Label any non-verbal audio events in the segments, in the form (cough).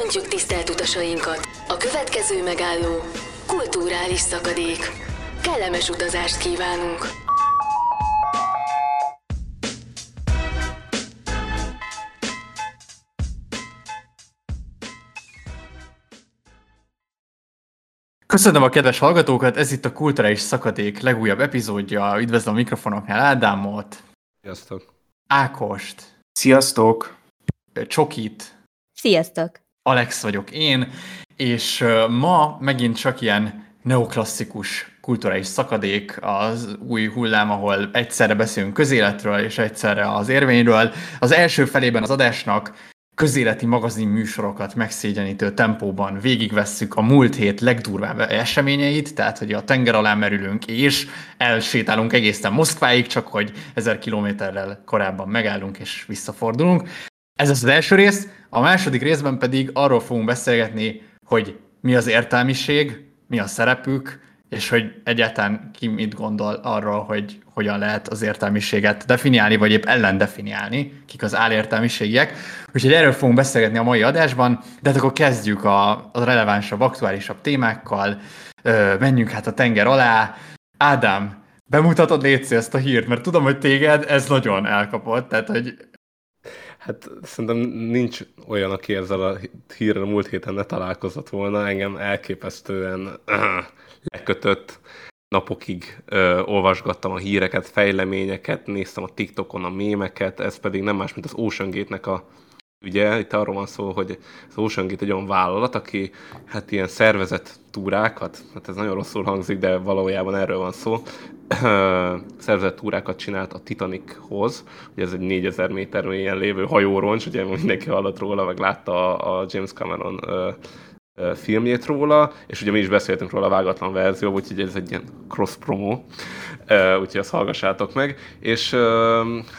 Köszöntjük tisztelt utasainkat! A következő megálló kulturális szakadék. Kellemes utazást kívánunk! Köszönöm a kedves hallgatókat, ez itt a Kulturális Szakadék legújabb epizódja. Üdvözlöm a mikrofonoknál Ádámot, Sziasztok! Ákost, Sziasztok! Csokit, Sziasztok! Alex vagyok én, és ma megint csak ilyen neoklasszikus kulturális szakadék, az új hullám, ahol egyszerre beszélünk közéletről és egyszerre az érvényről. Az első felében az adásnak közéleti magazin műsorokat megszégyenítő tempóban végigvesszük a múlt hét legdurvább eseményeit, tehát hogy a tenger alá merülünk és elsétálunk egészen Moszkváig, csak hogy ezer kilométerrel korábban megállunk és visszafordulunk. Ez az első rész, a második részben pedig arról fogunk beszélgetni, hogy mi az értelmiség, mi a szerepük, és hogy egyáltalán ki mit gondol arról, hogy hogyan lehet az értelmiséget definiálni, vagy épp ellen definiálni, kik az álértelmiségiek. Úgyhogy erről fogunk beszélgetni a mai adásban, de hát akkor kezdjük a, a relevánsabb, aktuálisabb témákkal, Ö, menjünk hát a tenger alá. Ádám, bemutatod létszi ezt a hírt, mert tudom, hogy téged ez nagyon elkapott, tehát hogy Hát szerintem nincs olyan, aki ezzel a hírrel múlt héten ne találkozott volna. Engem elképesztően (clears throat) lekötött napokig ö, olvasgattam a híreket, fejleményeket, néztem a TikTokon a mémeket, ez pedig nem más, mint az Ocean Gate-nek a Ugye itt arról van szó, hogy az Ocean Gate egy olyan vállalat, aki hát ilyen szervezett túrákat, hát ez nagyon rosszul hangzik, de valójában erről van szó, (clears throat) szervezett túrákat csinált a Titanichoz, ugye ez egy 4000 méter mélyen lévő hajóroncs, ugye mindenki hallott róla, meg látta a, a James Cameron filmjét róla, és ugye mi is beszéltünk róla a vágatlan verzió, úgyhogy ez egy ilyen cross promo, úgyhogy azt hallgassátok meg. És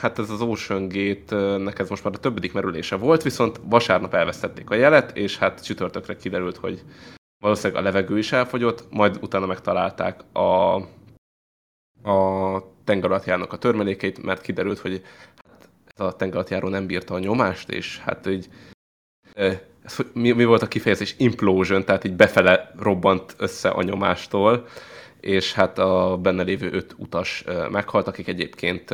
hát ez az Ocean Gate-nek ez most már a többedik merülése volt, viszont vasárnap elvesztették a jelet, és hát csütörtökre kiderült, hogy valószínűleg a levegő is elfogyott, majd utána megtalálták a, a tengeralattjárónak a törmelékeit, mert kiderült, hogy hát a tengeralattjáró nem bírta a nyomást, és hát így ez, mi, mi volt a kifejezés? Implosion, tehát így befele robbant össze a nyomástól, és hát a benne lévő öt utas meghalt, akik egyébként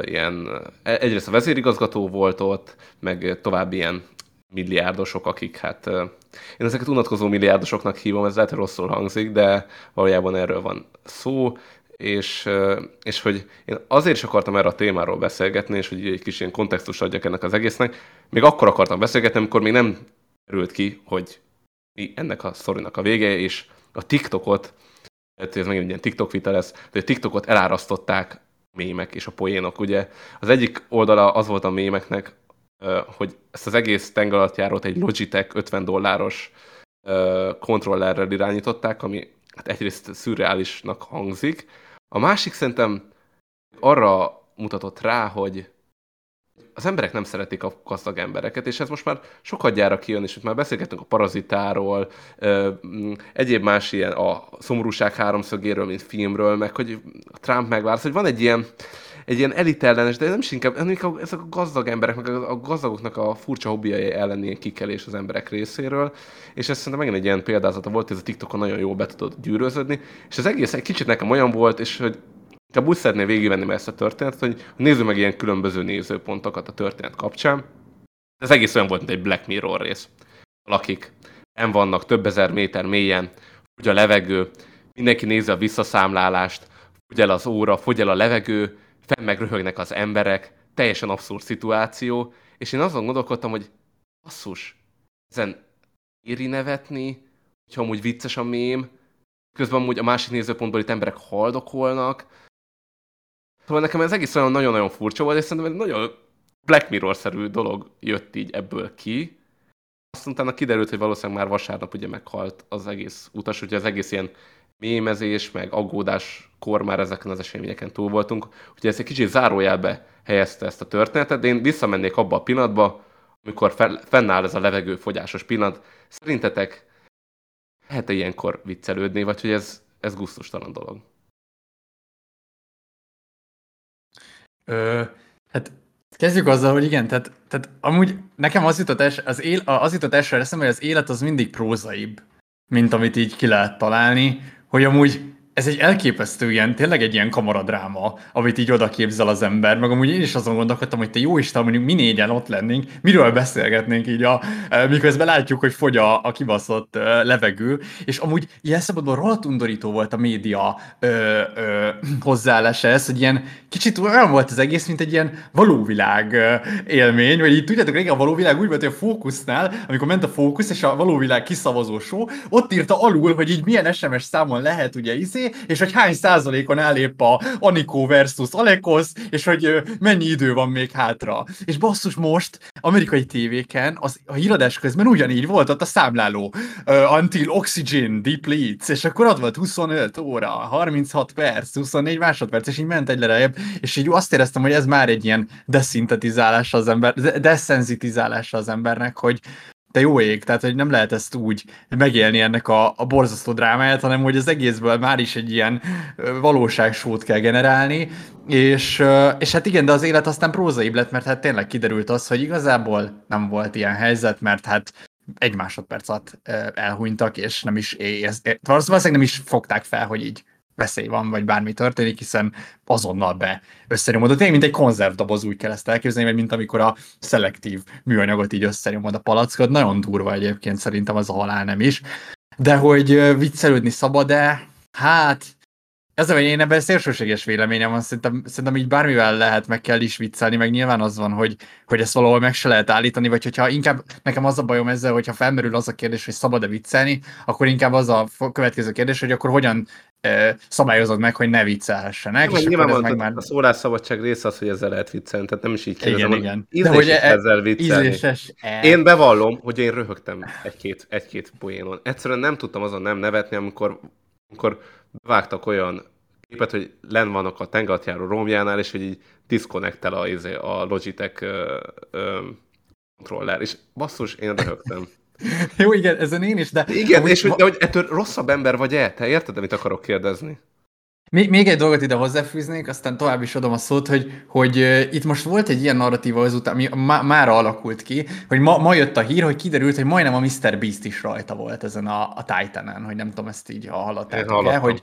ilyen, e, egyrészt a vezérigazgató volt ott, meg további ilyen milliárdosok, akik hát én ezeket unatkozó milliárdosoknak hívom, ez lehet, hogy rosszul hangzik, de valójában erről van szó, és, és hogy én azért is akartam erre a témáról beszélgetni, és hogy egy kis ilyen kontextust adjak ennek az egésznek, még akkor akartam beszélgetni, amikor még nem került ki, hogy mi ennek a szorinak a vége, és a TikTokot ez megint egy ilyen TikTok vita lesz, de a TikTokot elárasztották mémek és a poénok, ugye. Az egyik oldala az volt a mémeknek, hogy ezt az egész tengeralattjárót egy Logitech 50 dolláros kontrollerrel irányították, ami hát egyrészt szürreálisnak hangzik. A másik szerintem arra mutatott rá, hogy az emberek nem szeretik a gazdag embereket, és ez most már sokat gyára kijön, és már beszélgetünk a parazitáról, egyéb más ilyen a szomorúság háromszögéről, mint filmről, meg hogy Trump megválasz, hogy van egy ilyen, egy ilyen elitellenes, de nem is inkább, inkább ezek a gazdag emberek, meg a gazdagoknak a furcsa hobbiai ellen ilyen kikelés az emberek részéről, és ez szerintem megint egy ilyen példázata volt, ez a TikTokon nagyon jól be tudott gyűröződni, és az egész egy kicsit nekem olyan volt, és hogy Inkább úgy szeretném végigvenni ezt a történetet, hogy nézzük meg ilyen különböző nézőpontokat a történet kapcsán. Ez egész olyan volt, mint egy Black Mirror rész. Valakik nem vannak több ezer méter mélyen, fogy a levegő, mindenki nézi a visszaszámlálást, fogy el az óra, fogy el a levegő, fenn meg az emberek, teljesen abszurd szituáció, és én azon gondolkodtam, hogy basszus, ezen éri nevetni, hogyha amúgy vicces a mém, közben amúgy a másik nézőpontból itt emberek haldokolnak, Szóval nekem ez egész olyan nagyon-nagyon furcsa volt, és szerintem egy nagyon Black Mirror-szerű dolog jött így ebből ki. Azt utána kiderült, hogy valószínűleg már vasárnap ugye meghalt az egész utas, ugye az egész ilyen mémezés, meg aggódáskor már ezeken az eseményeken túl voltunk. Ugye ez egy kicsit zárójelbe helyezte ezt a történetet, de én visszamennék abba a pillanatba, amikor fennáll ez a levegőfogyásos pillanat. Szerintetek lehet-e ilyenkor viccelődni, vagy hogy ez, ez gusztustalan dolog? Ö, hát Kezdjük azzal, hogy igen, tehát, tehát amúgy nekem az jutott, es, az, él, az jutott első eszembe, hogy az élet az mindig prózaibb, mint amit így ki lehet találni, hogy amúgy ez egy elképesztő ilyen, tényleg egy ilyen kamaradráma, amit így oda képzel az ember, meg amúgy én is azon gondolkodtam, hogy te jó Isten, mondjuk mi négyen ott lennénk, miről beszélgetnénk így, a, e, miközben látjuk, hogy fogy a, a kibaszott e, levegő, és amúgy ilyen szabadban rohadt undorító volt a média ö, ö, hozzáállása ez, hogy ilyen kicsit olyan volt az egész, mint egy ilyen valóvilág élmény, vagy így tudjátok, régen a valóvilág úgy volt, hogy a fókusznál, amikor ment a fókusz, és a valóvilág kiszavazó show, ott írta alul, hogy így milyen SMS számon lehet ugye izé, és hogy hány százalékon áll a Anikó versus Alekosz, és hogy mennyi idő van még hátra. És basszus most amerikai tévéken az, a híradás közben ugyanígy volt ott a számláló uh, Until Oxygen Depletes, és akkor ott volt 25 óra, 36 perc, 24 másodperc, és így ment egy lejjebb, és így azt éreztem, hogy ez már egy ilyen deszintetizálása az ember, deszenzitizálása az embernek, hogy de jó ég, tehát hogy nem lehet ezt úgy megélni ennek a, a borzasztó drámáját, hanem hogy az egészből már is egy ilyen valóságsót kell generálni, és, és hát igen, de az élet aztán prózaibb lett, mert hát tényleg kiderült az, hogy igazából nem volt ilyen helyzet, mert hát egy másodperc alatt elhunytak, és nem is érz, valószínűleg nem is fogták fel, hogy így veszély van, vagy bármi történik, hiszen azonnal be összenyomod. Tényleg, mint egy konzervdoboz úgy kell ezt elképzelni, vagy mint amikor a szelektív műanyagot így összenyomod a palackot. Nagyon durva egyébként szerintem az a halál nem is. De hogy viccelődni szabad-e? Hát, ez a, én ebben szélsőséges véleményem van, szerintem, szerintem így bármivel lehet, meg kell is viccelni, meg nyilván az van, hogy, hogy ezt valahol meg se lehet állítani, vagy hogyha inkább nekem az a bajom ezzel, hogyha felmerül az a kérdés, hogy szabad-e viccelni, akkor inkább az a következő kérdés, hogy akkor hogyan szabályozod meg, hogy ne viccelhessenek. és nyilván ez meg már... a szólásszabadság része az, hogy ezzel lehet viccelni, tehát nem is így kérdezem. Igen, igen. De hogy e, ezzel viccelni. Ízléses, e... Én bevallom, hogy én röhögtem egy-két, egy-két poénon. Egyszerűen nem tudtam azon nem nevetni, amikor, amikor vágtak olyan képet, hogy len vannak a tengeratjáró romjánál, és hogy így disconnectel a, izé, a Logitech ö, ö, controller, és basszus, én röhögtem. Jó, igen, ezen én is, de... Igen, és hogy, de hogy ettől rosszabb ember vagy-e? Te érted, amit akarok kérdezni? Még, még egy dolgot ide hozzáfűznék, aztán tovább is adom a szót, hogy, hogy uh, itt most volt egy ilyen narratíva azután, ami má, mára alakult ki, hogy ma, ma jött a hír, hogy kiderült, hogy majdnem a Mr. Beast is rajta volt ezen a, a Titan-en, hogy nem tudom, ezt így hallottátok-e, hogy,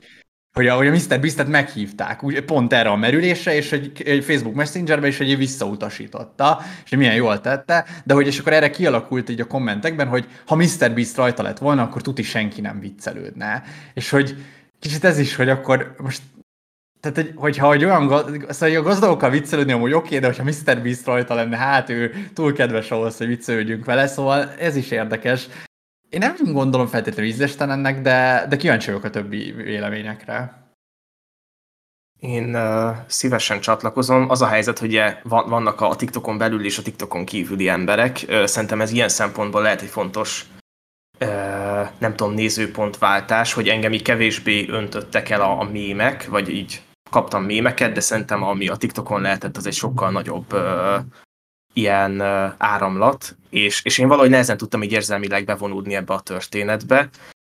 hogy a, hogy a Mr. Beast-et meghívták úgy, pont erre a merülésre, és egy, egy Facebook Messengerbe is egy visszautasította, és milyen jól tette, de hogy és akkor erre kialakult így a kommentekben, hogy ha Mr. Beast rajta lett volna, akkor tuti senki nem viccelődne. És hogy kicsit ez is, hogy akkor most tehát, hogy, hogyha hogy olyan, szóval a gazdagokkal viccelődni amúgy oké, okay, de hogyha Mr. Beast rajta lenne, hát ő túl kedves ahhoz, hogy viccelődjünk vele, szóval ez is érdekes. Én nem gondolom feltétlenül ízléstelennek, de, de kíváncsi vagyok a többi véleményekre. Én uh, szívesen csatlakozom. Az a helyzet, hogy van, vannak a TikTokon belül és a TikTokon kívüli emberek. Uh, szerintem ez ilyen szempontból lehet egy fontos uh, nem tudom, nézőpontváltás, hogy engem így kevésbé öntöttek el a, a mémek, vagy így kaptam mémeket, de szerintem ami a TikTokon lehetett, az egy sokkal nagyobb uh, ilyen áramlat, és, és én valahogy nehezen tudtam így érzelmileg bevonódni ebbe a történetbe,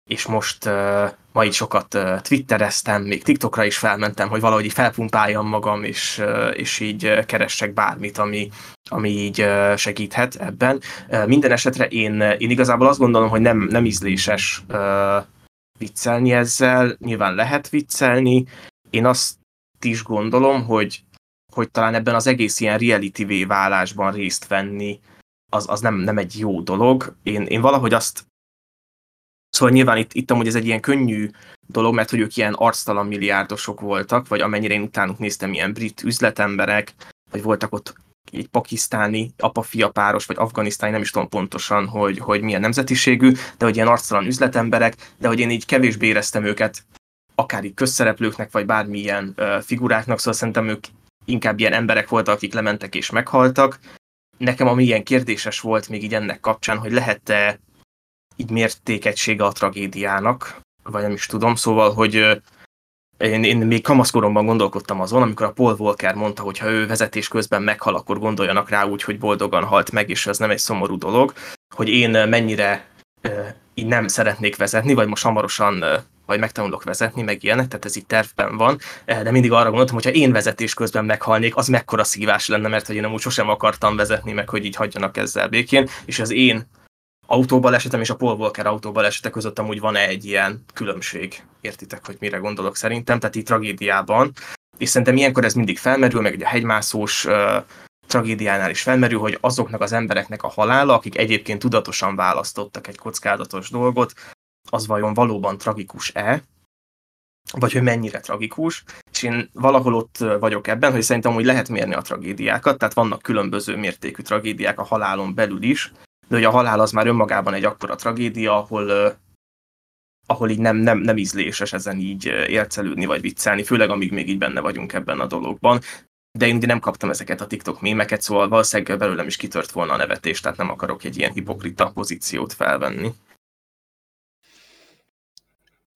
és most uh, ma így sokat uh, twittereztem, még TikTokra is felmentem, hogy valahogy így felpumpáljam magam, és, és így keressek bármit, ami, ami így segíthet ebben. Minden esetre én, én igazából azt gondolom, hogy nem, nem ízléses uh, viccelni ezzel, nyilván lehet viccelni. Én azt is gondolom, hogy hogy talán ebben az egész ilyen reality válásban részt venni, az, az nem, nem egy jó dolog. Én, én valahogy azt Szóval nyilván itt, itt amúgy ez egy ilyen könnyű dolog, mert hogy ők ilyen arctalan milliárdosok voltak, vagy amennyire én utánuk néztem, ilyen brit üzletemberek, vagy voltak ott egy pakisztáni apa-fia páros, vagy afganisztáni, nem is tudom pontosan, hogy, hogy milyen nemzetiségű, de hogy ilyen arctalan üzletemberek, de hogy én így kevésbé éreztem őket akár így közszereplőknek, vagy bármilyen uh, figuráknak, szóval szerintem ők inkább ilyen emberek voltak, akik lementek és meghaltak. Nekem ami ilyen kérdéses volt még így ennek kapcsán, hogy lehet-e így mértékegysége a tragédiának, vagy nem is tudom, szóval, hogy én, én még kamaszkoromban gondolkodtam azon, amikor a Paul Walker mondta, hogy ha ő vezetés közben meghal, akkor gondoljanak rá úgy, hogy boldogan halt meg, és ez nem egy szomorú dolog, hogy én mennyire így nem szeretnék vezetni, vagy most hamarosan vagy megtanulok vezetni, meg ilyenek, tehát ez itt tervben van, de mindig arra gondoltam, hogy ha én vezetés közben meghalnék, az mekkora szívás lenne, mert hogy én amúgy sosem akartam vezetni, meg hogy így hagyjanak ezzel békén, és az én autóbalesetem és a Paul Walker autóbalesete között amúgy van egy ilyen különbség. Értitek, hogy mire gondolok szerintem, tehát így tragédiában. És szerintem ilyenkor ez mindig felmerül, meg ugye a hegymászós tragédiánál is felmerül, hogy azoknak az embereknek a halála, akik egyébként tudatosan választottak egy kockázatos dolgot, az vajon valóban tragikus-e, vagy hogy mennyire tragikus, és én valahol ott vagyok ebben, hogy szerintem hogy lehet mérni a tragédiákat, tehát vannak különböző mértékű tragédiák a halálon belül is, de hogy a halál az már önmagában egy akkora tragédia, ahol, ahol így nem, nem, nem ízléses ezen így ércelődni vagy viccelni, főleg amíg még így benne vagyunk ebben a dologban. De én nem kaptam ezeket a TikTok mémeket, szóval valószínűleg belőlem is kitört volna a nevetés, tehát nem akarok egy ilyen hipokrita pozíciót felvenni.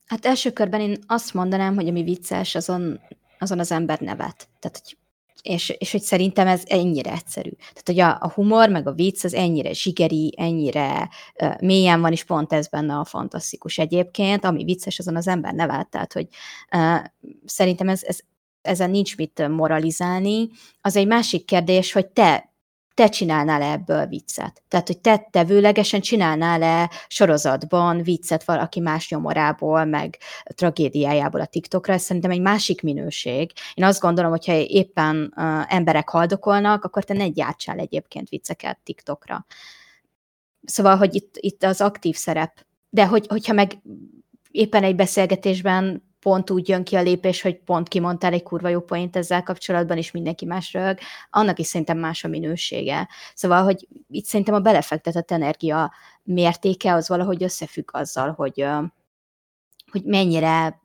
Hát első körben én azt mondanám, hogy ami vicces, azon, azon az ember nevet. Tehát, hogy és, és hogy szerintem ez ennyire egyszerű. Tehát, hogy a, a humor, meg a vicc az ennyire zsigeri, ennyire uh, mélyen van, és pont ez benne a fantasztikus egyébként, ami vicces, azon az ember nevet, tehát, hogy uh, szerintem ez, ez, ezen nincs mit moralizálni. Az egy másik kérdés, hogy te te csinálnál-e ebből viccet? Tehát, hogy te tevőlegesen csinálnál-e sorozatban viccet valaki más nyomorából, meg tragédiájából a TikTokra, ez szerintem egy másik minőség. Én azt gondolom, hogyha éppen uh, emberek haldokolnak, akkor te ne gyártsál egyébként vicceket TikTokra. Szóval, hogy itt, itt az aktív szerep. De hogy, hogyha meg éppen egy beszélgetésben pont úgy jön ki a lépés, hogy pont kimondtál egy kurva jó point ezzel kapcsolatban, és mindenki más rög, annak is szerintem más a minősége. Szóval, hogy itt szerintem a belefektetett energia mértéke az valahogy összefügg azzal, hogy, hogy mennyire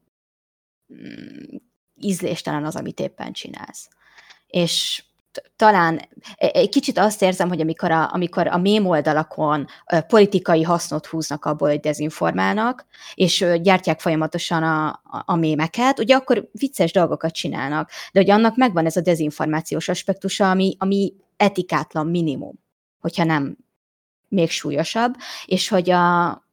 mm, ízléstelen az, amit éppen csinálsz. És talán e, egy kicsit azt érzem, hogy amikor a, amikor a mém oldalakon politikai hasznot húznak abból, hogy dezinformálnak, és gyártják folyamatosan a, a, a mémeket, ugye akkor vicces dolgokat csinálnak, de hogy annak megvan ez a dezinformációs aspektusa, ami, ami etikátlan minimum, hogyha nem még súlyosabb, és hogy a,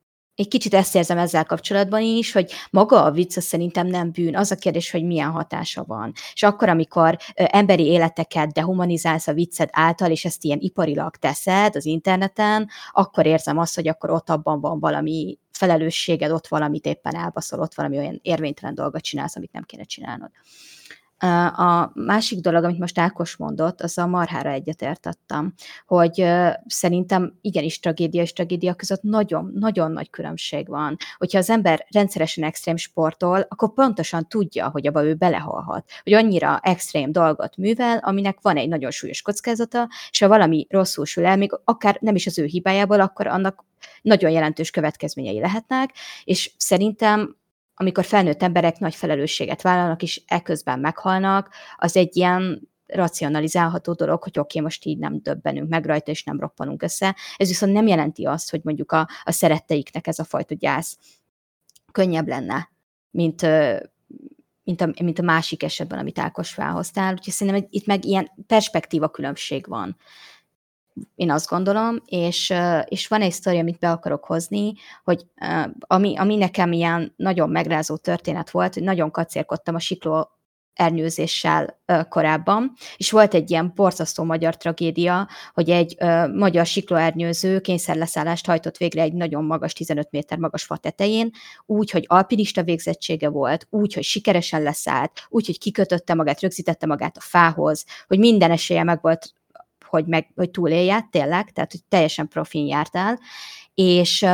egy kicsit ezt érzem ezzel kapcsolatban is, hogy maga a vicc szerintem nem bűn, az a kérdés, hogy milyen hatása van. És akkor, amikor emberi életeket dehumanizálsz a vicced által, és ezt ilyen iparilag teszed az interneten, akkor érzem azt, hogy akkor ott abban van valami felelősséged, ott valamit éppen elbaszol, ott valami olyan érvénytelen dolgot csinálsz, amit nem kéne csinálnod. A másik dolog, amit most Ákos mondott, az a marhára egyetértettem, hogy szerintem igenis tragédia és tragédia között nagyon, nagyon nagy különbség van. Hogyha az ember rendszeresen extrém sportol, akkor pontosan tudja, hogy abba ő belehalhat, hogy annyira extrém dolgot művel, aminek van egy nagyon súlyos kockázata, és ha valami rosszul sül el, még akár nem is az ő hibájából, akkor annak nagyon jelentős következményei lehetnek, és szerintem amikor felnőtt emberek nagy felelősséget vállalnak, és eközben meghalnak, az egy ilyen racionalizálható dolog, hogy oké, okay, most így nem döbbenünk meg rajta, és nem roppanunk össze. Ez viszont nem jelenti azt, hogy mondjuk a, a szeretteiknek ez a fajta gyász könnyebb lenne, mint, mint, a, mint a másik esetben, amit Ákos felhoztál. Úgyhogy szerintem itt meg ilyen perspektíva különbség van én azt gondolom, és, és van egy sztori, amit be akarok hozni, hogy ami, ami nekem ilyen nagyon megrázó történet volt, hogy nagyon kacérkodtam a sikló ernyőzéssel korábban, és volt egy ilyen borzasztó magyar tragédia, hogy egy magyar siklóernyőző kényszerleszállást hajtott végre egy nagyon magas, 15 méter magas fa tetején, úgy, hogy alpinista végzettsége volt, úgy, hogy sikeresen leszállt, úgy, hogy kikötötte magát, rögzítette magát a fához, hogy minden esélye meg volt hogy, meg, hogy túlélje, tényleg, tehát hogy teljesen profin jártál, és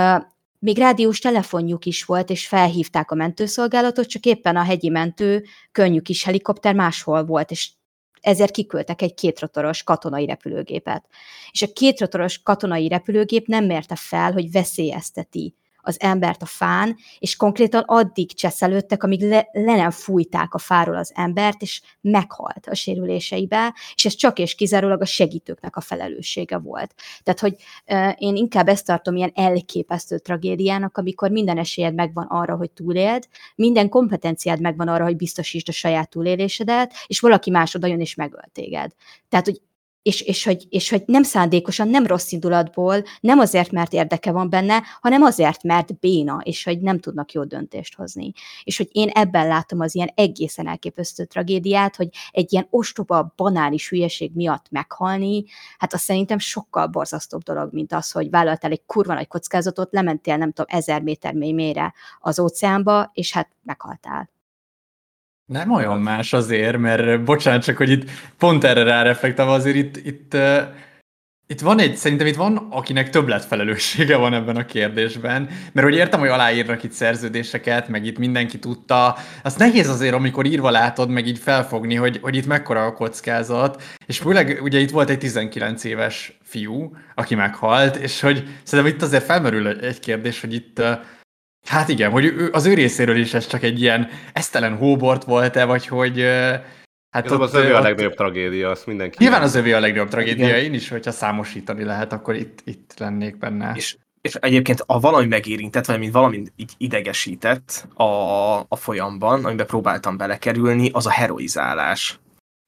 még rádiós telefonjuk is volt, és felhívták a mentőszolgálatot, csak éppen a hegyi mentő könnyű kis helikopter máshol volt, és ezért kiküldtek egy kétrotoros katonai repülőgépet. És a kétrotoros katonai repülőgép nem mérte fel, hogy veszélyezteti az embert a fán, és konkrétan addig cseszelődtek, amíg le, le nem fújták a fáról az embert, és meghalt a sérüléseibe, és ez csak és kizárólag a segítőknek a felelőssége volt. Tehát, hogy uh, én inkább ezt tartom ilyen elképesztő tragédiának, amikor minden esélyed megvan arra, hogy túléld, minden kompetenciád megvan arra, hogy biztosítsd a saját túlélésedet, és valaki más oda jön és megöl téged. Tehát, hogy és, és, hogy, és hogy nem szándékosan, nem rossz indulatból, nem azért, mert érdeke van benne, hanem azért, mert béna, és hogy nem tudnak jó döntést hozni. És hogy én ebben látom az ilyen egészen elképesztő tragédiát, hogy egy ilyen ostoba, banális hülyeség miatt meghalni, hát azt szerintem sokkal borzasztóbb dolog, mint az, hogy vállaltál egy kurva nagy kockázatot, lementél nem tudom, ezer méter mély mélyre az óceánba, és hát meghaltál. Nem olyan más azért, mert bocsánat, csak hogy itt pont erre ráreflektálva azért itt, itt, uh, itt van egy, szerintem itt van, akinek többlet felelőssége van ebben a kérdésben, mert hogy értem, hogy aláírnak itt szerződéseket, meg itt mindenki tudta, azt nehéz azért, amikor írva látod, meg így felfogni, hogy, hogy itt mekkora a kockázat, és főleg ugye itt volt egy 19 éves fiú, aki meghalt, és hogy szerintem itt azért felmerül egy kérdés, hogy itt uh, Hát igen, hogy az ő részéről is ez csak egy ilyen esztelen hóbort volt-e, vagy hogy... Hát ott, az övé a legnagyobb ott... tragédia, azt mindenki... Nyilván az övé a legnagyobb tragédia, igen. én is, hogyha számosítani lehet, akkor itt, itt lennék benne. És, és egyébként a valami megérintett, vagy mint valami így idegesített a, a folyamban, amiben próbáltam belekerülni, az a heroizálás.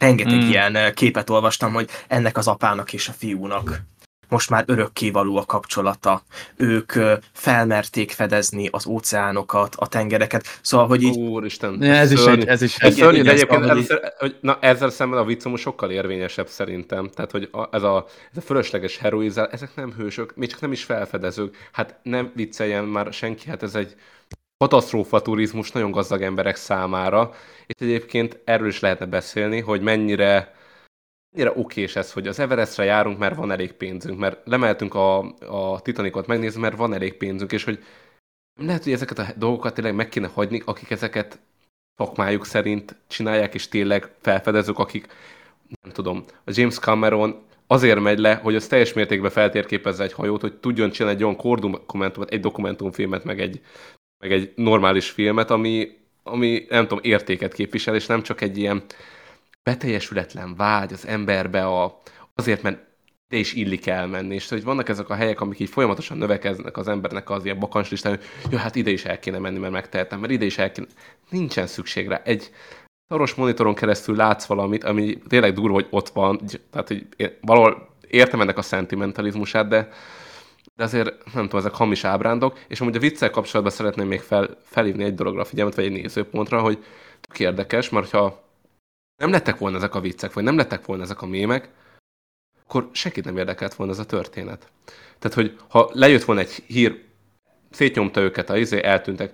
Rengeteg mm. ilyen képet olvastam, hogy ennek az apának és a fiúnak most már örökkévaló a kapcsolata. Ők felmerték fedezni az óceánokat, a tengereket, szóval, hogy így... Úristen, ja, ez, is egy, ez is egy... Szörnyű, de egyébként szóval, hogy... hogy, na, ezzel szemben a viccom sokkal érvényesebb szerintem. Tehát, hogy a, ez, a, ez a fölösleges heroizál, ezek nem hősök, még csak nem is felfedezők. Hát nem vicceljen már senki, hát ez egy katasztrófa turizmus nagyon gazdag emberek számára, és egyébként erről is lehetne beszélni, hogy mennyire Mennyire okés ez, hogy az Everestre járunk, mert van elég pénzünk, mert lemeltünk a, a Titanicot megnézni, mert van elég pénzünk, és hogy lehet, hogy ezeket a dolgokat tényleg meg kéne hagyni, akik ezeket szakmájuk szerint csinálják, és tényleg felfedezők, akik, nem tudom, a James Cameron azért megy le, hogy az teljes mértékben feltérképezze egy hajót, hogy tudjon csinálni egy olyan kordokumentumot, egy dokumentumfilmet, meg egy, meg egy normális filmet, ami, ami nem tudom, értéket képvisel, és nem csak egy ilyen beteljesületlen vágy az emberbe a, azért, mert de is illik elmenni, és hogy vannak ezek a helyek, amik így folyamatosan növekeznek az embernek az ilyen bakancslistán, hogy jó, hát ide is el kéne menni, mert megtehetem, mert ide is el kéne. Nincsen szükség rá. Egy szaros monitoron keresztül látsz valamit, ami tényleg durva, hogy ott van, tehát hogy valahol értem ennek a szentimentalizmusát, de, de azért nem tudom, ezek hamis ábrándok, és amúgy a viccel kapcsolatban szeretném még fel, felhívni egy dologra a figyelmet, vagy egy nézőpontra, hogy tök érdekes, mert ha nem lettek volna ezek a viccek, vagy nem lettek volna ezek a mémek, akkor senkit nem érdekelt volna ez a történet. Tehát, hogy ha lejött volna egy hír, szétnyomta őket, a izé, eltűntek,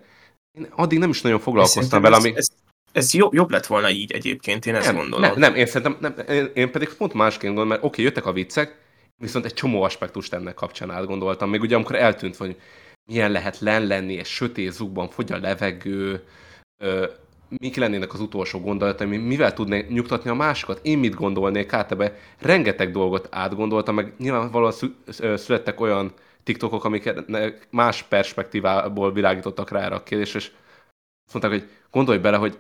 én addig nem is nagyon foglalkoztam vele, ami... Ez, ez jobb, jobb lett volna így egyébként, én ezt nem, gondolom. Nem, nem, én szerintem, nem, én, én pedig pont másként gondolom, mert oké, okay, jöttek a viccek, viszont egy csomó aspektust ennek kapcsán átgondoltam. Még ugye amikor eltűnt, hogy milyen lehet len lenni, egy sötét zugban fogy a levegő, mik lennének az utolsó gondolatai, mivel tudnék nyugtatni a másokat, én mit gondolnék át ebbe. Rengeteg dolgot átgondoltam, meg nyilvánvalóan születtek olyan TikTokok, amik más perspektívából világítottak rá erre a kérdésre, és azt mondták, hogy gondolj bele, hogy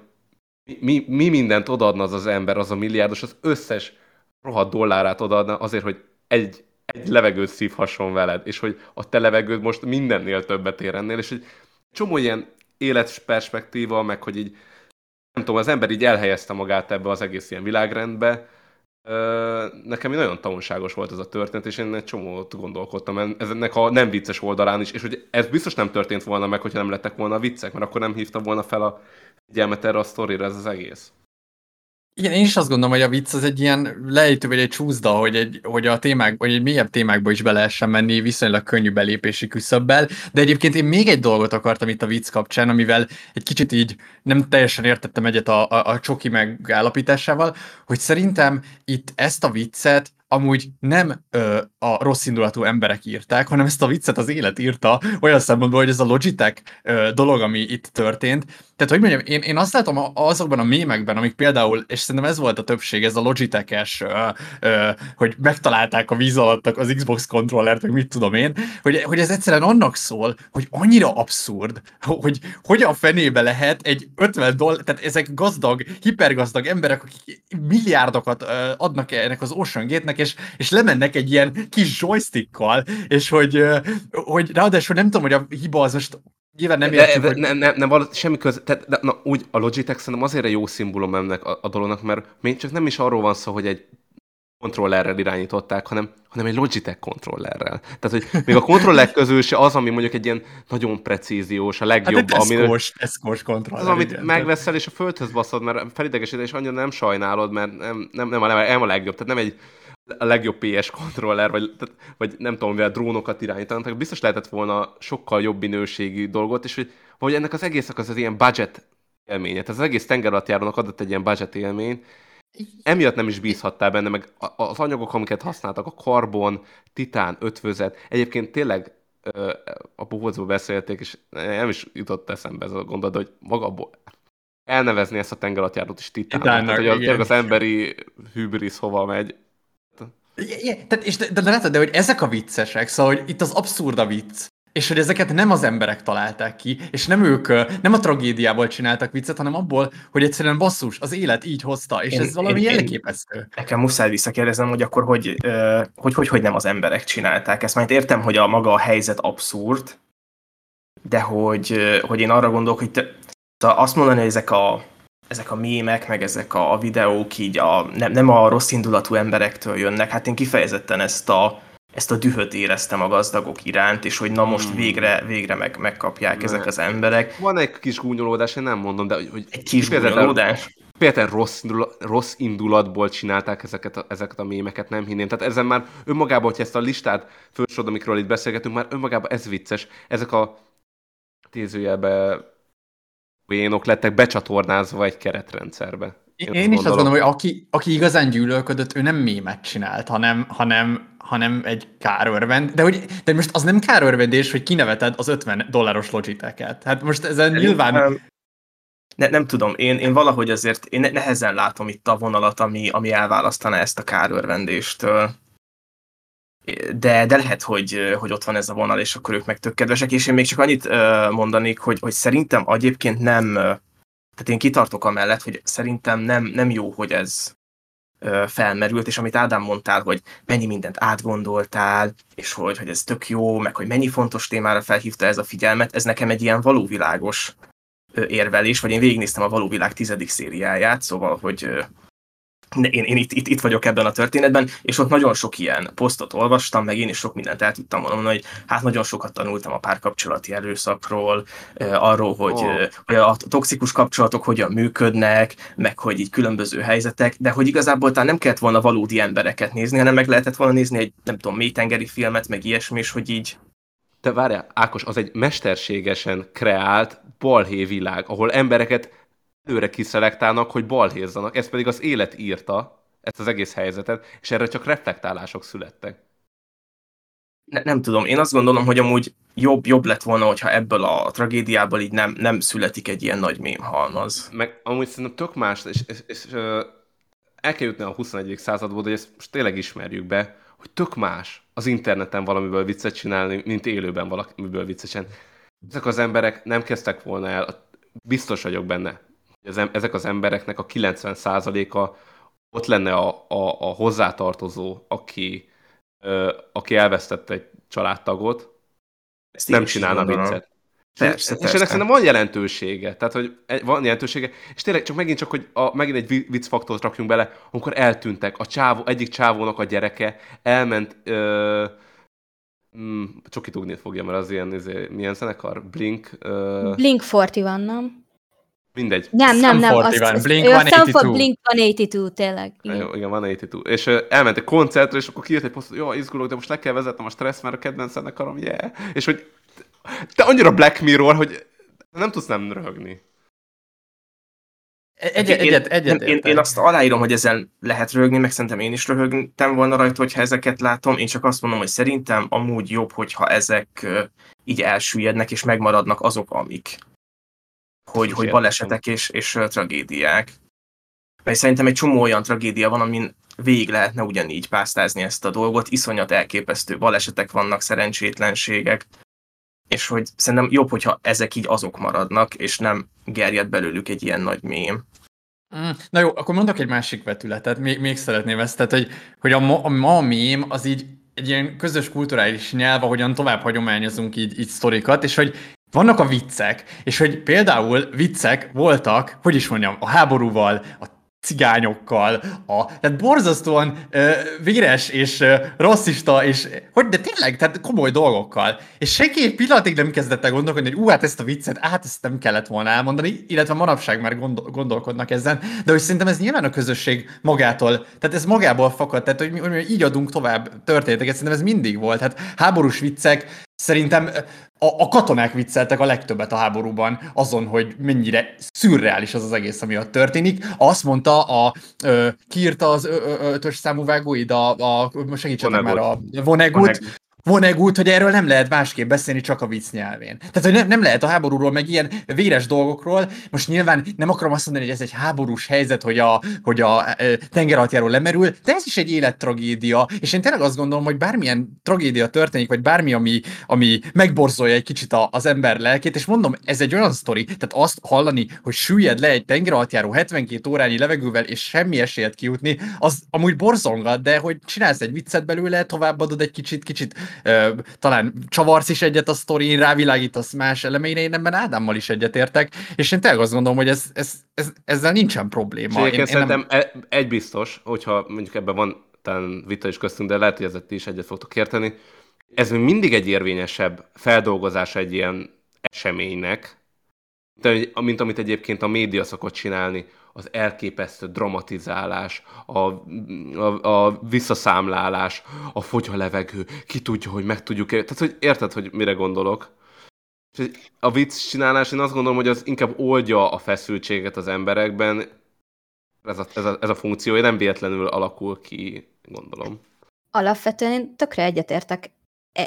mi, mi mindent odaadna az az ember, az a milliárdos, az összes rohadt dollárát odaadna azért, hogy egy, egy levegőt szívhasson veled, és hogy a te levegőd most mindennél többet ér ennél, és egy csomó ilyen életperspektíva, meg hogy így nem tudom, az ember így elhelyezte magát ebbe az egész ilyen világrendbe. Nekem nagyon tanulságos volt ez a történet, és én egy csomót gondolkodtam ennek a nem vicces oldalán is, és hogy ez biztos nem történt volna meg, hogyha nem lettek volna a viccek, mert akkor nem hívta volna fel a figyelmet erre a sztorira ez az egész. Igen, én is azt gondolom, hogy a vicc az egy ilyen lejtő, vagy egy csúszda, hogy, egy, hogy a témák, vagy egy mélyebb témákba is be lehessen menni viszonylag könnyű belépési küszöbbel. De egyébként én még egy dolgot akartam itt a vicc kapcsán, amivel egy kicsit így nem teljesen értettem egyet a, a, a csoki megállapításával, hogy szerintem itt ezt a viccet amúgy nem ö, a rossz indulatú emberek írták, hanem ezt a viccet az élet írta, olyan szempontból, hogy ez a Logitech ö, dolog, ami itt történt. Tehát, hogy mondjam, én, én azt látom azokban a mémekben, amik például, és szerintem ez volt a többség, ez a Logitech-es, ö, ö, hogy megtalálták a víz alatt az Xbox kontrollert, meg mit tudom én, hogy, hogy ez egyszerűen annak szól, hogy annyira abszurd, hogy hogyan fenébe lehet egy 50 dollár, tehát ezek gazdag, hipergazdag emberek, akik milliárdokat ö, adnak ennek az Ocean Gate-nek, és, és lemennek egy ilyen kis joystickkal, és hogy, hogy ráadásul nem tudom, hogy a hiba az most Nyilván nem értjük, de, hogy... Nem, nem, nem, semmi köz... Tehát, de, na, úgy a Logitech szerintem azért egy jó szimbólum ennek a, a dolognak, mert még csak nem is arról van szó, hogy egy kontrollerrel irányították, hanem, hanem egy Logitech kontrollerrel. Tehát, hogy még a kontroller közül se az, ami mondjuk egy ilyen nagyon precíziós, a legjobb, hát ami... Teszkós, teszkós kontroller. Az, amit igen, megveszel, és a földhöz baszod, mert felidegesíted, és annyira nem sajnálod, mert nem, nem, nem, a, nem a legjobb. Tehát nem egy a legjobb PS kontroller, vagy, tehát, vagy nem tudom, mivel drónokat irányítanak, biztos lehetett volna sokkal jobb minőségű dolgot, és hogy, hogy ennek az egésznek az, az ilyen budget élménye. Tehát az egész tengeralattjárónak adott egy ilyen budget élmény, emiatt nem is bízhattál benne, meg az anyagok, amiket használtak, a karbon, titán, ötvözet, egyébként tényleg a bohócból beszélték, és nem is jutott eszembe ez a gondolat, hogy maga elnevezni ezt a tengeralattjárót is titánnak, Titánnak tehát, hogy az emberi hübrisz hova megy, Yeah, tehát, és de, de, de de hogy ezek a viccesek, szóval hogy itt az abszurd a vicc, és hogy ezeket nem az emberek találták ki, és nem ők, nem a tragédiából csináltak viccet, hanem abból, hogy egyszerűen basszus, az élet így hozta, és én, ez valami én, jelképesztő. Nekem muszáj visszakérdeznem, hogy akkor hogy, hogy, hogy, hogy nem az emberek csinálták ezt. Mert értem, hogy a maga a helyzet abszurd, de hogy, hogy én arra gondolok, hogy te, azt mondani, hogy ezek a ezek a mémek, meg ezek a videók így a, nem, nem a rossz indulatú emberektől jönnek. Hát én kifejezetten ezt a, ezt a dühöt éreztem a gazdagok iránt, és hogy na most hmm. végre, végre meg, megkapják ne. ezek az emberek. Van egy kis gúnyolódás, én nem mondom, de hogy egy kis gúnyolódás? Például rossz, rossz indulatból csinálták ezeket a, ezeket a mémeket, nem hinném. Tehát ezen már önmagában, hogyha ezt a listát felsorod, amikről itt beszélgetünk, már önmagában ez vicces. Ezek a tézőjelbe poénok lettek becsatornázva egy keretrendszerbe. Én, én is azt gondolom, hogy aki, aki igazán gyűlölködött, ő nem mémet csinált, hanem, hanem, hanem egy kárörvend. De, hogy, de most az nem kárörvendés, hogy kineveted az 50 dolláros logiteket. Hát most ezen de nyilván... Nem, ne, nem tudom, én, én valahogy azért én nehezen látom itt a vonalat, ami, ami elválasztaná ezt a kárörvendéstől de, de lehet, hogy, hogy ott van ez a vonal, és akkor ők meg tök kedvesek, és én még csak annyit mondanék, hogy, hogy szerintem egyébként nem, tehát én kitartok amellett, hogy szerintem nem, nem jó, hogy ez felmerült, és amit Ádám mondtál, hogy mennyi mindent átgondoltál, és hogy, hogy ez tök jó, meg hogy mennyi fontos témára felhívta ez a figyelmet, ez nekem egy ilyen valóvilágos érvelés, vagy én végignéztem a valóvilág tizedik szériáját, szóval, hogy én, én itt, itt, itt vagyok ebben a történetben, és ott nagyon sok ilyen posztot olvastam, meg én is sok mindent el tudtam mondani, hogy hát nagyon sokat tanultam a párkapcsolati erőszakról, arról, hogy, oh. hogy a toxikus kapcsolatok hogyan működnek, meg hogy így különböző helyzetek, de hogy igazából talán nem kellett volna valódi embereket nézni, hanem meg lehetett volna nézni egy, nem tudom, mélytengeri filmet, meg ilyesmi, és hogy így te várjál, Ákos, az egy mesterségesen kreált balhé világ, ahol embereket előre kiszelektálnak, hogy balhézzanak, ez pedig az élet írta, ezt az egész helyzetet, és erre csak reflektálások születtek. Ne, nem tudom, én azt gondolom, hogy amúgy jobb, jobb lett volna, hogyha ebből a tragédiából így nem, nem születik egy ilyen nagy mémhalmaz. Meg amúgy szerintem tök más, és, és, és el kell jutni a 21. századból, hogy ezt most tényleg ismerjük be, hogy tök más az interneten valamiből viccet csinálni, mint élőben valamiből viccet csinálni. Ezek az emberek nem kezdtek volna el, biztos vagyok benne, ezek az embereknek a 90%-a ott lenne a, a, a hozzátartozó, aki, ö, aki elvesztette egy családtagot, Ezt nem csinálna viccet. Persze, és, persze. ennek szerintem van jelentősége, tehát hogy van jelentősége, és tényleg csak megint csak, hogy a, megint egy viccfaktort rakjunk bele, amikor eltűntek, a csávó, egyik csávónak a gyereke elment, ö, mm, Csoki fogja, mert az ilyen, izé, milyen zenekar? Blink? Ö... Blink 40 van, nem? Mindegy. Nem, nem, nem. Azt, van. Blink 182. Blink 182, tényleg. Igen, Jó, igen, van 82. És uh, elment egy koncertre, és akkor kijött egy posztot, jó, izgulok, de most le kell vezetnem a stressz, mert a kedvenc zenekarom, yeah. És hogy te annyira Black Mirror, hogy nem tudsz nem röhögni. Egy, egy, egyet, egyet, én, én, én azt aláírom, hogy ezen lehet röhögni, meg szerintem én is röhögtem volna rajta, hogyha ezeket látom. Én csak azt mondom, hogy szerintem amúgy jobb, hogyha ezek így elsüllyednek, és megmaradnak azok, amik hogy, hogy balesetek és, és tragédiák. Mert szerintem egy csomó olyan tragédia van, amin végig lehetne ugyanígy pásztázni ezt a dolgot, iszonyat elképesztő balesetek vannak, szerencsétlenségek, és hogy szerintem jobb, hogyha ezek így azok maradnak, és nem gerjed belőlük egy ilyen nagy mém. Mm, na jó, akkor mondok egy másik vetületet, még, még szeretném ezt, tehát, hogy, hogy a, ma, a ma mém az így egy ilyen közös kulturális nyelv, ahogyan tovább hagyományozunk így, így sztorikat, és hogy vannak a viccek, és hogy például viccek voltak, hogy is mondjam, a háborúval, a cigányokkal, a, tehát borzasztóan ö, véres és ö, rasszista, és hogy, de tényleg, tehát komoly dolgokkal. És senki egy pillanatig nem kezdett el gondolkodni, hogy ú, hát ezt a viccet, hát ezt nem kellett volna elmondani, illetve manapság már gondol, gondolkodnak ezen, de hogy szerintem ez nyilván a közösség magától, tehát ez magából fakad, tehát hogy hogy így adunk tovább történeteket, szerintem ez mindig volt. Hát háborús viccek, Szerintem a, a katonák vicceltek a legtöbbet a háborúban azon, hogy mennyire szürreális az az egész, ami ott történik. Azt mondta, a, ö, kiírta az ö, ö, ötös számú vágóid, a, a segítsenek már a Vonnegut, Vonnegut, hogy erről nem lehet másképp beszélni, csak a vicc nyelvén. Tehát, hogy nem, nem lehet a háborúról, meg ilyen véres dolgokról. Most nyilván nem akarom azt mondani, hogy ez egy háborús helyzet, hogy a, hogy a e, tengeralattjáró lemerül, de ez is egy élettragédia, és én tényleg azt gondolom, hogy bármilyen tragédia történik, vagy bármi, ami, ami megborzolja egy kicsit a, az ember lelkét, és mondom, ez egy olyan sztori, tehát azt hallani, hogy süllyed le egy tengeralattjáró 72 órányi levegővel, és semmi esélyet kijutni, az amúgy borzongat, de hogy csinálsz egy viccet belőle, továbbadod egy kicsit, kicsit talán csavarsz is egyet a sztorin, rávilágítasz más elemeire, én ebben Ádámmal is egyetértek, és én tényleg azt gondolom, hogy ez, ez, ez, ezzel nincsen probléma. Én, én szerintem nem... Egy biztos, hogyha mondjuk ebben van talán vita is köztünk, de lehet, hogy ezzel ti is egyet fogtok érteni, ez még mindig egy érvényesebb feldolgozása egy ilyen eseménynek, mint amit egyébként a média szokott csinálni, az elképesztő dramatizálás, a, a, a visszaszámlálás, a fogy a levegő, ki tudja, hogy meg tudjuk -e. Tehát, hogy érted, hogy mire gondolok? A vicc csinálás, én azt gondolom, hogy az inkább oldja a feszültséget az emberekben. Ez a, ez a, ez a funkciója nem véletlenül alakul ki, gondolom. Alapvetően én tökre egyetértek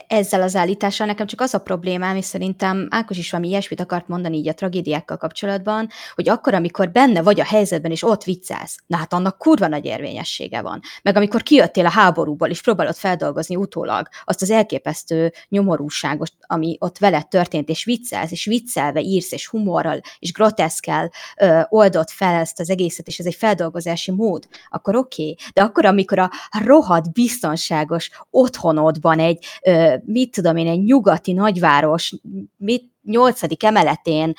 ezzel az állítással nekem csak az a problémám, és szerintem Ákos is valami ilyesmit akart mondani így a tragédiákkal kapcsolatban, hogy akkor, amikor benne vagy a helyzetben, és ott viccelsz, na hát annak kurva nagy érvényessége van. Meg amikor kijöttél a háborúból, és próbálod feldolgozni utólag azt az elképesztő nyomorúságot, ami ott veled történt, és viccelsz, és viccelve írsz, és humorral, és groteszkel ö, oldott fel ezt az egészet, és ez egy feldolgozási mód, akkor oké. Okay. De akkor, amikor a rohadt biztonságos otthonodban egy ö, mit tudom én, egy nyugati nagyváros, mit, nyolcadik emeletén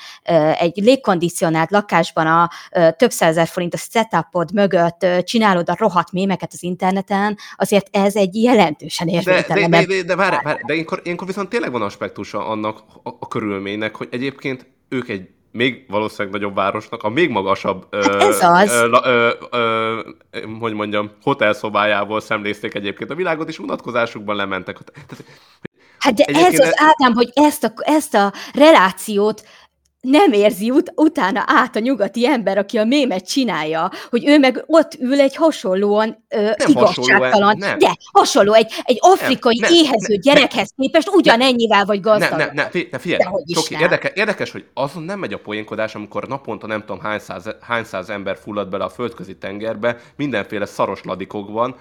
egy légkondicionált lakásban a több százezer forintos setupod mögött csinálod a rohadt mémeket az interneten, azért ez egy jelentősen érvénytelen. De, de, de, de, de, várj, várj, de ilyenkor, ilyenkor viszont tényleg van aspektusa annak a, a körülménynek, hogy egyébként ők egy még valószínűleg nagyobb városnak, a még magasabb, hát ez az. Ö, ö, ö, ö, hogy mondjam, hotelszobájából szemlézték egyébként a világot, és unatkozásukban lementek. Tehát, hát de ez az, Ádám, hogy ezt a, ezt a relációt nem érzi ut- utána át a nyugati ember, aki a mémet csinálja, hogy ő meg ott ül egy hasonlóan ö, igazságtalan, nem. de hasonló, egy, egy afrikai nem, éhező nem, gyerekhez nem, képest ugyanennyivel vagy gazdag. Nem, nem, nem, nem figyelj, Csoki, érdekes, érdekes, hogy azon nem megy a poénkodás, amikor naponta nem tudom hány száz, hány száz ember fullad bele a földközi tengerbe, mindenféle szaros ladikokban.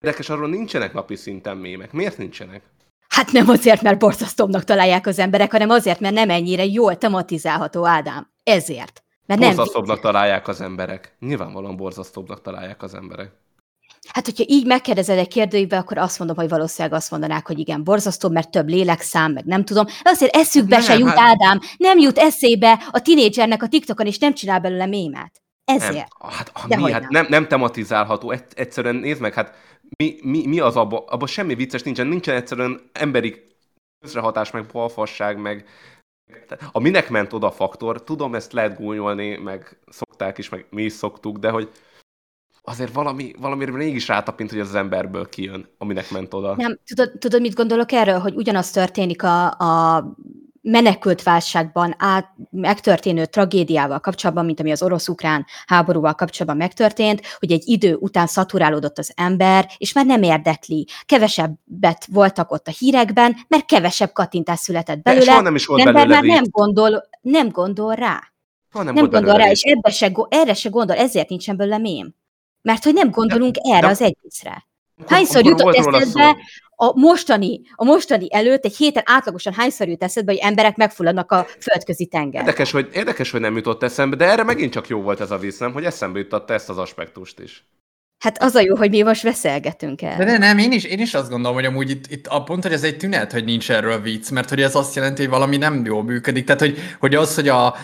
Érdekes, arról nincsenek napi szinten mémek. Miért nincsenek? Hát nem azért, mert borzasztóbbnak találják az emberek, hanem azért, mert nem ennyire jól tematizálható Ádám. Ezért. Mert borzasztóbbnak találják az emberek. Nyilvánvalóan borzasztóbbnak találják az emberek. Hát, hogyha így megkérdezed egy kérdőjébe, akkor azt mondom, hogy valószínűleg azt mondanák, hogy igen, borzasztó, mert több lélekszám, meg nem tudom. De azért eszükbe nem, se jut, hát... Ádám, nem jut eszébe a tinédzsernek a TikTokon, és nem csinál belőle mémet. Ezért. Nem. Hát, mi? Hát nem, nem tematizálható. Egyszerűen nézd meg, hát mi, mi, mi az abban? Abban semmi vicces nincsen. Nincsen egyszerűen emberi közrehatás, meg balfasság, meg a minek ment oda faktor, tudom, ezt lehet gúnyolni, meg szokták is, meg mi is szoktuk, de hogy azért valami, valamire mégis rátapint, hogy az, emberből kijön, aminek ment oda. Nem, tudod, tudod, mit gondolok erről? Hogy ugyanaz történik a, a menekült válságban át, megtörténő tragédiával kapcsolatban, mint ami az orosz-ukrán háborúval kapcsolatban megtörtént, hogy egy idő után szaturálódott az ember, és már nem érdekli. Kevesebbet voltak ott a hírekben, mert kevesebb kattintás született belőle. nem is volt ember már nem gondol, nem gondol rá. nem, nem gondol rá, és ebbe se, erre se gondol, ezért nincsen belőle mém. Mert hogy nem gondolunk de, erre de, az egészre. Hányszor jutott eszedbe a mostani, a mostani előtt egy héten átlagosan hányszor jut eszedbe, hogy emberek megfulladnak a földközi tenger? Érdekes hogy, érdekes, hogy nem jutott eszembe, de erre megint csak jó volt ez a víz, nem? Hogy eszembe jutott ezt az aspektust is. Hát az a jó, hogy mi most beszélgetünk el. De, de nem, én is, én is azt gondolom, hogy amúgy itt, itt a pont, hogy ez egy tünet, hogy nincs erről vicc, mert hogy ez azt jelenti, hogy valami nem jól működik. Tehát, hogy, hogy az, hogy a,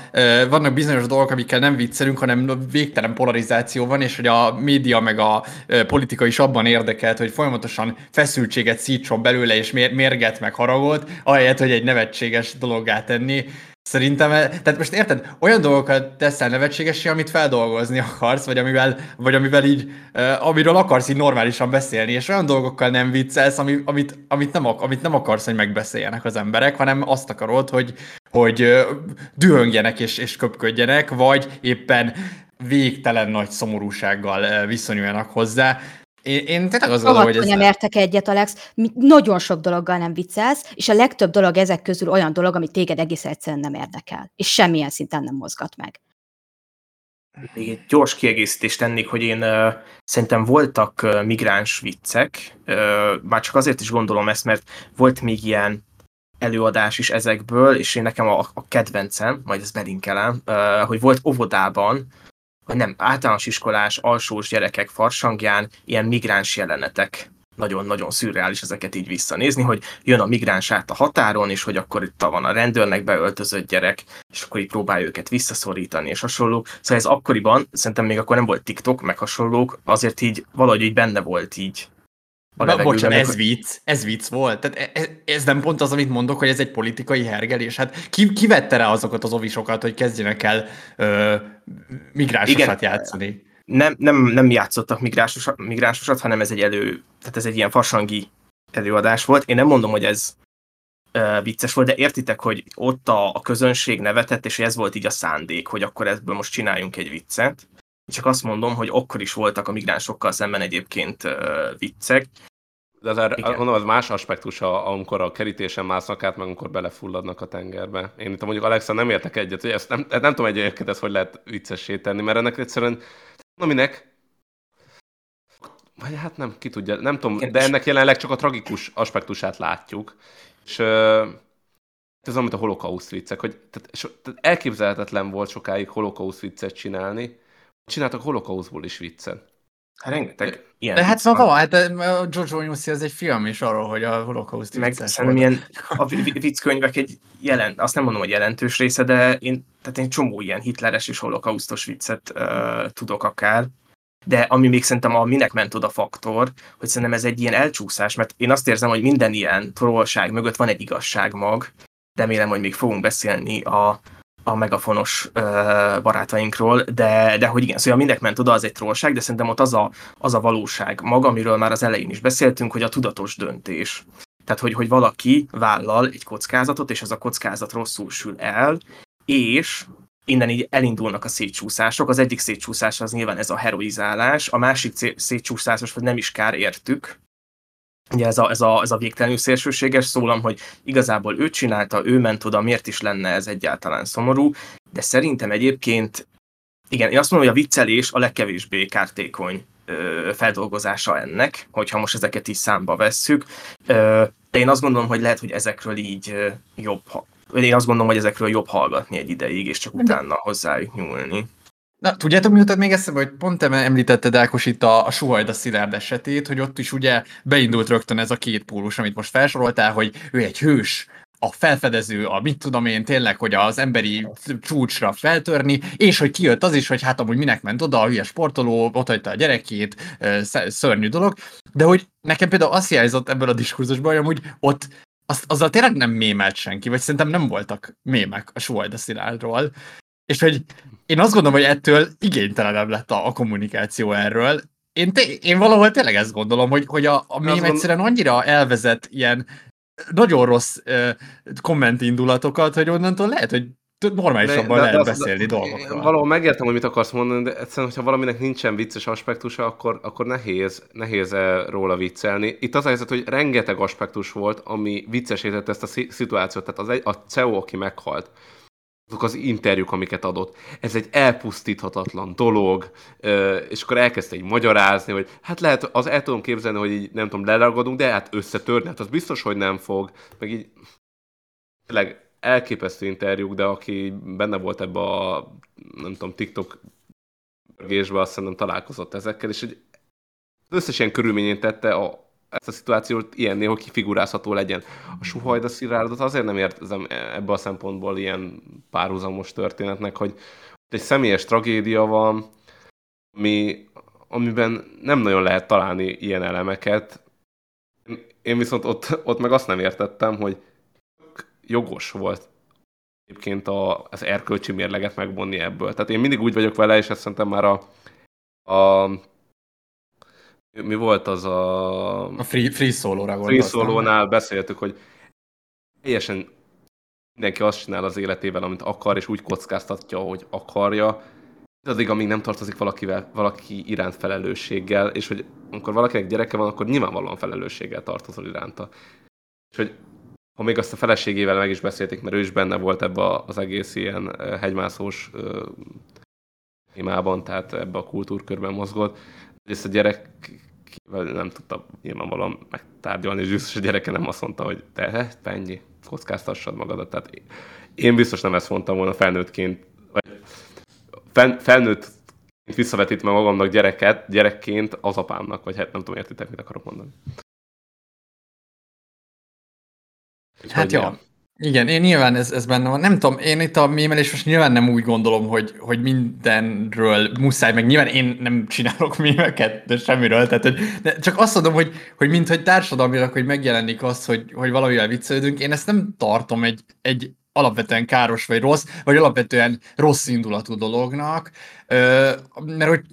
vannak bizonyos dolgok, amikkel nem viccelünk, hanem végtelen polarizáció van, és hogy a média meg a politika is abban érdekelt, hogy folyamatosan feszültséget szítson belőle, és mérget meg haragot, ahelyett, hogy egy nevetséges dologgá tenni. Szerintem, tehát most érted, olyan dolgokat teszel nevetségesé, amit feldolgozni akarsz, vagy amivel, vagy amivel így, uh, amiről akarsz így normálisan beszélni, és olyan dolgokkal nem viccelsz, ami, amit, amit, nem, amit nem akarsz, hogy megbeszéljenek az emberek, hanem azt akarod, hogy, hogy dühöngjenek és, és köpködjenek, vagy éppen végtelen nagy szomorúsággal viszonyuljanak hozzá. Én, én tényleg azt gondolom, hogy ez... nem értek egyet, Alex. Nagyon sok dologgal nem viccelsz, és a legtöbb dolog ezek közül olyan dolog, ami téged egész egyszerűen nem érdekel, és semmilyen szinten nem mozgat meg. Még egy gyors kiegészítést tennék, hogy én uh, szerintem voltak uh, migráns viccek, uh, már csak azért is gondolom ezt, mert volt még ilyen előadás is ezekből, és én nekem a, a kedvencem, majd ezt belinkelem, uh, hogy volt óvodában, vagy nem, általános iskolás, alsós gyerekek farsangján ilyen migráns jelenetek nagyon-nagyon szürreális ezeket így visszanézni, hogy jön a migráns át a határon, és hogy akkor itt van a rendőrnek beöltözött gyerek, és akkor így próbálja őket visszaszorítani, és hasonlók. Szóval ez akkoriban, szerintem még akkor nem volt TikTok, meg hasonlók, azért így valahogy így benne volt így a Na, bocsánat, ez vicc, ez vicc volt. Tehát ez, ez nem pont az, amit mondok, hogy ez egy politikai hergelés. Hát ki, ki vette rá azokat az ovisokat, hogy kezdjenek el ö, migránsosat Igen, játszani? Nem, nem, nem játszottak migránsosat, migránsosat, hanem ez egy elő, tehát ez egy ilyen fasangi előadás volt. Én nem mondom, hogy ez ö, vicces volt, de értitek, hogy ott a, a közönség nevetett, és ez volt így a szándék, hogy akkor ebből most csináljunk egy viccet. Csak azt mondom, hogy akkor is voltak a migránsokkal szemben egyébként uh, viccek, de az, Igen. mondom, az más aspektus, amikor a kerítésen másznak át, meg amikor belefulladnak a tengerbe. Én itt mondjuk Alexa nem értek egyet, hogy ezt nem, nem tudom egyébként ezt hogy lehet viccessé tenni, mert ennek egyszerűen, aminek vagy hát nem, ki tudja, nem tudom, de ennek jelenleg csak a tragikus aspektusát látjuk. És ez amit a holokauszt viccek, hogy tehát, so, tehát elképzelhetetlen volt sokáig holokauszt viccet csinálni. Csináltak holokauszból is viccet. Hát rengeteg ilyen De hát szóval, hát a George Nyuszi ez egy film is arról, hogy a holokauszt Meg szerintem ilyen, (laughs) a vicckönyvek egy jelent, azt nem mondom, hogy jelentős része, de én, tehát én csomó ilyen hitleres és holokausztos viccet uh, tudok akár. De ami még szerintem a minek ment oda faktor, hogy szerintem ez egy ilyen elcsúszás, mert én azt érzem, hogy minden ilyen trollság mögött van egy igazságmag. Remélem, hogy még fogunk beszélni a, a megafonos uh, barátainkról, de, de hogy igen, szóval mindek ment oda, az egy trollság, de szerintem ott az a, az a valóság maga, amiről már az elején is beszéltünk, hogy a tudatos döntés. Tehát, hogy, hogy valaki vállal egy kockázatot, és az a kockázat rosszul sül el, és innen így elindulnak a szétcsúszások. Az egyik szétcsúszás az nyilván ez a heroizálás, a másik szétcsúszás, hogy nem is kár értük, ugye ez a, ez a, ez a végtelenül szélsőséges szólam, hogy igazából ő csinálta, ő ment oda, miért is lenne ez egyáltalán szomorú, de szerintem egyébként, igen, én azt mondom, hogy a viccelés a legkevésbé kártékony ö, feldolgozása ennek, hogyha most ezeket is számba vesszük, ö, de én azt gondolom, hogy lehet, hogy ezekről így ö, jobb, én azt gondolom, hogy ezekről jobb hallgatni egy ideig, és csak utána hozzájuk nyúlni. Na, tudjátok, mi jutott még eszembe, hogy pont említetted Ákos itt a, a Suhajda Szilárd esetét, hogy ott is ugye beindult rögtön ez a két pólus, amit most felsoroltál, hogy ő egy hős, a felfedező, a mit tudom én, tényleg, hogy az emberi csúcsra feltörni, és hogy kijött az is, hogy hát amúgy minek ment oda, a hülye sportoló, ott hagyta a gyerekét, szörnyű dolog, de hogy nekem például azt hiányzott ebből a diskurzusban, hogy amúgy ott az, azzal tényleg nem mémelt senki, vagy szerintem nem voltak mémek a Suhajda Szilárdról, és hogy én azt gondolom, hogy ettől igénytelenebb lett a, a kommunikáció erről. Én, té- én valahol tényleg ezt gondolom, hogy, hogy a, a mém egyszerűen annyira elvezet ilyen nagyon rossz uh, kommentindulatokat, hogy onnantól lehet, hogy normálisabban de, de, lehet de beszélni az, dolgokról. Valahol megértem, hogy mit akarsz mondani, de egyszerűen, hogyha valaminek nincsen vicces aspektusa, akkor, akkor nehéz, nehéz róla viccelni. Itt az a helyzet, hogy rengeteg aspektus volt, ami viccesítette ezt a szituációt. Tehát az egy, a CEO, aki meghalt, azok az interjúk, amiket adott. Ez egy elpusztíthatatlan dolog, és akkor elkezdte így magyarázni, hogy hát lehet, az el tudom képzelni, hogy így nem tudom, leragadunk, de hát összetörni, hát az biztos, hogy nem fog. Meg így tényleg elképesztő interjúk, de aki benne volt ebbe a, nem tudom, TikTok görgésbe, azt szerintem találkozott ezekkel, és hogy az összes ilyen körülményén tette a, ezt a szituációt ilyennél, hogy kifigurázható legyen. A Suhajda Szilárdot azért nem értem ebbe a szempontból ilyen párhuzamos történetnek, hogy egy személyes tragédia van, ami, amiben nem nagyon lehet találni ilyen elemeket. Én viszont ott, ott meg azt nem értettem, hogy jogos volt egyébként a, az erkölcsi mérleget megvonni ebből. Tehát én mindig úgy vagyok vele, és ezt szerintem már a, a mi volt az a... A free, free solo-ra Free solo beszéltük, hogy teljesen mindenki azt csinál az életével, amit akar, és úgy kockáztatja, hogy akarja, addig, amíg nem tartozik valakivel, valaki iránt felelősséggel, és hogy amikor valakinek gyereke van, akkor nyilvánvalóan felelősséggel tartozol iránta. És hogy ha még azt a feleségével meg is beszélték, mert ő is benne volt ebbe az egész ilyen hegymászós témában, tehát ebbe a kultúrkörben mozgott, ezt a gyerek nem tudta nyilvánvalóan megtárgyalni, és biztos a gyereke nem azt mondta, hogy te, te ennyi, kockáztassad magadat. Tehát én biztos nem ezt mondtam volna felnőttként, vagy fel, felnőtt visszavetítve magamnak gyereket, gyerekként az apámnak, vagy hát nem tudom, értitek, mit akarok mondani. Hát jó. Igen, én nyilván ez, ez benne van. Nem tudom, én itt a mémelés most nyilván nem úgy gondolom, hogy, hogy mindenről muszáj, meg nyilván én nem csinálok mémeket, de semmiről, tehát hogy, de csak azt mondom, hogy, hogy mint hogy társadalmilag, hogy megjelenik az, hogy, hogy valamivel viccelődünk, én ezt nem tartom egy, egy alapvetően káros vagy rossz, vagy alapvetően rossz indulatú dolognak, mert hogy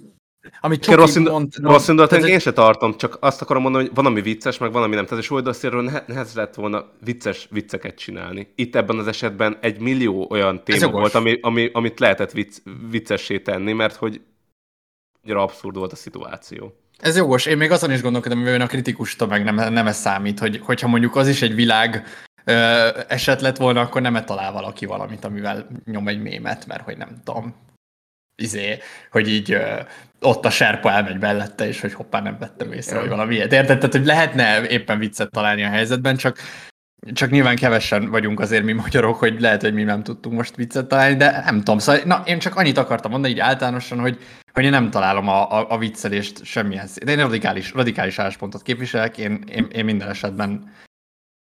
amit Csoki rossz, ind- mond, rossz indulatot én se tartom, csak azt akarom mondani, hogy van, ami vicces, meg van, ami nem. Tehát és oldalszéről nehez lett volna vicces vicceket csinálni. Itt ebben az esetben egy millió olyan téma volt, ami, ami, amit lehetett vicc, viccessé tenni, mert hogy annyira abszurd volt a szituáció. Ez jogos. Én még azon is gondolkodom, hogy a kritikus meg nem, nem ez számít, hogy, hogyha mondjuk az is egy világ ö, eset lett volna, akkor nem talál valaki valamit, amivel nyom egy mémet, mert hogy nem tudom, izé, hogy így ö, ott a serpa elmegy mellette, és hogy hoppá nem vettem észre, hogy valami ilyet. Érted? Tehát, hogy lehetne éppen viccet találni a helyzetben, csak csak nyilván kevesen vagyunk azért mi magyarok, hogy lehet, hogy mi nem tudtunk most viccet találni, de nem tudom. Szóval, na, én csak annyit akartam mondani, így általánosan, hogy, hogy én nem találom a, a, a viccelést semmilyen De én radikális, radikális álláspontot képviselek, én, én, én minden esetben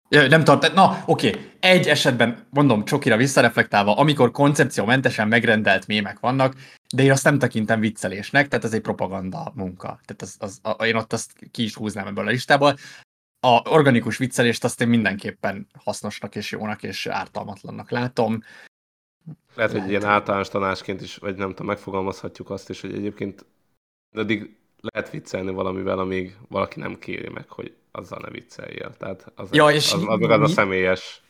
nem tart, na oké, okay. egy esetben, mondom, csokira visszareflektálva, amikor koncepciómentesen megrendelt mémek vannak, de én azt nem tekintem viccelésnek, tehát ez egy propaganda munka. Tehát az, az, a, én ott azt ki is húznám ebből a listából. A organikus viccelést azt én mindenképpen hasznosnak és jónak és ártalmatlannak látom. Lehet, hogy ilyen általános tanácsként is, vagy nem tudom, megfogalmazhatjuk azt is, hogy egyébként addig lehet viccelni valamivel, amíg valaki nem kéri meg, hogy azzal ne vicceljél. Tehát az, ja, és az, az, az, az a személyes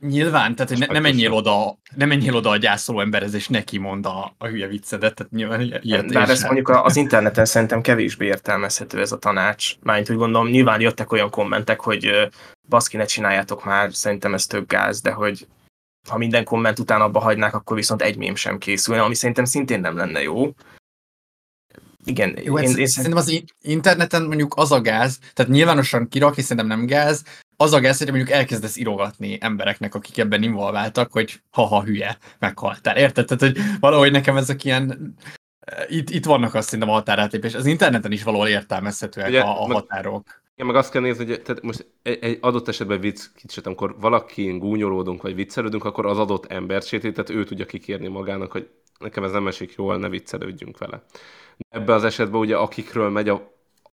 Nyilván, tehát hogy ne, nem menjél oda, nem menjél oda a gyászoló emberhez, és neki mond a, a hülye viccedet, tehát nyilván ilyet Bár ez mondjuk az interneten szerintem kevésbé értelmezhető ez a tanács. Mármint, hogy gondolom, nyilván jöttek olyan kommentek, hogy baszki, ne csináljátok már, szerintem ez tök gáz, de hogy ha minden komment után abba hagynák, akkor viszont egy mém sem készülne, ami szerintem szintén nem lenne jó. Igen, Jó, én, én szerintem az interneten mondjuk az a gáz, tehát nyilvánosan kirakni szerintem nem gáz, az a gáz, hogy mondjuk elkezdesz írogatni embereknek, akik ebben involváltak, hogy haha hülye, meghaltál. Érted? Tehát, hogy valahogy nekem ezek ilyen itt, itt vannak azt szerintem a határátlépés. Az interneten is valahol értelmezhetőek Ugye, a, a határok. Igen, meg azt kell nézni, hogy tehát most egy, egy adott esetben vicc, kicsit, amikor valaki gúnyolódunk, vagy viccelődünk, akkor az adott embert sétít, tehát ő tudja kikérni magának, hogy nekem ez nem esik jól, ne viccelődjünk vele. De ebben az esetben ugye akikről megy a,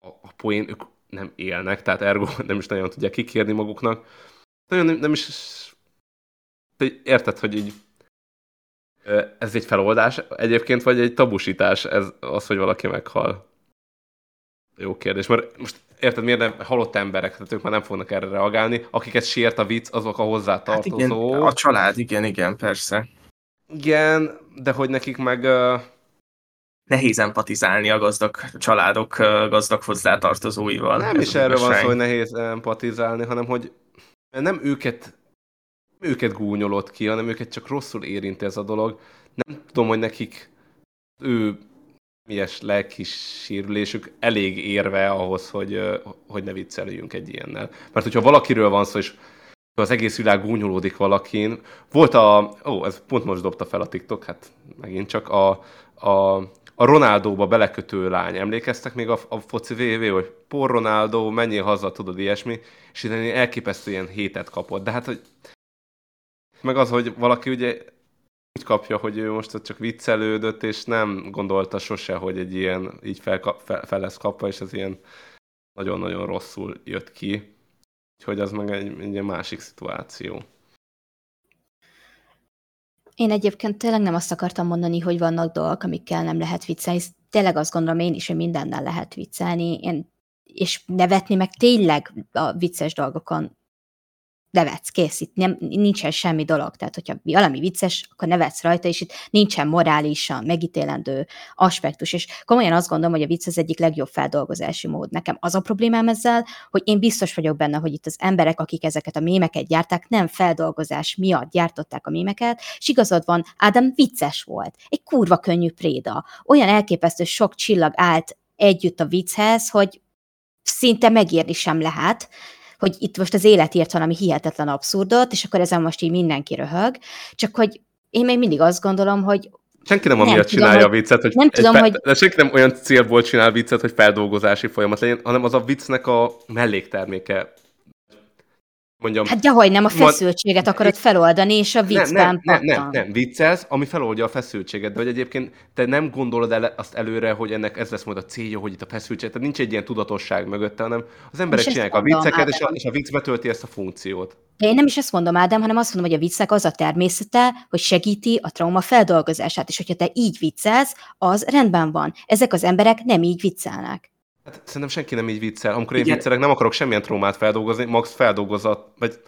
a, a poén, ők nem élnek, tehát ergo (laughs) nem is nagyon tudják kikérni maguknak. Nagyon nem, nem is... Érted, hogy így ez egy feloldás egyébként, vagy egy tabusítás ez az, hogy valaki meghal? Jó kérdés, mert most érted, miért nem halott emberek, tehát ők már nem fognak erre reagálni. Akiket sért a vicc, azok a hozzátartozó. Hát igen, a család, igen, igen, persze. Igen, de hogy nekik meg nehéz empatizálni a gazdag családok gazdag hozzátartozóival. Nem is erről van szó, hogy nehéz empatizálni, hanem hogy nem őket őket gúnyolott ki, hanem őket csak rosszul érinti ez a dolog. Nem tudom, hogy nekik ő milyes lelkis sérülésük elég érve ahhoz, hogy, hogy ne vicceljünk egy ilyennel. Mert hogyha valakiről van szó, és az egész világ gúnyolódik valakin. Volt a, ó, ez pont most dobta fel a TikTok, hát megint csak a, a a Ronaldóba belekötő lány. Emlékeztek még a, a foci VV, hogy por Ronaldo, menjél haza, tudod, ilyesmi, és innen elképesztő ilyen hétet kapott. De hát, hogy meg az, hogy valaki ugye úgy kapja, hogy ő most csak viccelődött, és nem gondolta sose, hogy egy ilyen így fel, fel, fel lesz kapva, és ez ilyen nagyon-nagyon rosszul jött ki. Úgyhogy az meg egy, egy másik szituáció. Én egyébként tényleg nem azt akartam mondani, hogy vannak dolgok, amikkel nem lehet viccelni. Tényleg azt gondolom én is, hogy mindennel lehet viccelni. Én, és nevetni meg tényleg a vicces dolgokon nevetsz, kész, itt nem, nincsen semmi dolog. Tehát, hogyha valami vicces, akkor nevetsz rajta, és itt nincsen morálisan megítélendő aspektus. És komolyan azt gondolom, hogy a vicc az egyik legjobb feldolgozási mód. Nekem az a problémám ezzel, hogy én biztos vagyok benne, hogy itt az emberek, akik ezeket a mémeket gyárták, nem feldolgozás miatt gyártották a mémeket, és igazad van, Ádám vicces volt. Egy kurva könnyű préda. Olyan elképesztő sok csillag állt együtt a vicchez, hogy szinte megírni sem lehet, hogy itt most az élet írt valami hihetetlen abszurdot, és akkor ezen most így mindenki röhög, csak hogy én még mindig azt gondolom, hogy Senki nem, nem amiatt tudom, csinálja hogy, a viccet, hogy, nem tudom, fel, hogy... de senki nem olyan célból csinál viccet, hogy feldolgozási folyamat legyen, hanem az a viccnek a mellékterméke mondjam... Hát gyahogy nem, a feszültséget ma... akarod feloldani, és a viccben nem, nem, nem, nem, nem, viccelsz, ami feloldja a feszültséget, de hogy egyébként te nem gondolod el azt előre, hogy ennek ez lesz majd a célja, hogy itt a feszültség, tehát nincs egy ilyen tudatosság mögötte, hanem az emberek és csinálják a vicceket, és a, és a vicc betölti ezt a funkciót. De én nem is ezt mondom, Ádám, hanem azt mondom, hogy a viccek az a természete, hogy segíti a trauma feldolgozását, és hogyha te így viccelsz, az rendben van. Ezek az emberek nem így viccelnek. Hát szerintem senki nem így viccel. Amikor én Igen. viccelek, nem akarok semmilyen traumát feldolgozni, max feldolgozat, vagy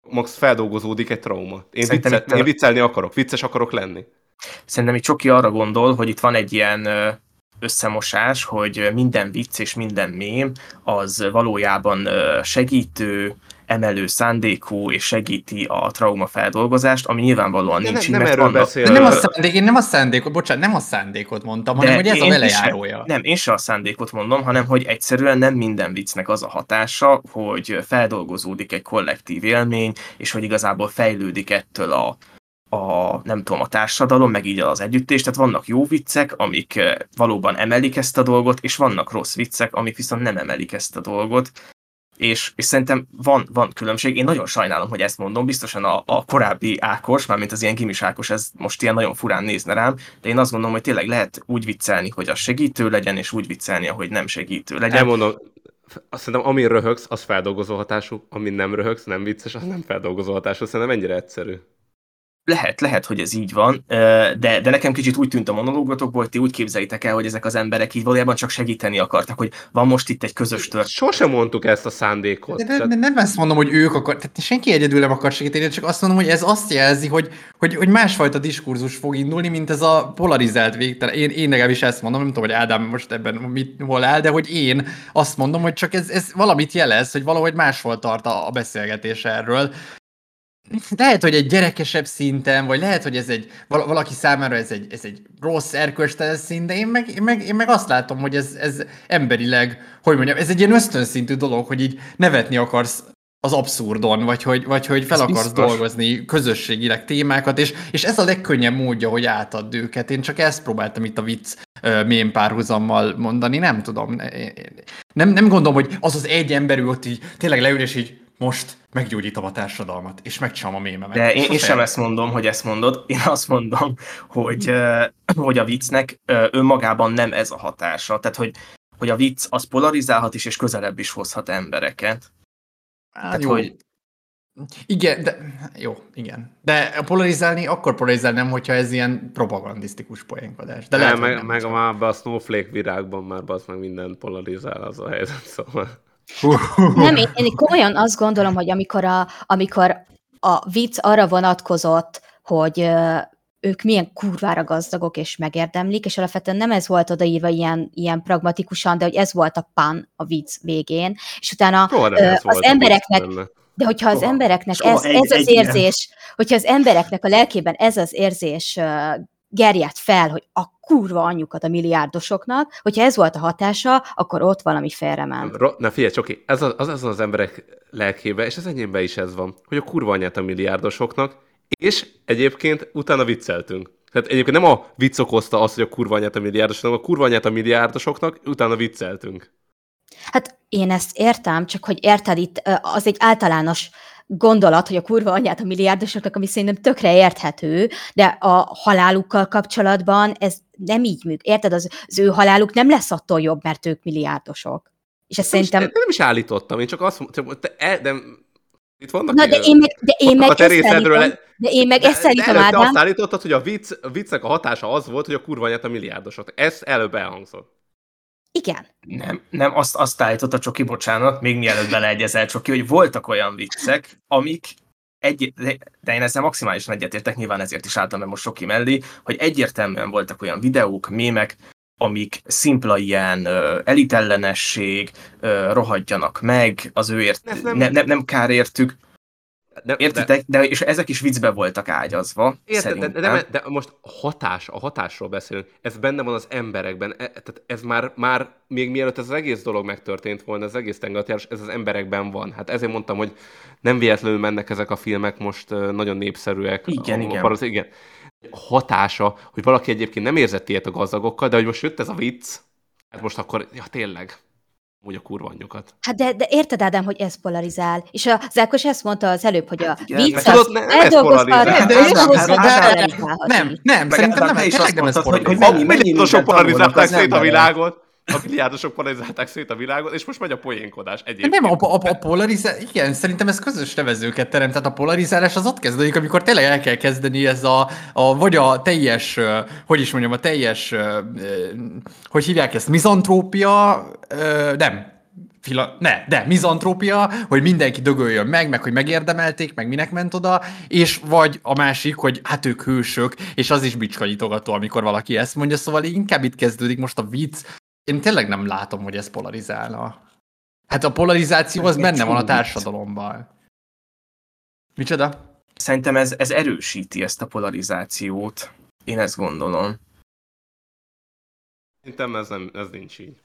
max feldolgozódik egy trauma. Én, viccel, itt, én viccelni akarok, vicces akarok lenni. Szerintem itt Csoki arra gondol, hogy itt van egy ilyen összemosás, hogy minden vicc és minden mém az valójában segítő, emelő szándékú és segíti a trauma feldolgozást, ami nyilvánvalóan de nincs. Nem, nem erről beszél. Nem a szándék, én nem a szándékot, bocsánat, nem a szándékot mondtam, hanem hogy ez a velejárója. nem, én sem a szándékot mondom, hanem hogy egyszerűen nem minden viccnek az a hatása, hogy feldolgozódik egy kollektív élmény, és hogy igazából fejlődik ettől a, a, nem tudom, a társadalom, meg így az együttés, tehát vannak jó viccek, amik valóban emelik ezt a dolgot, és vannak rossz viccek, amik viszont nem emelik ezt a dolgot, és, és szerintem van, van különbség. Én nagyon sajnálom, hogy ezt mondom, biztosan a, a korábbi Ákos, mármint az ilyen gimis Ákos, ez most ilyen nagyon furán nézne rám, de én azt gondolom, hogy tényleg lehet úgy viccelni, hogy az segítő legyen, és úgy viccelni, hogy nem segítő legyen. Elmondom, azt szerintem, amin röhögsz, az feldolgozó hatású, amin nem röhögsz, nem vicces, az nem feldolgozó hatású. Szerintem ennyire egyszerű. Lehet, lehet, hogy ez így van, de, de nekem kicsit úgy tűnt a monológotokból, hogy ti úgy képzelitek el, hogy ezek az emberek így valójában csak segíteni akartak, hogy van most itt egy közös történet. Sosem mondtuk ezt a szándékot. De, de, de nem ezt mondom, hogy ők akar, tehát senki egyedül nem akar segíteni, csak azt mondom, hogy ez azt jelzi, hogy, hogy, hogy másfajta diskurzus fog indulni, mint ez a polarizált végtelen. Én, én legalábbis ezt mondom, nem tudom, hogy Ádám most ebben mit, hol áll, de hogy én azt mondom, hogy csak ez, ez valamit jelez, hogy valahogy máshol tart a, a beszélgetés erről, lehet, hogy egy gyerekesebb szinten, vagy lehet, hogy ez egy, valaki számára ez egy, ez egy rossz erkölcstelen szint, de én meg, én meg, én meg azt látom, hogy ez, ez emberileg, hogy mondjam, ez egy ilyen ösztönszintű dolog, hogy így nevetni akarsz az abszurdon, vagy hogy, vagy hogy fel ez akarsz biztos. dolgozni közösségileg témákat, és, és ez a legkönnyebb módja, hogy átadd őket. Én csak ezt próbáltam itt a vicc mém párhuzammal mondani, nem tudom. Nem, nem gondolom, hogy az az egy ember ott így tényleg leül, és így most meggyógyítom a társadalmat, és megcsom a mémemet. De én, én sem ezt mondom, hogy ezt mondod. Én azt mondom, hogy, hogy a viccnek önmagában nem ez a hatása. Tehát, hogy, hogy a vicc az polarizálhat is, és közelebb is hozhat embereket. Á, Tehát, jó. hogy igen, de jó, igen. De polarizálni, akkor polarizálni nem, hogyha ez ilyen propagandisztikus poénkodás. De lehet, meg, nem meg már a Snowflake virágban már az meg minden polarizál az a helyzet, szóval. Nem, én, én komolyan azt gondolom, hogy amikor a, amikor a vicc arra vonatkozott, hogy ők milyen kurvára gazdagok és megérdemlik, és alapvetően nem ez volt odaírva ilyen, ilyen pragmatikusan, de hogy ez volt a pan a vicc végén, és utána ö, az embereknek, de hogyha az embereknek ez, ez az érzés, hogyha az embereknek a lelkében ez az érzés gerjedt fel, hogy a kurva anyjukat a milliárdosoknak, hogyha ez volt a hatása, akkor ott valami félrement. Na figyelj, Csoki, ez az, az, az az emberek lelkébe, és az enyémben is ez van, hogy a kurva anyját a milliárdosoknak, és egyébként utána vicceltünk. Tehát egyébként nem a vicc okozta azt, hogy a kurva anyát a milliárdos, hanem a kurva anyát a milliárdosoknak, utána vicceltünk. Hát én ezt értem, csak hogy érted itt, az egy általános gondolat, hogy a kurva anyát a milliárdosoknak, ami szerintem tökre érthető, de a halálukkal kapcsolatban ez nem így működik. Érted, az, az ő haláluk nem lesz attól jobb, mert ők milliárdosok. És ezt Nem is, szerintem... nem is állítottam, én csak azt mondtam, te, e- de itt vannak Na, de én meg, de én meg ezt állítom, de én meg De- ezt állítom, Ádám, azt állítottad, hogy a, vicc, a viccnek a hatása az volt, hogy a kurva anyát a milliárdosok. Ez előbb elhangzott. Igen. Nem, nem, azt, azt állította Csoki, bocsánat, még mielőtt beleegyezel Csoki, hogy voltak olyan viccek, amik egy, de, én ezzel maximálisan egyetértek, nyilván ezért is álltam be most Csoki mellé, hogy egyértelműen voltak olyan videók, mémek, amik szimpla ilyen ö, elitellenesség, ö, rohadjanak meg, az őért, nem, nem- nem, nem kár értük, De, értitek? De, és ezek is viccbe voltak ágyazva, Érted, de, de, de, de, most hatás, a hatásról beszélünk, ez benne van az emberekben, e, tehát ez már, már még mielőtt ez az egész dolog megtörtént volna, az egész tengerjáros, ez az emberekben van. Hát ezért mondtam, hogy nem véletlenül mennek ezek a filmek most nagyon népszerűek. Igen, a, igen. A, igen. Hatása, hogy valaki egyébként nem érzett ilyet a gazdagokkal, de hogy most jött ez a vicc, hát most akkor, ja tényleg, úgy a kurva anyjukat. Hát de, de érted, Ádám, hogy ez polarizál. És a Zákos ezt mondta az előbb, hogy a Hát igen, vicc az tudod, ne- nem. De az. Nem, nem, szerintem nem, is azt nem ez mondtad, hogy- mennyi- polarizálták az szét a világot, a milliárdosok polarizálták szét a világot, és most megy a poénkodás egyébként. Nem, a, a, a polarizálás, igen, szerintem ez közös nevezőket teremt, tehát a polarizálás az ott kezdődik, amikor tényleg el kell kezdeni ez a, a vagy a teljes, hogy is mondjam, a teljes, hogy hívják ezt, mizantrópia, nem, Fila, ne, de mizantrópia, hogy mindenki dögöljön meg, meg hogy megérdemelték, meg minek ment oda, és vagy a másik, hogy hát ők hősök, és az is bicskanyitogató, amikor valaki ezt mondja, szóval inkább itt kezdődik most a vicc. Én tényleg nem látom, hogy ez polarizálna. Hát a polarizáció az benne van a társadalomban. Micsoda? Szerintem ez, ez erősíti ezt a polarizációt. Én ezt gondolom. Szerintem ez, nem, ez nincs így.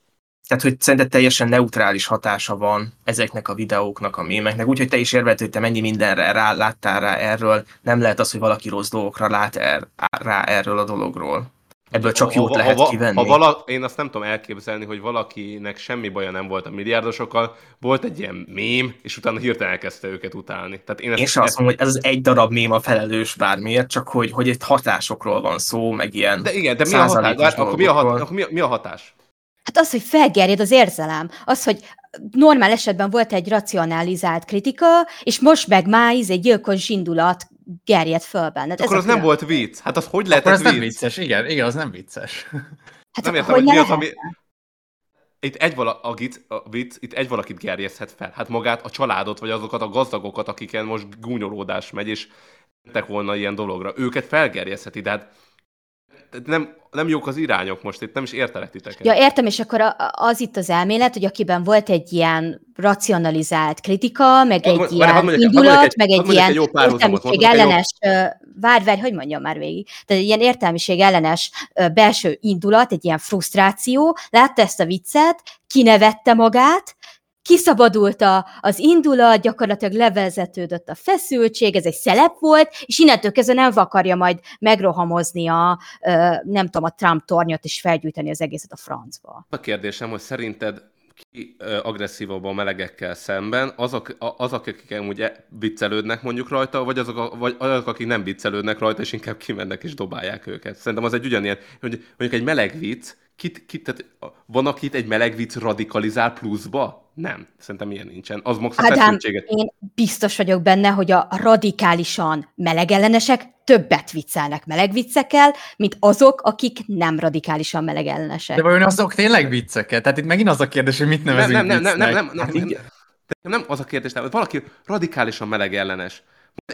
Tehát, hogy szerinted teljesen neutrális hatása van ezeknek a videóknak, a mémeknek, úgyhogy te is érvelt, hogy te mennyi mindenre rá, láttál rá erről, nem lehet az, hogy valaki rossz dolgokra lát er, rá erről a dologról. Ebből csak jót ha, lehet ha, kivenni. Ha vala, én azt nem tudom elképzelni, hogy valakinek semmi baja nem volt a milliárdosokkal, volt egy ilyen mém, és utána hirtelen elkezdte őket utálni. Tehát én, ezt, Én sem azt mondom, hogy ez az egy darab mém a felelős bármiért, csak hogy, hogy itt hatásokról van szó, meg ilyen De igen, de mi a hatás? Akkor mi a, hat, akkor mi a, mi a hatás? Hát az, hogy felgerjed az érzelem, az, hogy normál esetben volt egy racionalizált kritika, és most meg már egy gyilkos indulat gerjed föl benned. Ez Akkor a az nem volt vicc. Hát az hogy Akkor lehetett ez nem vicc? vicces, igen, igen, az nem vicces. Hát Nem akkor értem, hogy mi az, ami... Itt egy, vala, a, gic, a vicc, itt egy valakit gerjeszthet fel. Hát magát, a családot, vagy azokat a gazdagokat, akiken most gúnyolódás megy, és mentek volna ilyen dologra. Őket felgerjesztheti, de hát nem, nem jók az irányok most, itt nem is értelek titeket. Ja, értem, és akkor az itt az elmélet, hogy akiben volt egy ilyen racionalizált kritika, meg egy mondj- ilyen mondjak- indulat, egy- meg egy ilyen egy értelmiség ellenes, várj, várj, hogy mondjam már végig, tehát egy ilyen értelmiség ellenes belső indulat, egy ilyen frusztráció, látta ezt a viccet, kinevette magát, kiszabadult a, az indulat, gyakorlatilag levezetődött a feszültség, ez egy szelep volt, és innentől kezdve nem akarja majd megrohamozni a, nem tudom, a Trump tornyot, és felgyújtani az egészet a francba. A kérdésem, hogy szerinted ki agresszívabb a melegekkel szemben, azok, azok akik amúgy viccelődnek mondjuk rajta, vagy azok, vagy azok, akik nem viccelődnek rajta, és inkább kimennek és dobálják őket. Szerintem az egy ugyanilyen, hogy mondjuk egy meleg vicc, kit, kit, tehát van, akit egy meleg vicc radikalizál pluszba? Nem. Szerintem ilyen nincsen. Az max a Ádám, feszültséget. én biztos vagyok benne, hogy a radikálisan melegellenesek többet viccelnek melegviccekkel, mint azok, akik nem radikálisan melegellenesek. De vajon azok tényleg vicceket? Tehát itt megint az a kérdés, hogy mit Nem, nevezünk nem, nem, nem, nem, nem, nem, Hát nem, igen. de nem az a kérdés, nem, hogy valaki radikálisan meleg ellenes.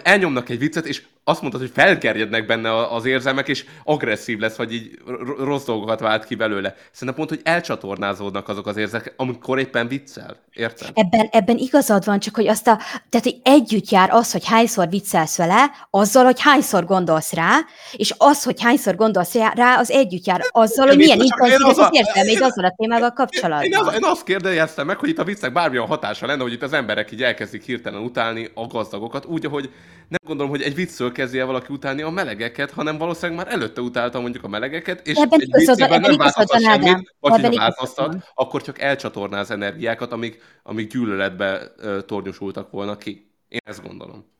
Elnyomnak egy viccet, és azt mondod, hogy felgerjednek benne az érzelmek, és agresszív lesz, vagy így rossz dolgokat vált ki belőle. Szerintem pont, hogy elcsatornázódnak azok az érzek, amikor éppen viccel. Érted? Ebben, ebben igazad van, csak hogy azt a, tehát hogy együtt jár az, hogy hányszor viccelsz vele, azzal, hogy hányszor gondolsz rá, és az, hogy hányszor gondolsz rá, az együtt jár azzal, hogy Én milyen én intenzív az az értelméd azzal a témával Én, kapcsolatban. az, én azt kérdeztem meg, hogy itt a viccek bármilyen hatása lenne, hogy itt az emberek így elkezdik hirtelen utálni a gazdagokat, úgy, ahogy nem gondolom, hogy egy viccről kezdje valaki utálni a melegeket, hanem valószínűleg már előtte utálta mondjuk a melegeket, és Ebben egy van, viccében nem változtat semmit, vagy igazad változtat, akkor csak elcsatornáz energiákat, amik, amik gyűlöletbe tornyosultak volna ki. Én ezt gondolom.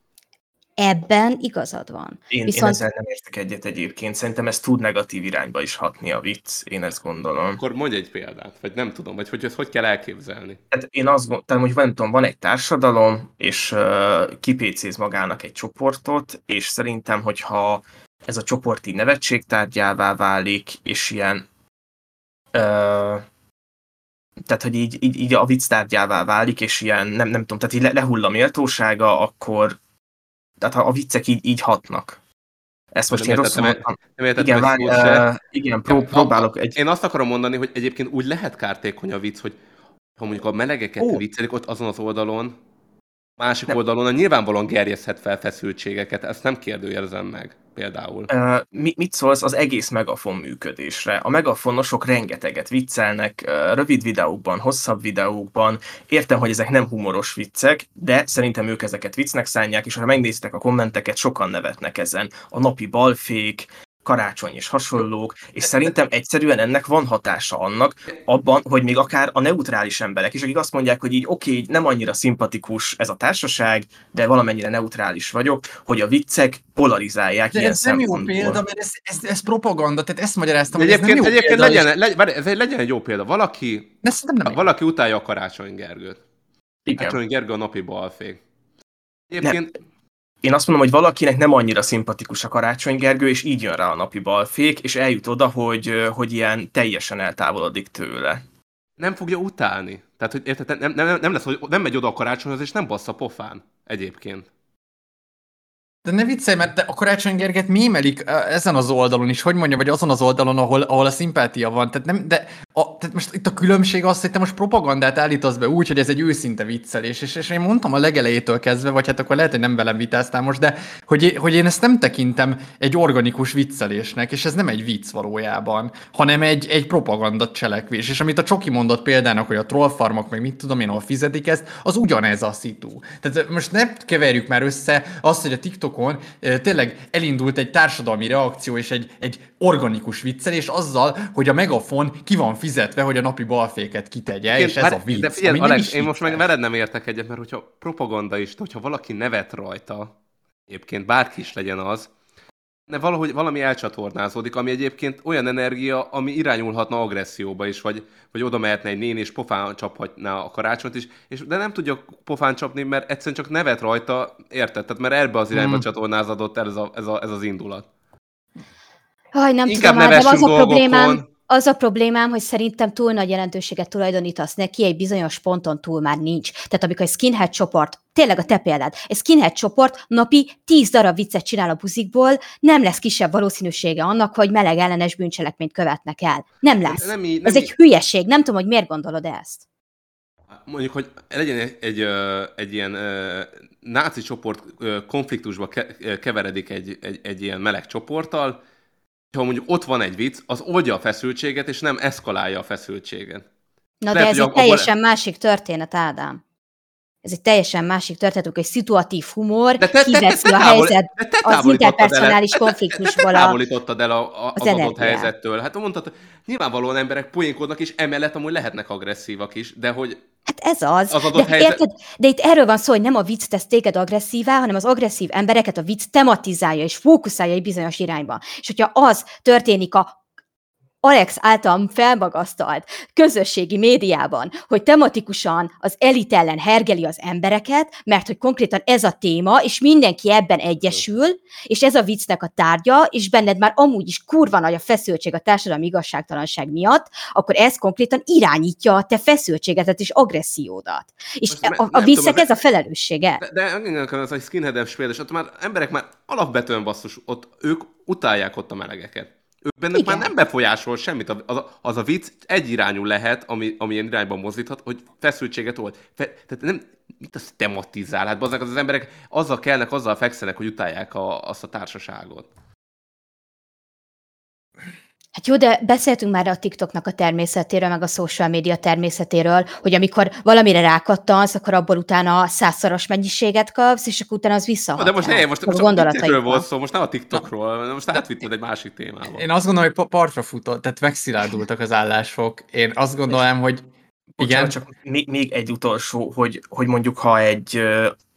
Ebben igazad van. Én, Viszont- én ezzel nem értek egyet egyébként. Szerintem ez tud negatív irányba is hatni a vicc, én ezt gondolom. Akkor mondj egy példát, vagy nem tudom, vagy hogy ezt hogy kell elképzelni. Hát én azt gondolom, hogy nem tudom, van egy társadalom, és uh, kipécéz magának egy csoportot, és szerintem, hogyha ez a csoport így nevetségtárgyává válik, és ilyen uh, tehát, hogy így, így, így a vicc tárgyává válik, és ilyen, nem, nem tudom, tehát így le, lehull a méltósága, akkor tehát ha a viccek így, így hatnak. Ezt most Nem én rosszul értettem, mondtam. Nem értettem Igen, várj, uh, igen, pró- próbálok egy... Én azt akarom mondani, hogy egyébként úgy lehet kártékony a vicc, hogy ha mondjuk a melegeket Ó. viccelik ott azon az oldalon, másik Nem. oldalon nyilvánvalóan gerjeszthet fel feszültségeket, ezt nem kérdőjelezem meg például. Uh, mi, mit szólsz az egész megafon működésre? A megafonosok rengeteget viccelnek, uh, rövid videókban, hosszabb videókban. Értem, hogy ezek nem humoros viccek, de szerintem ők ezeket viccnek szánják, és ha megnéztek a kommenteket, sokan nevetnek ezen. A napi balfék, karácsony és hasonlók, és szerintem egyszerűen ennek van hatása annak, abban, hogy még akár a neutrális emberek is, akik azt mondják, hogy így oké, okay, nem annyira szimpatikus ez a társaság, de valamennyire neutrális vagyok, hogy a viccek polarizálják De ilyen ez nem jó példa, mert ez, ez, ez propaganda, tehát ezt magyaráztam, hogy ez nem egyébként, jó egyébként példa, legyen, és- legyen, ez egy, legyen egy jó példa. Valaki, De nem. valaki utálja a Karácsony Gergőt. Igen. Karácsony Gergő a napi balfék. Egyébként Én azt mondom, hogy valakinek nem annyira szimpatikus a Karácsony Gergő, és így jön rá a napi balfék, és eljut oda, hogy, hogy ilyen teljesen eltávolodik tőle. nem fogja utálni. Tehát, hogy érted, nem, nem, nem lesz, hogy nem megy oda a karácsonyhoz, és nem bassza pofán. Egyébként. De ne viccelj, mert a Karácsony Gerget mémelik ezen az oldalon is, hogy mondja, vagy azon az oldalon, ahol, ahol a szimpátia van. Tehát, nem, de a, tehát most itt a különbség az, hogy te most propagandát állítasz be úgy, hogy ez egy őszinte viccelés, és, és én mondtam a legelejétől kezdve, vagy hát akkor lehet, hogy nem velem vitáztál most, de hogy, hogy én ezt nem tekintem egy organikus viccelésnek, és ez nem egy vicc valójában, hanem egy, egy propaganda cselekvés. És amit a Csoki mondott példának, hogy a trollfarmok, meg mit tudom én, ahol fizetik ezt, az ugyanez a szitu. Tehát most ne keverjük már össze azt, hogy a TikTokon tényleg elindult egy társadalmi reakció és egy, egy organikus viccelés azzal, hogy a megafon ki van fizetve, hogy a napi balféket kitegye, és ez Várj, a vicc. De figyelj, Alex, én most meg veled nem értek egyet, mert hogyha propaganda is, hogyha valaki nevet rajta, egyébként bárki is legyen az, de valahogy valami elcsatornázódik, ami egyébként olyan energia, ami irányulhatna agresszióba is, vagy, vagy oda mehetne egy néni, és pofán csaphatná a karácsonyt is, és, de nem tudja pofán csapni, mert egyszerűen csak nevet rajta, érted? Tehát mert ebbe az irányba Hmm. csatornázódott el ez, a, ez, a, ez az indulat. Haj, nem Inkább tudom, Ádám, az nevessünk a problémám, dolgokon. Az a problémám, hogy szerintem túl nagy jelentőséget tulajdonítasz neki, egy bizonyos ponton túl már nincs. Tehát amikor egy skinhead csoport, tényleg a te példád, egy skinhead csoport napi 10 darab viccet csinál a buzikból, nem lesz kisebb valószínűsége annak, hogy meleg ellenes bűncselekményt követnek el. Nem lesz. Nem, így- nem Ez egy hülyeség, nem tudom, hogy miért gondolod ezt. mondjuk, hogy legyen egy, egy, egy ilyen náci csoport konfliktusba keveredik egy, egy, egy ilyen meleg csoporttal, ha mondjuk ott van egy vicc, az oldja a feszültséget, és nem eszkalálja a feszültséget. Na Lehet, de ez egy teljesen másik történet, Ádám. Ez egy teljesen másik történet, amikor egy szituatív humor De te, te, te, kiveszi te, a távol, helyzet te az el- interpersonális te- te- konfliktusból Te, te távolítottad el a, a, az, az adott helyzettől. Hát mondtad, nyilvánvalóan emberek poénkodnak, és emellett amúgy lehetnek agresszívak is, de hogy Hát ez az. Az adott de, helyzet- érted? de itt erről van szó, hogy nem a vicc tesz téged agresszívá, hanem az agresszív embereket a vicc tematizálja és fókuszálja egy bizonyos irányba. És hogyha az történik a Alex által felmagasztalt közösségi médiában, hogy tematikusan az elit ellen hergeli az embereket, mert hogy konkrétan ez a téma, és mindenki ebben egyesül, és ez a viccnek a tárgya, és benned már amúgy is kurva nagy a feszültség a társadalmi igazságtalanság miatt, akkor ez konkrétan irányítja a te feszültségedet és agressziódat. És Most a, a viccnek tudom, ez a felelőssége. De, de igen, az egy skinhead példa, és ott már emberek már alapvetően basszus, ott ők utálják ott a melegeket. Igen. már nem befolyásol semmit. Az a, az a vicc egyirányú lehet, ami, ami ilyen irányban mozdíthat, hogy feszültséget old. Fe, tehát nem, mit az tematizál? Hát bazdmeg, az, emberek azzal kelnek, azzal fekszenek, hogy utálják a, azt a társaságot. Hát jó, de beszéltünk már a TikToknak a természetéről, meg a social media természetéről, hogy amikor valamire rákattansz, akkor abból utána százszoros mennyiséget kapsz, és akkor utána az visszahat. De most ne, most, most a volt szó, most nem a TikTokról, most átvitted egy másik témába. Én azt gondolom, hogy pa- partra futott, tehát megszilárdultak az állások. Én azt gondolom, hogy igen. Bocsánat, csak még, még egy utolsó, hogy, hogy mondjuk ha egy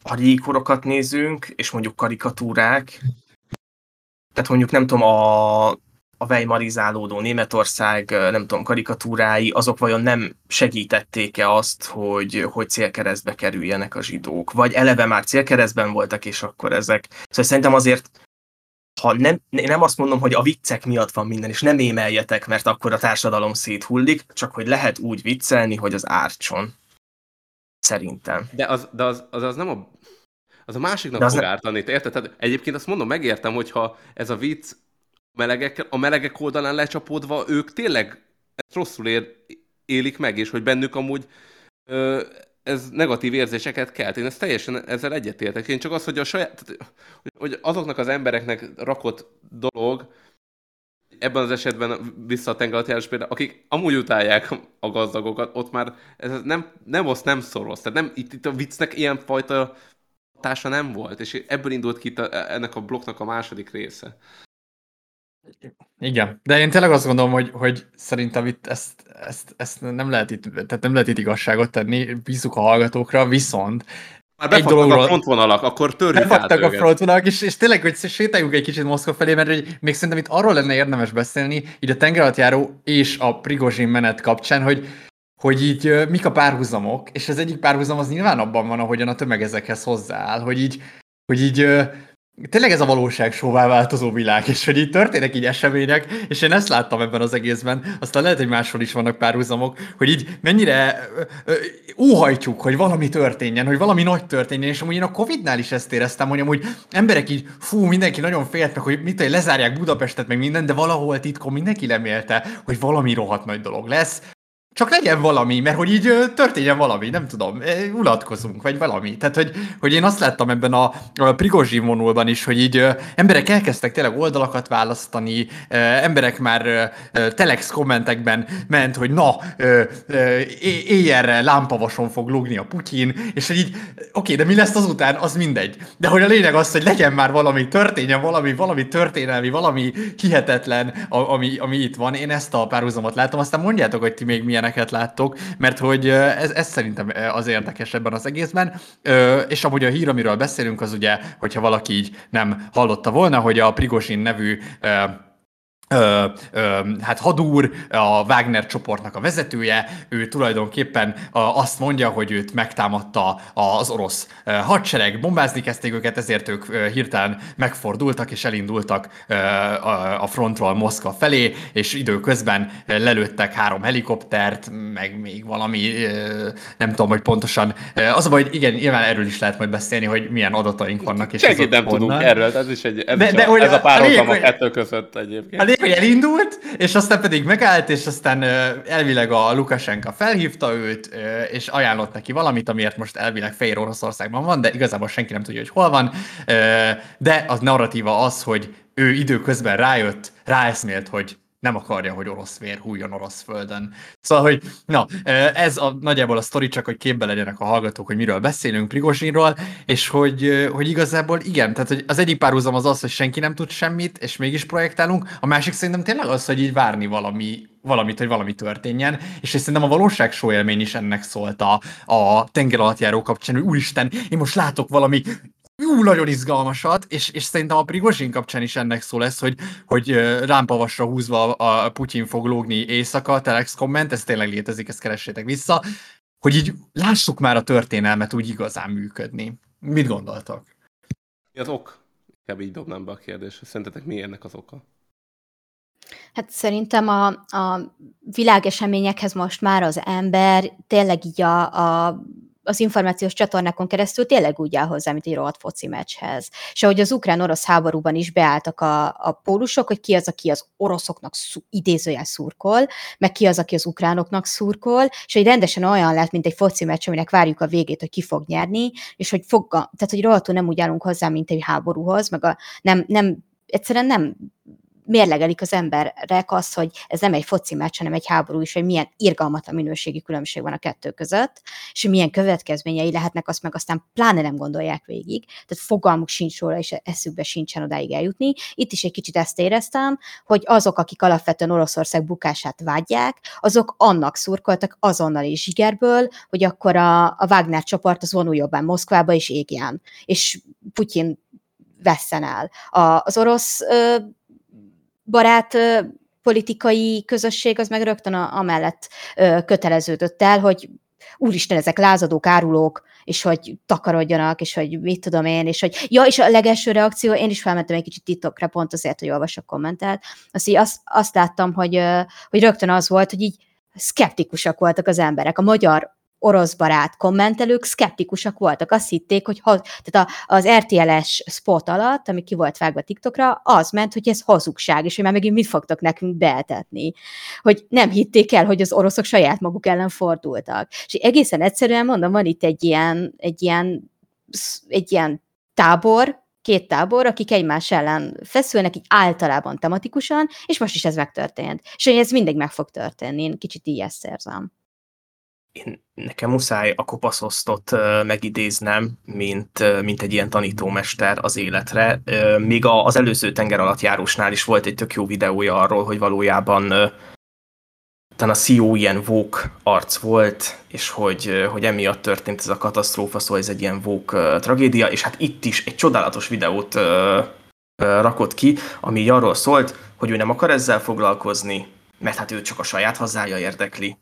ha régkorokat nézünk, és mondjuk karikatúrák, tehát mondjuk nem tudom, a, a vejmarizálódó Németország, nem tudom, karikatúrái, azok vajon nem segítették-e azt, hogy, hogy célkeresztbe kerüljenek a zsidók? Vagy eleve már célkeresztben voltak, és akkor ezek... Szóval szerintem azért ha nem, nem azt mondom, hogy a viccek miatt van minden, és nem émeljetek, mert akkor a társadalom széthullik, csak hogy lehet úgy viccelni, hogy az ártson. Szerintem. De az, de az, az, az nem a... Az a másiknak az fog ne- ártani, te érted? Tehát egyébként azt mondom, megértem, hogyha ez a vicc melegek, a melegek oldalán lecsapódva, ők tényleg ezt rosszul ér, élik meg, és hogy bennük amúgy ö, ez negatív érzéseket kelt. Én ezt teljesen ezzel egyetértek. Én csak az, hogy a saját, hogy- azoknak az embereknek rakott dolog, ebben az esetben vissza a tengeralattjárás például, akik amúgy utálják a gazdagokat, ott már ez nem, nem oszt, nem szorosz. Tehát nem, itt, itt a viccnek ilyenfajta hatása nem volt, és ebből indult ki a, ennek a blokknak a második része. Igen, de én tényleg azt gondolom, hogy, hogy szerintem itt ezt, ezt, ezt nem lehet itt, tehát nem lehet itt igazságot tenni, bízunk a hallgatókra, viszont Már Egy befogtak dologról- a frontvonalak, akkor törjük át befaktak a őket. frontvonalak, és, és tényleg, hogy sétáljunk egy kicsit Moszkva felé, mert hogy még szerintem itt arról lenne érdemes beszélni, így a tengeralattjáró és a Prigozsin menet kapcsán, hogy hogy így mik a párhuzamok, és az egyik párhuzam az nyilván abban van, ahogyan a tömeg ezekhez hozzááll, hogy így, hogy így tényleg ez a valóság sóvá változó világ, és hogy így történnek így események, és én ezt láttam ebben az egészben, aztán lehet, hogy máshol is vannak párhuzamok, hogy így mennyire óhajtjuk, hogy valami történjen, hogy valami nagy történjen, és amúgy én a Covid-nál is ezt éreztem, hogy amúgy emberek így, fú, mindenki nagyon félt meg, hogy mit tudom, lezárják Budapestet, meg minden, de valahol titkon mindenki remélte, hogy valami rohadt nagy dolog lesz, csak legyen valami, mert hogy így történjen valami, nem tudom, ö, unatkozunk, vagy valami. Tehát, hogy, hogy én azt láttam ebben a, a Prigozsin vonulban is, hogy így emberek elkezdtek tényleg oldalakat választani, emberek már telex kommentekben ment, hogy na, éjjelre lámpavason fog lógni a Putyin, és hogy így, oké, de mi lesz azután, az mindegy. De hogy a lényeg az, hogy legyen már valami, történjen valami, valami történelmi, valami hihetetlen, ami, ami itt van. Én ezt a párhuzamot látom, aztán mondjátok, hogy ti még milyeneket láttok, mert hogy ez, ez szerintem az érdekes ebben az egészben. És amúgy a hír, amiről beszélünk, az ugye, hogyha valaki így nem hallotta volna, hogy a Prigozsin nevű ö, Ö, hát Hadúr, a Wagner csoportnak a vezetője, ő tulajdonképpen a, azt mondja, hogy őt megtámadta az orosz hadsereg, bombázni kezdték őket, ezért ők hirtelen megfordultak és elindultak a, a frontról Moszkva felé, és időközben lelőttek három helikoptert, meg még valami, nem tudom, hogy pontosan. Az a baj, hogy igen, nyilván erről is lehet majd beszélni, hogy milyen adataink vannak. És Senkit nem tudunk erről, ez is egy, ez, De- is de a, ez a- a párhuzam a a lényeg, hogy- kettő között egyébként. A hogy elindult, és aztán pedig megállt, és aztán elvileg a Lukasenka felhívta őt, és ajánlott neki valamit, amiért most elvileg Fehér Oroszországban van, de igazából senki nem tudja, hogy hol van. De az narratíva az, hogy ő időközben rájött, ráeszmélt, hogy nem akarja, hogy orosz vér hújjon orosz földön. Szóval, hogy na, ez a, nagyjából a sztori, csak hogy képbe legyenek a hallgatók, hogy miről beszélünk Prigozsinról, és hogy, hogy igazából igen, tehát hogy az egyik párhuzam az az, hogy senki nem tud semmit, és mégis projektálunk, a másik szerintem tényleg az, hogy így várni valami, valamit, hogy valami történjen, és és szerintem a valóság show élmény is ennek szólt a, a tengeralattjáró kapcsán, hogy úristen, én most látok valami jú, nagyon izgalmasat, és, és szerintem a Prigozsin kapcsán is ennek szó lesz, hogy, hogy rámpavasra húzva a Putyin fog lógni éjszaka, telex komment, ez tényleg létezik, ezt keressétek vissza, hogy így lássuk már a történelmet úgy igazán működni. Mit gondoltok? Mi az ok? Inkább így dobnám be a kérdést. Szerintetek mi ennek az oka? Hát szerintem a, a világeseményekhez most már az ember tényleg így a, a az információs csatornákon keresztül tényleg úgy áll hozzá, mint egy rohadt foci meccshez. És ahogy az ukrán-orosz háborúban is beálltak a, a pólusok, hogy ki az, aki az oroszoknak szú, idézőjel szurkol, meg ki az, aki az ukránoknak szurkol, és hogy rendesen olyan lett, mint egy foci meccs, aminek várjuk a végét, hogy ki fog nyerni, és hogy fog, tehát hogy rohadtul nem úgy állunk hozzá, mint egy háborúhoz, meg a, nem, nem, egyszerűen nem mérlegelik az emberek azt, hogy ez nem egy foci meccs, hanem egy háború, és hogy milyen irgalmatlan minőségi különbség van a kettő között, és milyen következményei lehetnek, azt meg aztán pláne nem gondolják végig. Tehát fogalmuk sincs róla, és eszükbe sincsen odáig eljutni. Itt is egy kicsit ezt éreztem, hogy azok, akik alapvetően Oroszország bukását vágyják, azok annak szurkoltak azonnal is zsigerből, hogy akkor a, a Wagner csoport az vonuljon be Moszkvába és égjen. És Putyin vesszen el. A, az orosz ö, barát politikai közösség az meg rögtön amellett köteleződött el, hogy úristen, ezek lázadók, árulók, és hogy takarodjanak, és hogy mit tudom én, és hogy ja, és a legelső reakció, én is felmentem egy kicsit titokra, pont azért, hogy olvasok kommentelt, azt, így azt, azt láttam, hogy, hogy rögtön az volt, hogy így szkeptikusak voltak az emberek. A magyar orosz barát kommentelők szkeptikusak voltak. Azt hitték, hogy ha, tehát a, az RTL-es spot alatt, ami ki volt vágva TikTokra, az ment, hogy ez hazugság, és hogy már megint mit fogtok nekünk beetetni. Hogy nem hitték el, hogy az oroszok saját maguk ellen fordultak. És egészen egyszerűen mondom, van itt egy ilyen, egy ilyen, egy ilyen tábor, két tábor, akik egymás ellen feszülnek, így általában tematikusan, és most is ez megtörtént. És hogy ez mindig meg fog történni, én kicsit így ezt érzem én, nekem muszáj a kopaszosztot megidéznem, mint, mint egy ilyen tanítómester az életre. Még az előző tenger alatt járósnál is volt egy tök jó videója arról, hogy valójában uh, a CEO ilyen vók arc volt, és hogy, hogy emiatt történt ez a katasztrófa, szóval ez egy ilyen vók tragédia, és hát itt is egy csodálatos videót rakott ki, ami arról szólt, hogy ő nem akar ezzel foglalkozni, mert hát ő csak a saját hazája érdekli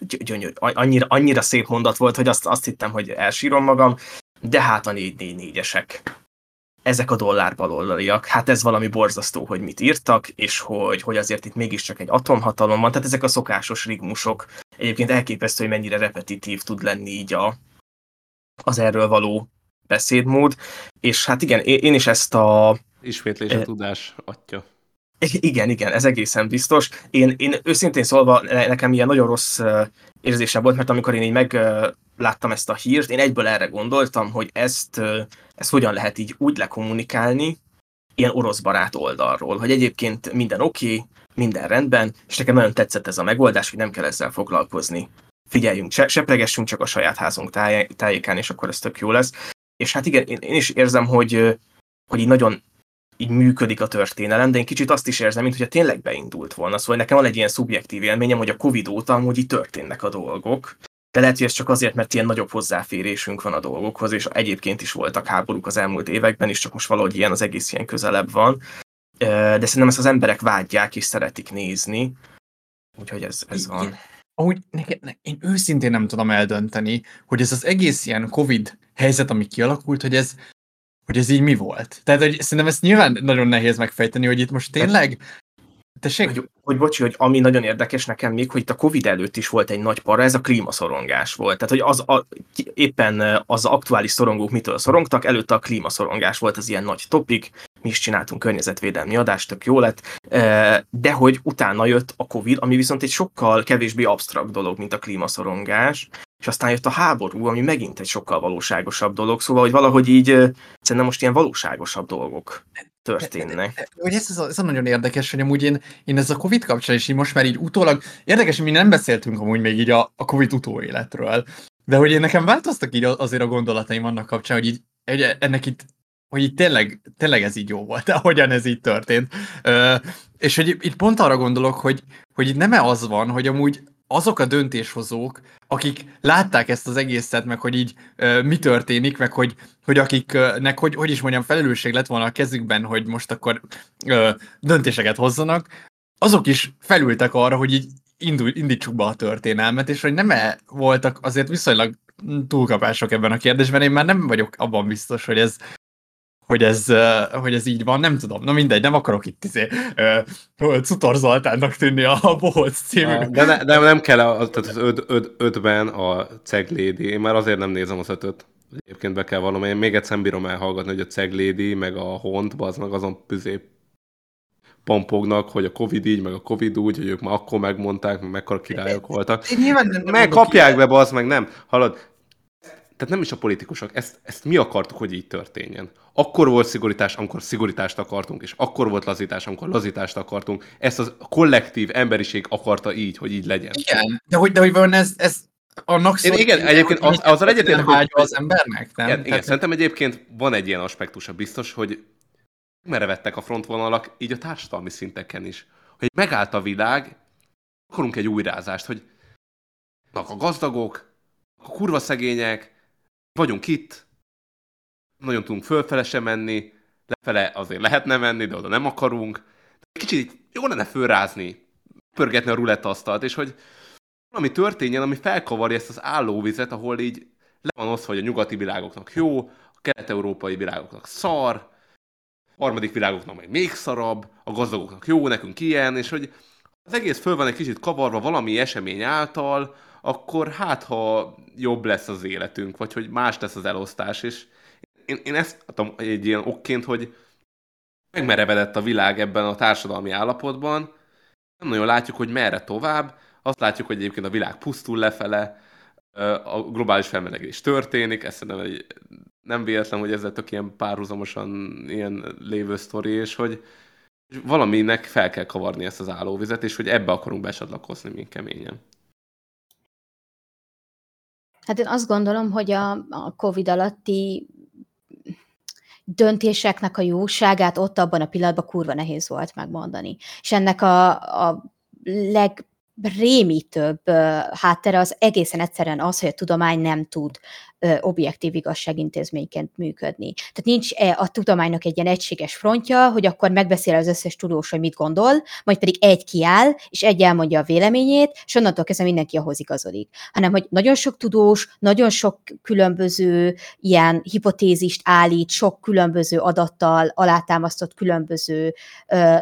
gyönyörű, annyira, annyira szép mondat volt, hogy azt, azt hittem, hogy elsírom magam, de hát a 444-esek. Ezek a dollárbalolliak, hát ez valami borzasztó, hogy mit írtak, és hogy, hogy azért itt mégiscsak egy atomhatalom van, tehát ezek a szokásos rigmusok. Egyébként elképesztő, hogy mennyire repetitív tud lenni így a, az erről való beszédmód, és hát igen, én is ezt a... Ismétlés a tudás atya. (laughs) Igen, igen, ez egészen biztos. Én, én őszintén szólva nekem ilyen nagyon rossz érzésem volt, mert amikor én így megláttam ezt a hírt, én egyből erre gondoltam, hogy ezt, ezt hogyan lehet így úgy lekommunikálni, ilyen orosz barát oldalról, hogy egyébként minden oké, okay, minden rendben, és nekem nagyon tetszett ez a megoldás, hogy nem kell ezzel foglalkozni. Figyeljünk, se, sepregessünk csak a saját házunk táj, tájékán, és akkor ez tök jó lesz. És hát igen, én, én is érzem, hogy, hogy így nagyon így működik a történelem, de én kicsit azt is érzem, mintha tényleg beindult volna. Szóval nekem van egy ilyen szubjektív élményem, hogy a Covid óta amúgy így történnek a dolgok. De lehet, hogy ez csak azért, mert ilyen nagyobb hozzáférésünk van a dolgokhoz, és egyébként is voltak háborúk az elmúlt években, és csak most valahogy ilyen az egész ilyen közelebb van. De szerintem ezt az emberek vágyják és szeretik nézni. Úgyhogy ez, ez van. Ahogy nekem, ne, én őszintén nem tudom eldönteni, hogy ez az egész ilyen Covid helyzet, ami kialakult, hogy ez hogy ez így mi volt. Tehát hogy szerintem ezt nyilván nagyon nehéz megfejteni, hogy itt most tényleg Tessék? Hogy, hogy bocsi, hogy ami nagyon érdekes nekem még, hogy itt a Covid előtt is volt egy nagy para, ez a klímaszorongás volt. Tehát, hogy az a, éppen az aktuális szorongók mitől szorongtak, előtte a klímaszorongás volt az ilyen nagy topik, mi is csináltunk környezetvédelmi adást, tök jó lett, de hogy utána jött a Covid, ami viszont egy sokkal kevésbé absztrakt dolog, mint a klímaszorongás, és aztán jött a háború, ami megint egy sokkal valóságosabb dolog, szóval, hogy valahogy így szerintem most ilyen valóságosabb dolgok történnek. Hogy ez, ez, ez nagyon érdekes, hogy amúgy én, én ez a Covid kapcsán is így most már így utólag, érdekes, mi nem beszéltünk amúgy még így a, a Covid utóéletről, de hogy én nekem változtak így azért a gondolataim annak kapcsán, hogy így hogy ennek itt hogy itt tényleg, tényleg ez így jó volt, ahogyan ez így történt. Ö, és hogy itt pont arra gondolok, hogy, hogy itt nem -e az van, hogy amúgy azok a döntéshozók, akik látták ezt az egészet, meg hogy így ö, mi történik, meg hogy, hogy akiknek, hogy, hogy is mondjam, felelősség lett volna a kezükben, hogy most akkor ö, döntéseket hozzanak, azok is felültek arra, hogy így indul, indítsuk be a történelmet, és hogy nem -e voltak azért viszonylag túlkapások ebben a kérdésben, én már nem vagyok abban biztos, hogy ez hogy ez, hogy ez így van, nem tudom. Na mindegy, nem akarok itt izé, uh, Cutor Zoltánnak tűnni a Boholc című. De, ne, de nem kell a, tehát az öt, öt, ötben a Ceglédi, én már azért nem nézem az ötöt. Egyébként be kell vallanom, én még egyszer bírom elhallgatni, hogy a Ceglédi, meg a Hont, az meg azon püzé pompognak, hogy a Covid így, meg a Covid úgy, hogy ők már akkor megmondták, meg mekkora királyok voltak. Nyilván nem, nem meg kapják be, az meg nem. Hallod, tehát nem is a politikusok, ezt, ezt mi akartuk, hogy így történjen. Akkor volt szigorítás, amikor szigorítást akartunk, és akkor volt lazítás, amikor lazítást akartunk. Ezt az kollektív emberiség akarta így, hogy így legyen. Igen, de hogy, de hogy van ez, ez annak Én igen, egyébként az, azzal egyetértek, hogy az embernek, nem? Igen, igen, szerintem egyébként van egy ilyen aspektusa biztos, hogy merevettek a frontvonalak így a társadalmi szinteken is. Hogy megállt a világ, akarunk egy újrázást, hogy a gazdagok, a kurva szegények, vagyunk itt, nagyon tudunk fölfele sem menni, lefele azért lehetne menni, de oda nem akarunk. Kicsit jó lenne fölrázni, pörgetni a rulettasztalt, és hogy valami történjen, ami felkavarja ezt az állóvizet, ahol így le van osztva, hogy a nyugati világoknak jó, a kelet-európai világoknak szar, a harmadik világoknak meg még szarabb, a gazdagoknak jó, nekünk ilyen, és hogy az egész föl van egy kicsit kavarva valami esemény által, akkor hát, ha jobb lesz az életünk, vagy hogy más lesz az elosztás, és én, én ezt adtam egy ilyen okként, hogy megmerevedett a világ ebben a társadalmi állapotban, nem nagyon látjuk, hogy merre tovább, azt látjuk, hogy egyébként a világ pusztul lefele, a globális felmelegedés történik, ez nem, egy, nem véletlen, hogy ezzel tök ilyen párhuzamosan ilyen lévő sztori, és hogy valaminek fel kell kavarni ezt az állóvizet, és hogy ebbe akarunk besatlakozni még keményen. Hát én azt gondolom, hogy a, a COVID alatti döntéseknek a jóságát ott abban a pillanatban kurva nehéz volt megmondani. És ennek a, a leg rémítőbb háttere az egészen egyszerűen az, hogy a tudomány nem tud objektív igazságintézményként működni. Tehát nincs e, a tudománynak egy ilyen egységes frontja, hogy akkor megbeszél az összes tudós, hogy mit gondol, majd pedig egy kiáll, és egy elmondja a véleményét, és onnantól kezdve mindenki ahhoz igazodik. Hanem, hogy nagyon sok tudós, nagyon sok különböző ilyen hipotézist állít, sok különböző adattal alátámasztott különböző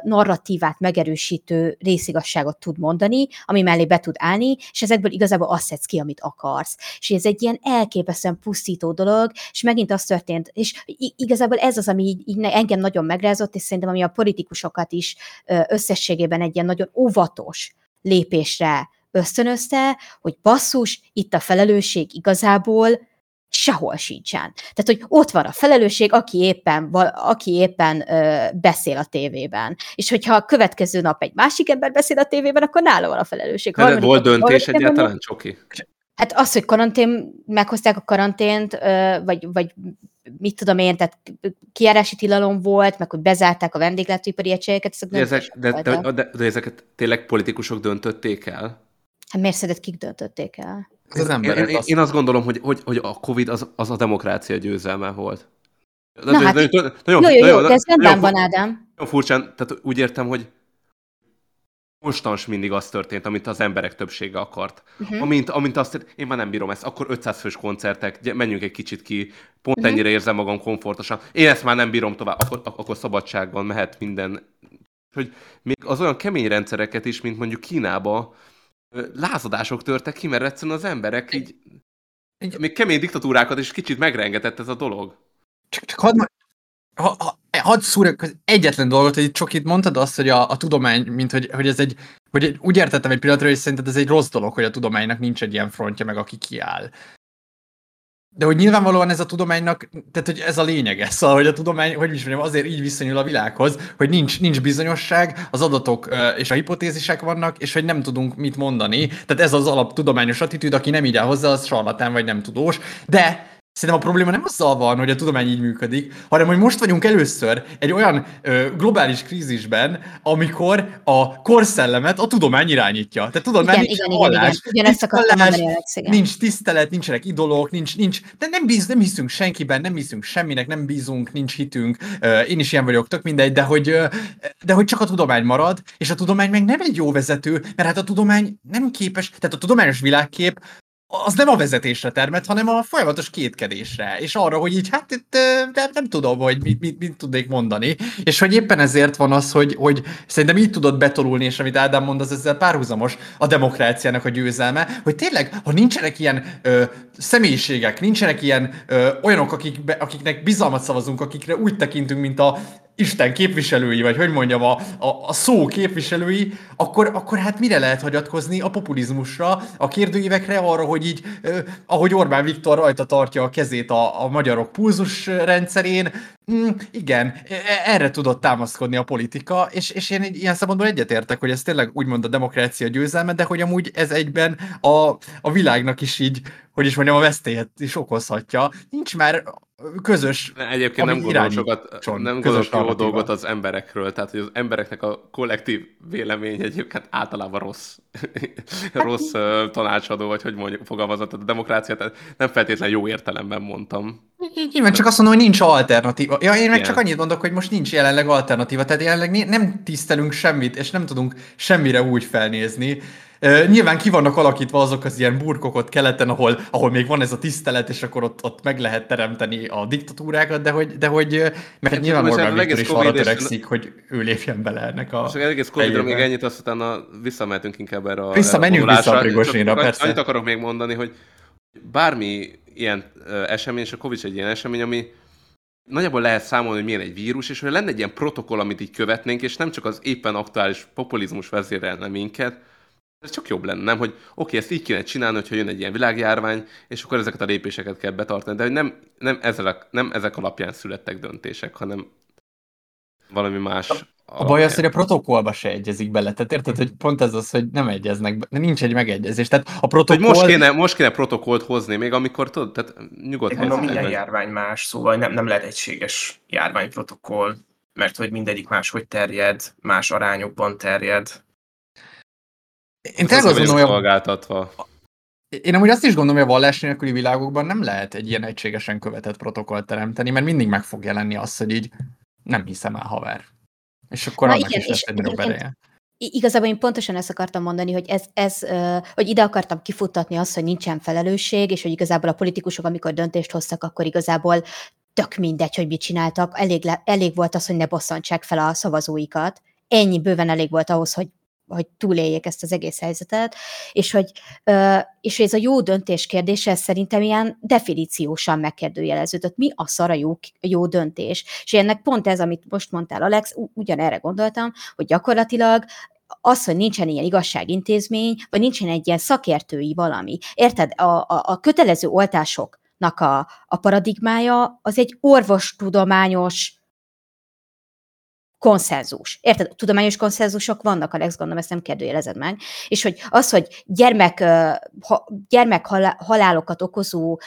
narratívát megerősítő részigasságot tud mondani, ami mellé be tud állni, és ezekből igazából azt szedsz ki, amit akarsz. És ez egy ilyen elképesztően pusztító dolog, és megint az történt, és igazából ez az, ami így, így engem nagyon megrázott, és szerintem ami a politikusokat is összességében egy ilyen nagyon óvatos lépésre ösztönözte, hogy basszus, itt a felelősség igazából sehol sincsen. Tehát, hogy ott van a felelősség, aki éppen, aki éppen ö, beszél a tévében. És hogyha a következő nap egy másik ember beszél a tévében, akkor nála van a felelősség. De volt döntés egyáltalán, Csoki? Hát az, hogy karantén, meghozták a karantént, vagy, vagy mit tudom én, tehát kiárási tilalom volt, meg hogy bezárták a vendéglátóipari egységeket. De, ezek, de, de, de, de, de ezeket tényleg politikusok döntötték el? Hát miért szedett kik döntötték el? Ez az ember, én, én, azt... én azt gondolom, hogy, hogy, hogy a Covid az, az a demokrácia győzelme volt. De, Na de, hát, nagyon, nagyon, jó, jó, jó, de ez rendben van, Ádám. Nagyon furcsán, tehát úgy értem, hogy konstans mindig az történt, amit az emberek többsége akart. Uh-huh. Amint, amint azt, én már nem bírom ezt, akkor 500 fős koncertek, menjünk egy kicsit ki, pont uh-huh. ennyire érzem magam komfortosan. Én ezt már nem bírom tovább, akkor, akkor szabadságban mehet minden. Hogy még az olyan kemény rendszereket is, mint mondjuk Kínába, lázadások törtek ki, mert egyszerűen az emberek így, még kemény diktatúrákat is kicsit megrengetett ez a dolog. Csak, csak hadd, ha, ha, hadd szúrjak az egyetlen dolgot, hogy csak itt mondtad azt, hogy a, a tudomány, mint hogy, hogy ez egy, hogy úgy értettem egy pillanatra, hogy szerinted ez egy rossz dolog, hogy a tudománynak nincs egy ilyen frontja, meg aki kiáll. De hogy nyilvánvalóan ez a tudománynak, tehát hogy ez a lényege, szóval, hogy a tudomány, hogy is mondjam, azért így viszonyul a világhoz, hogy nincs, nincs bizonyosság, az adatok és a hipotézisek vannak, és hogy nem tudunk mit mondani. Tehát ez az alap tudományos attitűd, aki nem így áll hozzá, az sarlatán vagy nem tudós. De Szerintem a probléma nem azzal van, hogy a tudomány így működik, hanem hogy most vagyunk először egy olyan ö, globális krízisben, amikor a korszellemet a tudomány irányítja. Tehát tudod, igen, mert nincs igen, hallás, igen, nincs, hallás, nincs tisztelet, nincsenek idolok, nincs, nincs, de nem, bíz, nem hiszünk senkiben, nem hiszünk semminek, nem bízunk, nincs hitünk. Én is ilyen vagyok, tök mindegy, de hogy, de hogy csak a tudomány marad, és a tudomány meg nem egy jó vezető, mert hát a tudomány nem képes, tehát a tudományos világkép az nem a vezetésre termet, hanem a folyamatos kétkedésre, és arra, hogy így hát itt nem, nem tudom, hogy mit, mit, mit tudnék mondani, és hogy éppen ezért van az, hogy, hogy szerintem így tudod betolulni, és amit Ádám mond, az ezzel párhuzamos a demokráciának a győzelme, hogy tényleg, ha nincsenek ilyen ö, személyiségek, nincsenek ilyen ö, olyanok, akik, akiknek bizalmat szavazunk, akikre úgy tekintünk, mint a Isten képviselői, vagy hogy mondjam, a, a, a szó képviselői, akkor, akkor hát mire lehet hagyatkozni? A populizmusra, a kérdőívekre, arra, hogy így, eh, ahogy Orbán Viktor rajta tartja a kezét a, a magyarok pulzus rendszerén, mm, igen, e, erre tudott támaszkodni a politika, és, és én ilyen szempontból egyetértek, hogy ez tényleg úgymond a demokrácia győzelme, de hogy amúgy ez egyben a, a világnak is így, hogy is mondjam, a veszélyet is okozhatja. Nincs már közös Egyébként nem gondol sokat, nem gondol jó dolgot az emberekről, tehát hogy az embereknek a kollektív vélemény egyébként általában rossz, rossz uh, tanácsadó, vagy hogy mondjuk fogalmazott, a demokráciát nem feltétlenül jó értelemben mondtam. Nyilván csak azt mondom, hogy nincs alternatíva. Ja, én meg Igen. csak annyit mondok, hogy most nincs jelenleg alternatíva, tehát jelenleg nem tisztelünk semmit, és nem tudunk semmire úgy felnézni, nyilván ki vannak alakítva azok az ilyen burkok ott keleten, ahol, ahol még van ez a tisztelet, és akkor ott, ott meg lehet teremteni a diktatúrákat, de hogy, de hogy mert hát nyilván Orbán Viktor is arra törekszik, hogy ő lépjen bele ennek a És egész covid még ennyit, azt utána visszamehetünk inkább erre a Visszamenjünk vissza a Prigosnyira, persze. Annyit akarok még mondani, hogy bármi ilyen esemény, és a Covid egy ilyen esemény, ami nagyjából lehet számolni, hogy milyen egy vírus, és hogy lenne egy ilyen protokoll, amit így követnénk, és nem csak az éppen aktuális populizmus vezérelne minket, ez csak jobb lenne, nem? Hogy oké, ezt így kéne csinálni, hogyha jön egy ilyen világjárvány, és akkor ezeket a lépéseket kell betartani, de hogy nem, nem, ezzel, nem ezek alapján születtek döntések, hanem valami más. A baj az, hogy a protokollba se egyezik bele. Tehát érted, hogy pont ez az, hogy nem egyeznek be, nincs egy megegyezés. Tehát a protokoll... Hogy most kéne, most kéne protokollt hozni, még amikor tudod, tehát nyugodt helyzet. Minden járvány más, szóval nem, nem lehet egységes járványprotokoll, mert hogy mindegyik máshogy terjed, más arányokban terjed. Én tényleg azt gondolom, szolgáltatva. Én amúgy azt is gondolom, hogy a vallás nélküli világokban nem lehet egy ilyen egységesen követett protokollt teremteni, mert mindig meg fog jelenni az, hogy így nem hiszem el haver. És akkor Na annak igen, is lesz egy nagyobb ereje. Igazából én pontosan ezt akartam mondani, hogy, ez, ez, hogy ide akartam kifuttatni azt, hogy nincsen felelősség, és hogy igazából a politikusok, amikor döntést hoztak, akkor igazából tök mindegy, hogy mit csináltak, elég, le, elég volt az, hogy ne bosszantsák fel a szavazóikat. Ennyi bőven elég volt ahhoz, hogy hogy túléljék ezt az egész helyzetet, és hogy, és ez a jó döntés kérdése szerintem ilyen definíciósan megkérdőjeleződött. Mi a szar a jó, jó döntés? És ennek pont ez, amit most mondtál, Alex, ugyanerre gondoltam, hogy gyakorlatilag az, hogy nincsen ilyen igazságintézmény, vagy nincsen egy ilyen szakértői valami. Érted? A, a, a kötelező oltásoknak a, a paradigmája az egy orvostudományos konszenzus. Érted? Tudományos konszenzusok vannak, Alex, gondolom, ezt nem kérdőjelezed meg. És hogy az, hogy gyermek, gyermek halálokat okozó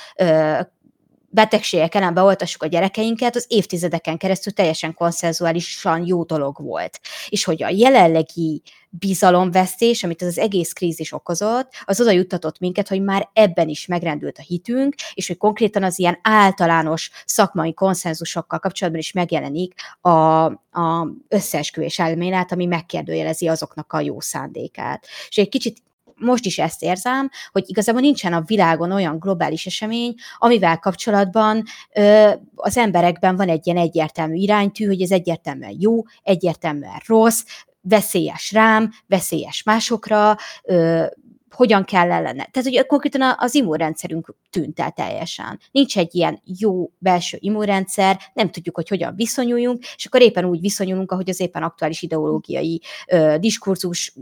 betegségek ellen beoltassuk a gyerekeinket, az évtizedeken keresztül teljesen konszenzuálisan jó dolog volt. És hogy a jelenlegi bizalomvesztés, amit ez az egész krízis okozott, az oda juttatott minket, hogy már ebben is megrendült a hitünk, és hogy konkrétan az ilyen általános szakmai konszenzusokkal kapcsolatban is megjelenik a, a összeesküvés elmélet, ami megkérdőjelezi azoknak a jó szándékát. És egy kicsit most is ezt érzem, hogy igazából nincsen a világon olyan globális esemény, amivel kapcsolatban ö, az emberekben van egy ilyen egyértelmű iránytű, hogy ez egyértelműen jó, egyértelműen rossz, veszélyes rám, veszélyes másokra, ö, hogyan kell ellene. Tehát ugye konkrétan az immunrendszerünk tűnt el teljesen. Nincs egy ilyen jó belső immunrendszer, nem tudjuk, hogy hogyan viszonyuljunk, és akkor éppen úgy viszonyulunk, ahogy az éppen aktuális ideológiai ö, diskurzus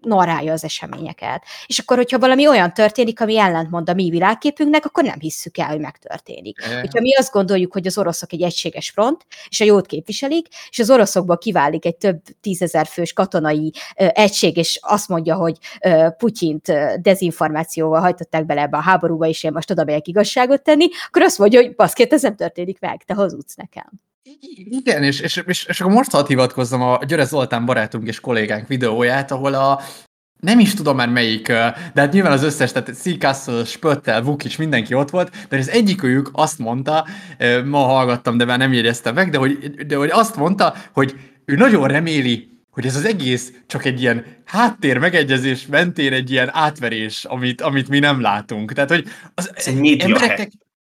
narrálja az eseményeket. És akkor, hogyha valami olyan történik, ami ellentmond a mi világképünknek, akkor nem hisszük el, hogy megtörténik. E. Hogyha mi azt gondoljuk, hogy az oroszok egy egységes front, és a jót képviselik, és az oroszokból kiválik egy több tízezer fős katonai ö, egység, és azt mondja, hogy ö, Putyint ö, dezinformációval hajtották bele ebbe a háborúba, és én most oda megyek igazságot tenni, akkor azt mondja, hogy baszkét, ez nem történik meg, te hazudsz nekem. Igen, és, és, és, és akkor most hadd hivatkozzam a Györe Zoltán barátunk és kollégánk videóját, ahol a nem is tudom már melyik, de hát nyilván az összes, tehát Seacastle, Spöttel, Vukic, mindenki ott volt, de az egyikőjük azt mondta, ma hallgattam, de már nem jegyeztem meg, de hogy, de hogy azt mondta, hogy ő nagyon reméli, hogy ez az egész csak egy ilyen háttér megegyezés mentén egy ilyen átverés, amit, amit mi nem látunk. Tehát, hogy az ez egy embereknek,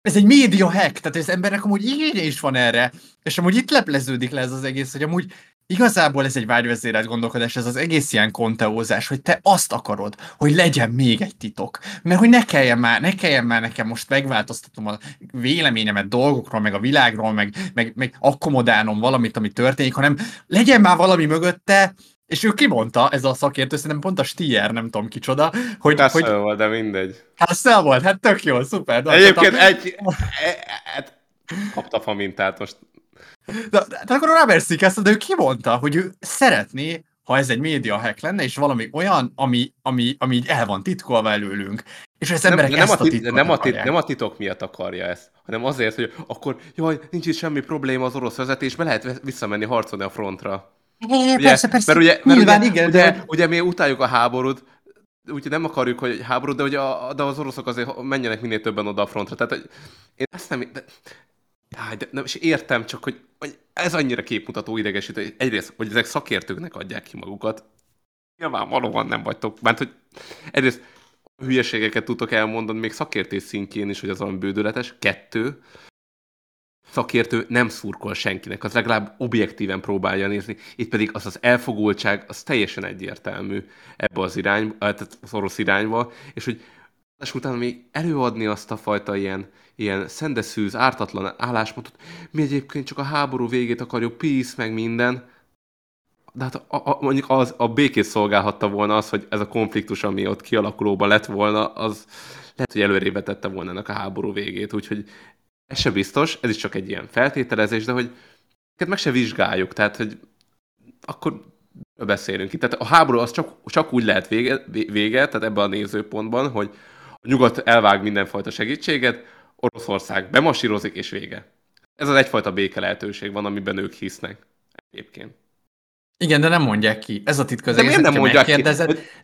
ez egy média hack, tehát az embernek amúgy igénye is van erre, és amúgy itt lepleződik le ez az egész, hogy amúgy igazából ez egy vágyvezérelt gondolkodás, ez az egész ilyen konteózás, hogy te azt akarod, hogy legyen még egy titok. Mert hogy ne kelljen már, ne kelljen már nekem most megváltoztatom a véleményemet dolgokról, meg a világról, meg, meg, meg akkomodálnom valamit, ami történik, hanem legyen már valami mögötte, és ő kimondta, ez a szakértő, szerintem pont a Stier, nem tudom kicsoda, hogy... Russell hogy volt, de mindegy. Russell volt, hát tök jó, szuper. De Egyébként tehát- egy... e- hát Kapta famintát most. De, de, de akkor a Robert ezt, de ő kimondta, hogy ő szeretné, ha ez egy média hack lenne, és valami olyan, ami, ami, ami így el van titkolva előlünk. És az emberek nem, ezt a a tit, nem, a tit, nem a titok miatt akarja ezt, hanem azért, hogy akkor, jaj, nincs itt semmi probléma az orosz vezetésben, lehet visszamenni harcolni a frontra. É, Ugye, persze, persze, mert ugye, mert nyilván, ugye, igen, ugye, de... ugye, mi utáljuk a háborút, úgyhogy nem akarjuk, hogy háborút, de, hogy a, de az oroszok azért menjenek minél többen oda a frontra. Tehát, hogy én ezt nem... De, de nem, és értem csak, hogy, hogy ez annyira képmutató idegesítő. Egyrészt, hogy ezek szakértőknek adják ki magukat. Nyilvánvalóan nem vagytok. Mert hogy egyrészt hülyeségeket tudtok elmondani, még szakértés szintjén is, hogy az olyan bődöletes. Kettő, szakértő nem szurkol senkinek, az legalább objektíven próbálja nézni. Itt pedig az az elfogultság, az teljesen egyértelmű ebbe az irányba, tehát az orosz irányba, és hogy és utána még előadni azt a fajta ilyen, ilyen szendeszűz, ártatlan álláspontot, mi egyébként csak a háború végét akarjuk, peace, meg minden, de hát a, a, mondjuk az, a békét szolgálhatta volna az, hogy ez a konfliktus, ami ott kialakulóban lett volna, az lehet, hogy előrébb tette volna ennek a háború végét, úgyhogy ez se biztos, ez is csak egy ilyen feltételezés, de hogy meg se vizsgáljuk, tehát hogy akkor beszélünk itt. Tehát a háború az csak, csak úgy lehet vége, vége, tehát ebben a nézőpontban, hogy a nyugat elvág mindenfajta segítséget, Oroszország bemasírozik, és vége. Ez az egyfajta béke lehetőség van, amiben ők hisznek egyébként. Igen, de nem mondják ki. Ez a titka az De miért nem mondják ki?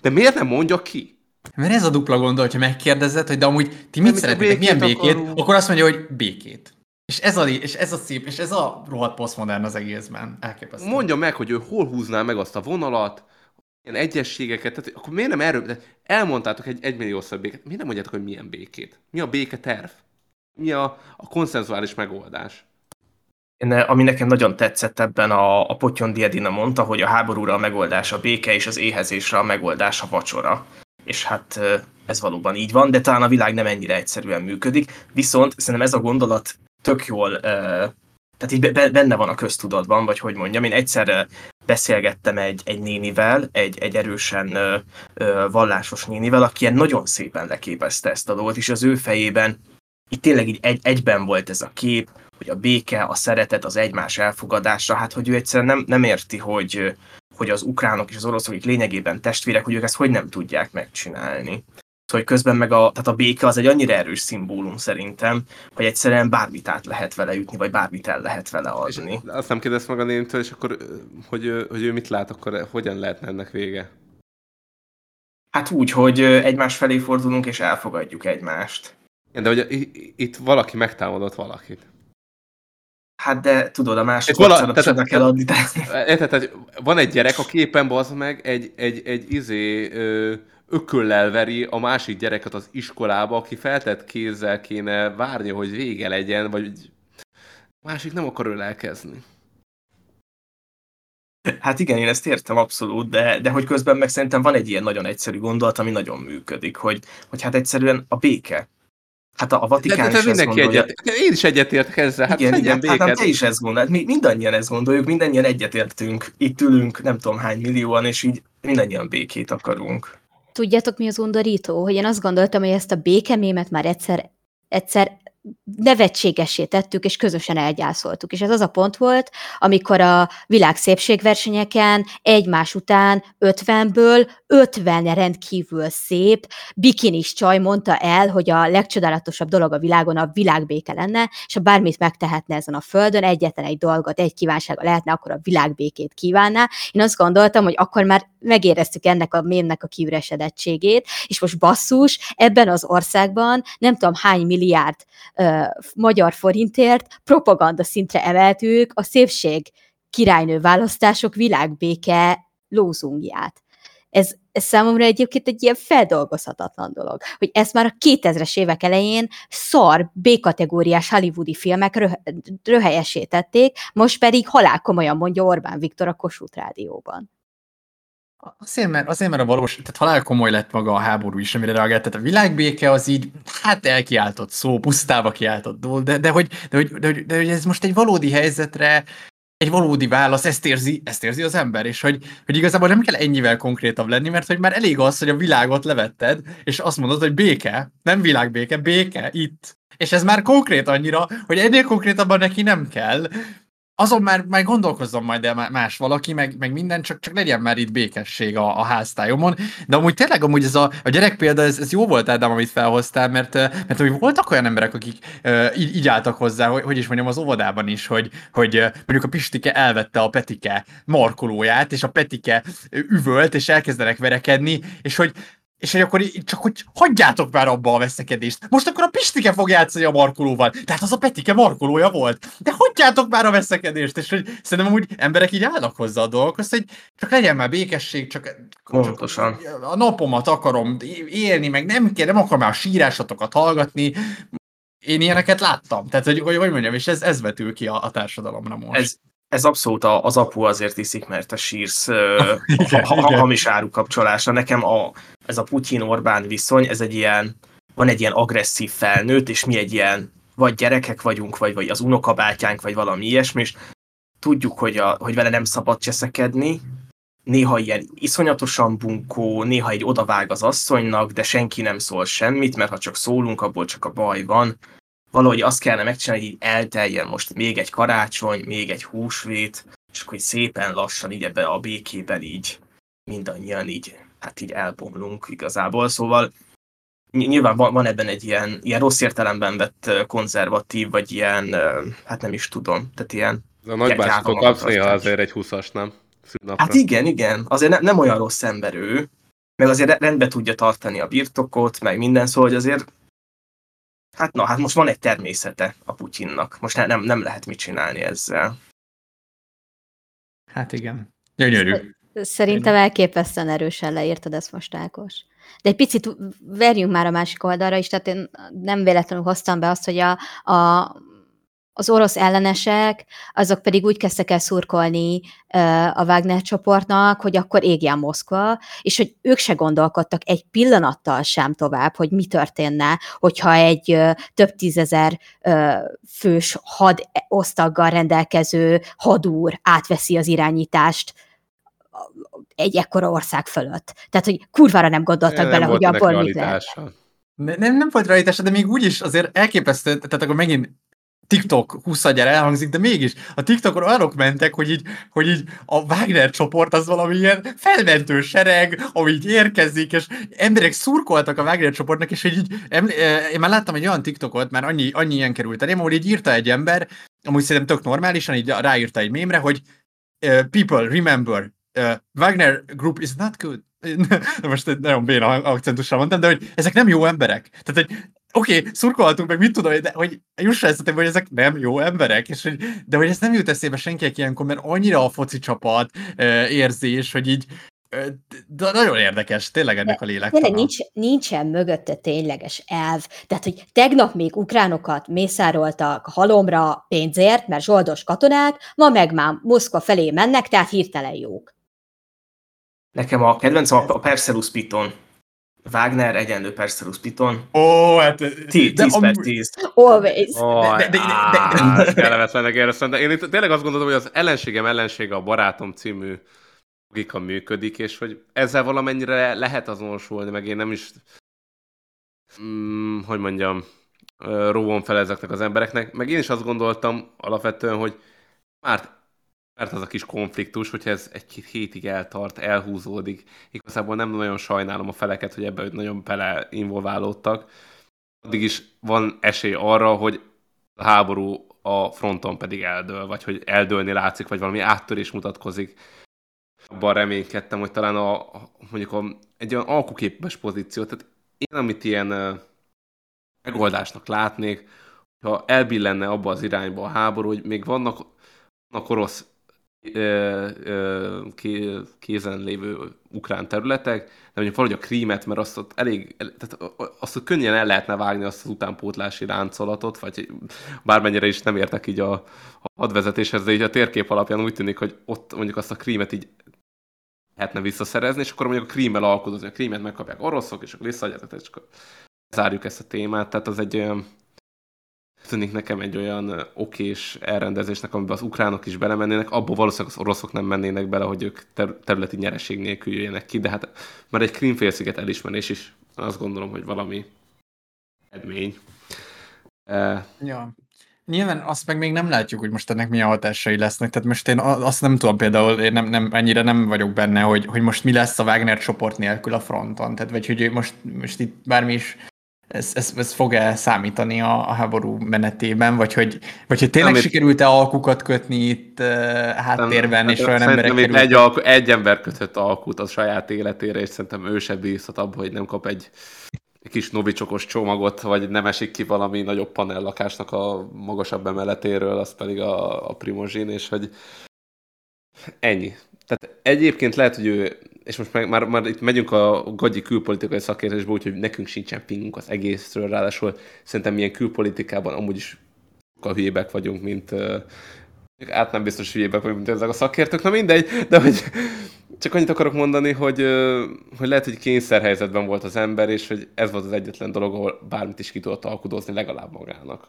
De miért nem mondja ki? Mert ez a dupla gondol, hogyha megkérdezed, hogy de amúgy ti mit szeretnétek, milyen békét akarunk? akkor azt mondja, hogy békét. És ez, a, és ez a szép, és ez a rohadt posztmodern az egészben. Elképesztő. Mondja meg, hogy ő hol húzná meg azt a vonalat, ilyen egyességeket, tehát akkor miért nem erről, de elmondtátok egy egymilliószor békét, miért nem mondjátok, hogy milyen békét? Mi a béke terv? Mi a, a konszenzuális megoldás? Én, eh, ami nekem nagyon tetszett ebben a, a Potyon Diedina mondta, hogy a háborúra a megoldás a béke, és az éhezésre a megoldás a vacsora. És hát ez valóban így van, de talán a világ nem ennyire egyszerűen működik. Viszont szerintem ez a gondolat tök jól, eh, tehát így be- benne van a köztudatban, vagy hogy mondjam, én egyszer beszélgettem egy, egy nénivel, egy, egy erősen vallásos nénivel, aki ilyen nagyon szépen leképezte ezt a dolgot, és az ő fejében itt tényleg így egy, egyben volt ez a kép, hogy a béke, a szeretet, az egymás elfogadása, hát hogy ő egyszerűen nem, nem érti, hogy, hogy az ukránok és az oroszok, akik lényegében testvérek, hogy ők ezt hogy nem tudják megcsinálni. Szóval hogy közben meg a, tehát a béke az egy annyira erős szimbólum szerintem, hogy egyszerűen bármit át lehet vele ütni, vagy bármit el lehet vele adni. Azt nem kérdezte meg a nénitől, és akkor, hogy, ő- hogy ő mit lát, akkor hogyan lehetne ennek vége? Hát úgy, hogy egymás felé fordulunk és elfogadjuk egymást. De hogy itt valaki megtámadott valakit. Hát de tudod, a másik se kell adni. Tehát... Tehát van egy gyerek a képen, bazd meg, egy, egy, egy izé, ö, ököllel veri a másik gyereket az iskolába, aki feltett kézzel kéne várni, hogy vége legyen, vagy a másik nem akar ölelkezni. Hát igen, én ezt értem abszolút, de, de hogy közben meg szerintem van egy ilyen nagyon egyszerű gondolat, ami nagyon működik, hogy, hogy hát egyszerűen a béke. Hát a, a De, Vatikán de, is de ezt mindenki gondolja. egyet, én is egyetértek ezzel, hát igen, igen, hát nem, béket. te is ezt gondolod. Mi mindannyian ezt gondoljuk, mindannyian egyetértünk. Itt ülünk, nem tudom hány millióan, és így mindannyian békét akarunk. Tudjátok, mi az undorító? Hogy én azt gondoltam, hogy ezt a békemémet már egyszer, egyszer nevetségessé tettük, és közösen elgyászoltuk. És ez az a pont volt, amikor a világ szépségversenyeken egymás után 50-ből 50 rendkívül szép bikinis csaj mondta el, hogy a legcsodálatosabb dolog a világon a világbéke lenne, és ha bármit megtehetne ezen a földön, egyetlen egy dolgot, egy kívánsága lehetne, akkor a világbékét kívánná. Én azt gondoltam, hogy akkor már megéreztük ennek a mémnek a kiüresedettségét, és most basszus, ebben az országban nem tudom hány milliárd magyar forintért propaganda szintre emeltük a szépség királynő választások világbéke lózungját. ez, ez számomra egyébként egy ilyen feldolgozhatatlan dolog, hogy ezt már a 2000-es évek elején szar, B-kategóriás hollywoodi filmek röh- röhelyesítették, most pedig halál komolyan mondja Orbán Viktor a Kossuth Rádióban. Azért mert, azért, mert a valós, tehát halál komoly lett maga a háború is, amire reagált. Tehát a világbéke az így, hát elkiáltott szó, pusztába kiáltott dolog, de, de, hogy, de, hogy, de, hogy, de, hogy ez most egy valódi helyzetre, egy valódi válasz, ezt érzi, ezt érzi az ember, és hogy, hogy igazából nem kell ennyivel konkrétabb lenni, mert hogy már elég az, hogy a világot levetted, és azt mondod, hogy béke, nem világbéke, béke, itt. És ez már konkrét annyira, hogy ennél konkrétabban neki nem kell, azon már, már gondolkozzon majd el más valaki, meg, meg minden, csak, csak legyen már itt békesség a, a háztályomon. De amúgy tényleg amúgy ez a, a gyerek példa, ez, ez jó volt Ádám, amit felhoztál, mert, mert hogy voltak olyan emberek, akik uh, így, így álltak hozzá, hogy, hogy is mondjam, az óvodában is, hogy, hogy mondjuk a Pistike elvette a Petike markolóját, és a Petike üvölt, és elkezdenek verekedni, és hogy és hogy akkor így, csak hogy hagyjátok már abba a veszekedést. Most akkor a Pistike fog játszani a markolóval. Tehát az a Petike markolója volt. De hagyjátok már a veszekedést. És hogy szerintem úgy emberek így állnak hozzá a dolgokhoz, hogy csak legyen már békesség, csak, Pontosan. csak a napomat akarom élni, meg nem kell, nem akarom már a sírásatokat hallgatni. Én ilyeneket láttam. Tehát, hogy, hogy, hogy mondjam, és ez, ez vetül ki a, a társadalomra most. Ez, ez abszolút az apu azért iszik, mert te sírsz (laughs) igen, ha, ha, hamis áru kapcsolásra. Nekem a, ez a Putyin-Orbán viszony, ez egy ilyen, van egy ilyen agresszív felnőtt, és mi egy ilyen, vagy gyerekek vagyunk, vagy, vagy az unokabátyánk, vagy valami ilyesmi, és tudjuk, hogy, a, hogy vele nem szabad cseszekedni, néha ilyen iszonyatosan bunkó, néha egy odavág az asszonynak, de senki nem szól semmit, mert ha csak szólunk, abból csak a baj van valahogy azt kellene megcsinálni, hogy így elteljen most még egy karácsony, még egy húsvét, és akkor így szépen lassan így ebbe a békében így mindannyian így, hát így elbomlunk igazából. Szóval nyilván van, van ebben egy ilyen, ilyen rossz értelemben vett konzervatív, vagy ilyen, hát nem is tudom, tehát ilyen... A nagybácsikok kapsz néha azért egy húszas, nem? Szűnapra. Hát igen, igen, azért ne, nem olyan rossz ember ő, meg azért rendbe tudja tartani a birtokot, meg minden, szóval hogy azért Hát na, hát most van egy természete a Putyinnak. Most nem, nem lehet mit csinálni ezzel. Hát igen. Gyönyörű. Szerintem elképesztően erősen leírtad ezt most, Ákos. De egy picit verjünk már a másik oldalra is, tehát én nem véletlenül hoztam be azt, hogy a, a az orosz ellenesek, azok pedig úgy kezdtek el szurkolni a Wagner csoportnak, hogy akkor égjen Moszkva, és hogy ők se gondolkodtak egy pillanattal sem tovább, hogy mi történne, hogyha egy több tízezer fős hadosztaggal rendelkező hadúr átveszi az irányítást egy ekkora ország fölött. Tehát, hogy kurvára nem gondoltak nem bele, hogy abból mit lehet. Nem, nem volt realitása, de még úgy is azért elképesztő, tehát akkor megint TikTok 20 elhangzik, de mégis a TikTokon olyanok mentek, hogy így, hogy így a Wagner csoport az valami ilyen felmentő sereg, ami így érkezik, és emberek szurkoltak a Wagner csoportnak, és hogy így, én már láttam egy olyan TikTokot, már annyi, annyi ilyen került elém, ahol így írta egy ember, amúgy szerintem tök normálisan, így ráírta egy mémre, hogy people, remember, Wagner group is not good. (laughs) Most nagyon béna akcentussal mondtam, de hogy ezek nem jó emberek. Tehát, hogy oké, okay, szurkolhatunk, meg mit tudom, de hogy jusson ezt hogy ezek nem jó emberek, és hogy, de hogy ez nem jut eszébe senkinek ilyenkor, mert annyira a foci csapat érzés, hogy így de nagyon érdekes, tényleg ennek a lélek. Tényleg nincs, nincsen mögötte tényleges elv. Tehát, hogy tegnap még ukránokat mészároltak halomra pénzért, mert zsoldos katonák, ma meg már Moszkva felé mennek, tehát hirtelen jók. Nekem a kedvencem a Perseus Piton. Wagner egyenlő Perseus Piton. Ó, oh, hát... 10 per 10. Always. Oh, de, de, de, kellemetlenek éreztem, de én tényleg azt gondolom, hogy az ellenségem ellensége a barátom című logika működik, és hogy ezzel valamennyire lehet azonosulni, meg én nem is, mm, hogy mondjam, róvom fel ezeknek az embereknek, meg én is azt gondoltam alapvetően, hogy már mert az a kis konfliktus, hogyha ez egy-két hétig eltart, elhúzódik, igazából nem nagyon sajnálom a feleket, hogy ebbe nagyon bele involválódtak. Addig is van esély arra, hogy a háború a fronton pedig eldől, vagy hogy eldőlni látszik, vagy valami áttörés mutatkozik. Abban reménykedtem, hogy talán a, mondjuk a, egy olyan alkuképes pozíció, tehát én amit ilyen megoldásnak látnék, ha elbillenne abba az irányba a háború, hogy még vannak, vannak orosz kézen lévő ukrán területek, de mondjuk valahogy a krímet, mert azt ott elég, tehát azt ott könnyen el lehetne vágni azt az utánpótlási láncolatot, vagy bármennyire is nem értek így a, a hadvezetéshez, de így a térkép alapján úgy tűnik, hogy ott mondjuk azt a krímet így lehetne visszaszerezni, és akkor mondjuk a krímmel alkudozni, a krímet megkapják oroszok, és akkor visszaadják, és akkor zárjuk ezt a témát, tehát az egy olyan tűnik nekem egy olyan okés elrendezésnek, amiben az ukránok is belemennének, abból valószínűleg az oroszok nem mennének bele, hogy ők ter- területi nyereség nélkül jöjjenek ki, de hát már egy Krímfélsziget elismerés is azt gondolom, hogy valami edmény. E... Ja. Nyilván azt meg még nem látjuk, hogy most ennek milyen hatásai lesznek. Tehát most én azt nem tudom például, én nem, nem, ennyire nem vagyok benne, hogy, hogy most mi lesz a Wagner csoport nélkül a fronton. Tehát vagy hogy most, most itt bármi is ez, ez, ez fog-e számítani a, a háború menetében, vagy hogy, vagy hogy tényleg Amit... sikerült-e alkukat kötni itt uh, háttérben, és olyan emberek került... egy, alku, egy ember kötött alkut a saját életére, és szerintem ő sem bízhat abba, hogy nem kap egy, kis novicsokos csomagot, vagy nem esik ki valami nagyobb panellakásnak a magasabb emeletéről, az pedig a, a primozsin, és hogy ennyi. Tehát egyébként lehet, hogy ő és most már, már, már itt megyünk a gagyi külpolitikai szakértésbe, úgyhogy nekünk sincsen pingunk az egészről, ráadásul szerintem ilyen külpolitikában amúgy is sokkal hülyébek vagyunk, mint uh, át nem biztos hülyébek vagyunk, mint ezek a szakértők, na mindegy, de hogy csak annyit akarok mondani, hogy, uh, hogy lehet, hogy kényszerhelyzetben volt az ember, és hogy ez volt az egyetlen dolog, ahol bármit is ki tudott alkudozni legalább magának.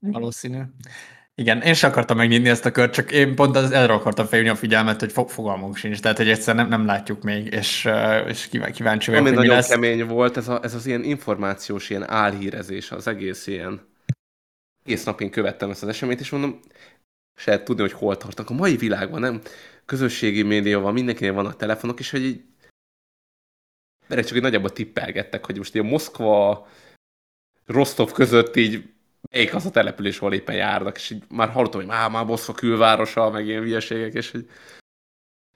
Valószínű. Igen, én sem akartam megnyitni ezt a kört, csak én pont az erre akartam felhívni a figyelmet, hogy fogalmunk sincs, tehát hogy egyszer nem, nem látjuk még, és, és kíváncsi vagyok, Ami hogy nagyon lesz. kemény volt, ez, a, ez az ilyen információs, ilyen álhírezés, az egész ilyen egész nap én követtem ezt az eseményt, és mondom, se lehet tudni, hogy hol tartanak. A mai világban nem közösségi média van, mindenkinél vannak telefonok, és hogy így mert csak egy nagyjából tippelgettek, hogy most így a Moszkva, Rostov között így melyik az a település, ahol éppen járnak, és így már hallottam, hogy már, már Boszfa külvárosa, meg ilyen hülyeségek, és hogy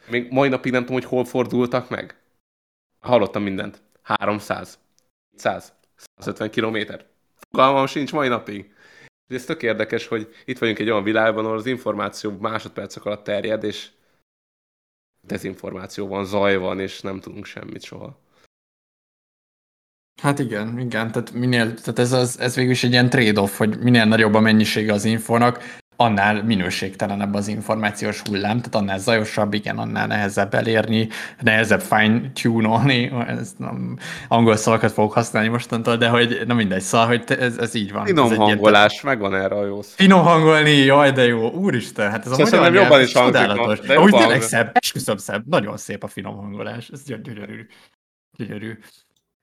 még mai napig nem tudom, hogy hol fordultak meg. Hallottam mindent. 300, 100, 150 kilométer. Fogalmam sincs mai napig. És ez tök érdekes, hogy itt vagyunk egy olyan világban, ahol az információ másodpercek alatt terjed, és dezinformáció van, zaj van, és nem tudunk semmit soha. Hát igen, igen, tehát, minél, tehát ez, az, ez végül is egy ilyen trade-off, hogy minél nagyobb a mennyisége az infónak, annál minőségtelenebb az információs hullám, tehát annál zajosabb, igen, annál nehezebb elérni, nehezebb fine-tune-olni, ez nem, angol szavakat fogok használni mostantól, de hogy nem mindegy, szóval, hogy ez, ez így van. Finom ez hangolás, egyet, megvan erre a jó szó. Finom hangolni, jaj, de jó, úristen, hát ez a szóval magyar jobban is csodálatos. Úgy tényleg szebb, esküszöm szebb, nagyon szép a finom hangolás, ez gyönyörű. Gyönyörű.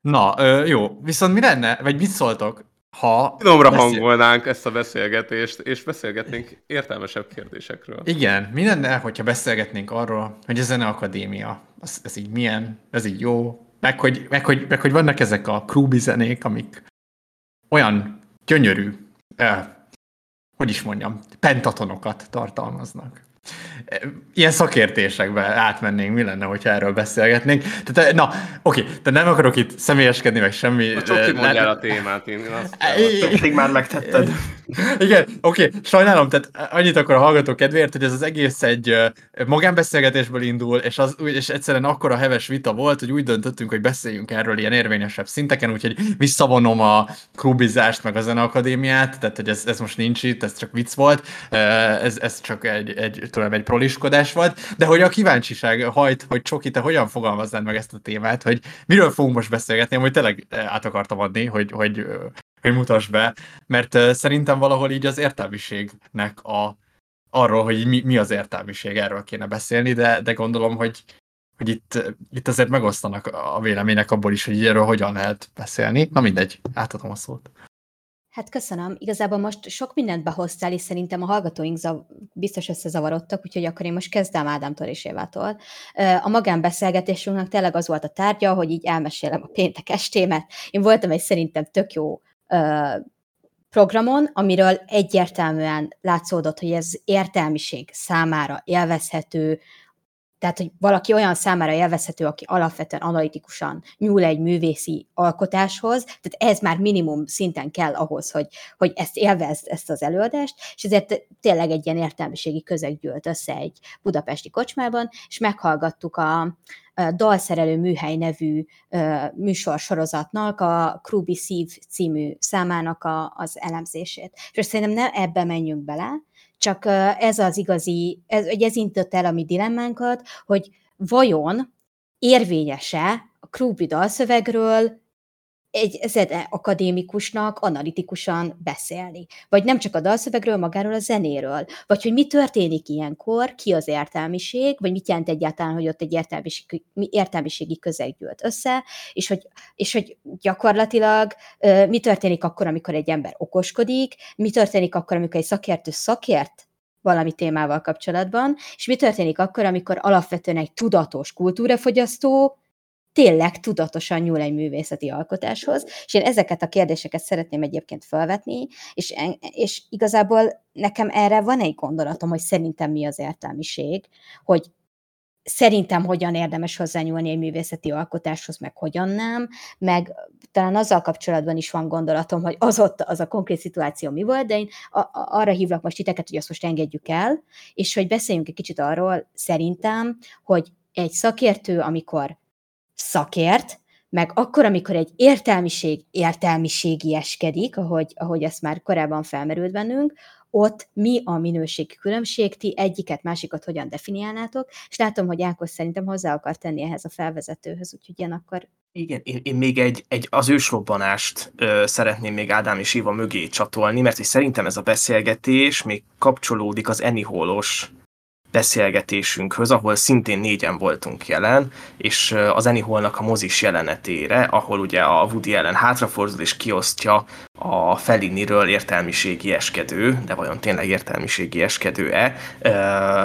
Na, ö, jó. Viszont mi lenne, vagy mit szóltok, ha... Finomra beszél... hangolnánk ezt a beszélgetést, és beszélgetnénk értelmesebb kérdésekről. Igen, mi lenne, hogyha beszélgetnénk arról, hogy a Zene Akadémia, ez, ez így milyen, ez így jó, meg hogy, meg, hogy, meg hogy vannak ezek a krúbi zenék, amik olyan gyönyörű, eh, hogy is mondjam, pentatonokat tartalmaznak ilyen szakértésekbe átmennénk, mi lenne, hogyha erről beszélgetnénk. Tehát, na, oké, de nem akarok itt személyeskedni, meg semmi. Csak ki mondjál a témát, én azt már megtetted. (laughs) Igen, oké, sajnálom, tehát annyit akkor a hallgató kedvéért, hogy ez az egész egy magánbeszélgetésből indul, és, az, és egyszerűen akkora heves vita volt, hogy úgy döntöttünk, hogy beszéljünk erről ilyen érvényesebb szinteken, úgyhogy visszavonom a klubizást, meg a zeneakadémiát, tehát hogy ez, ez most nincs itt, ez csak vicc volt, ez, ez csak egy, egy tudom, egy proliskodás volt, de hogy a kíváncsiság hajt, hogy Csoki, te hogyan fogalmaznád meg ezt a témát, hogy miről fogunk most beszélgetni, hogy tényleg át akartam adni, hogy, hogy, hogy mutass be, mert szerintem valahol így az értelmiségnek a, arról, hogy mi, mi az értelmiség, erről kéne beszélni, de, de gondolom, hogy, hogy itt, itt azért megosztanak a vélemények abból is, hogy erről hogyan lehet beszélni. Na mindegy, átadom a szót. Hát köszönöm. Igazából most sok mindent behoztál, és szerintem a hallgatóink zav- biztos összezavarodtak, úgyhogy akkor én most kezdem Ádámtól és Évától. A magánbeszélgetésünknek tényleg az volt a tárgya, hogy így elmesélem a péntek estémet. Én voltam egy szerintem tök jó programon, amiről egyértelműen látszódott, hogy ez értelmiség számára élvezhető, tehát, hogy valaki olyan számára élvezhető, aki alapvetően analitikusan nyúl egy művészi alkotáshoz, tehát ez már minimum szinten kell ahhoz, hogy, hogy ezt élvezd, ezt az előadást, és ezért tényleg egy ilyen értelmiségi közeg gyűlt össze egy budapesti kocsmában, és meghallgattuk a, Dalszerelő Műhely nevű műsorsorozatnak, a Krubi Szív című számának a, az elemzését. És szerintem ne ebbe menjünk bele, csak ez az igazi, ez, ez intett el a mi dilemmánkat, hogy vajon érvényese a Krubi dalszövegről egy zene akadémikusnak analitikusan beszélni. Vagy nem csak a dalszövegről, magáról a zenéről. Vagy hogy mi történik ilyenkor, ki az értelmiség, vagy mit jelent egyáltalán, hogy ott egy értelmiség, értelmiségi közeg gyűlt össze, és hogy, és hogy gyakorlatilag mi történik akkor, amikor egy ember okoskodik, mi történik akkor, amikor egy szakértő szakért valami témával kapcsolatban, és mi történik akkor, amikor alapvetően egy tudatos kultúrafogyasztó tényleg tudatosan nyúl egy művészeti alkotáshoz, és én ezeket a kérdéseket szeretném egyébként felvetni, és, és igazából nekem erre van egy gondolatom, hogy szerintem mi az értelmiség, hogy szerintem hogyan érdemes hozzányúlni egy művészeti alkotáshoz, meg hogyan nem, meg talán azzal kapcsolatban is van gondolatom, hogy az ott az a konkrét szituáció mi volt, de én arra hívlak most titeket, hogy azt most engedjük el, és hogy beszéljünk egy kicsit arról, szerintem, hogy egy szakértő, amikor szakért, meg akkor, amikor egy értelmiség értelmiségieskedik, ahogy, ahogy ezt már korábban felmerült bennünk, ott mi a minőségi különbség, ti egyiket, másikat hogyan definiálnátok, és látom, hogy Ákos szerintem hozzá akar tenni ehhez a felvezetőhöz, úgyhogy ilyen akkor... Igen, én, én még egy, egy az ősrobbanást ö, szeretném még Ádám és Iva mögé csatolni, mert hogy szerintem ez a beszélgetés még kapcsolódik az Eniholos beszélgetésünkhöz, ahol szintén négyen voltunk jelen, és az Annie Hallnak a mozis jelenetére, ahol ugye a Woody Allen hátrafordul és kiosztja a Felliniről értelmiségi eskedő, de vajon tényleg értelmiségi eskedő-e,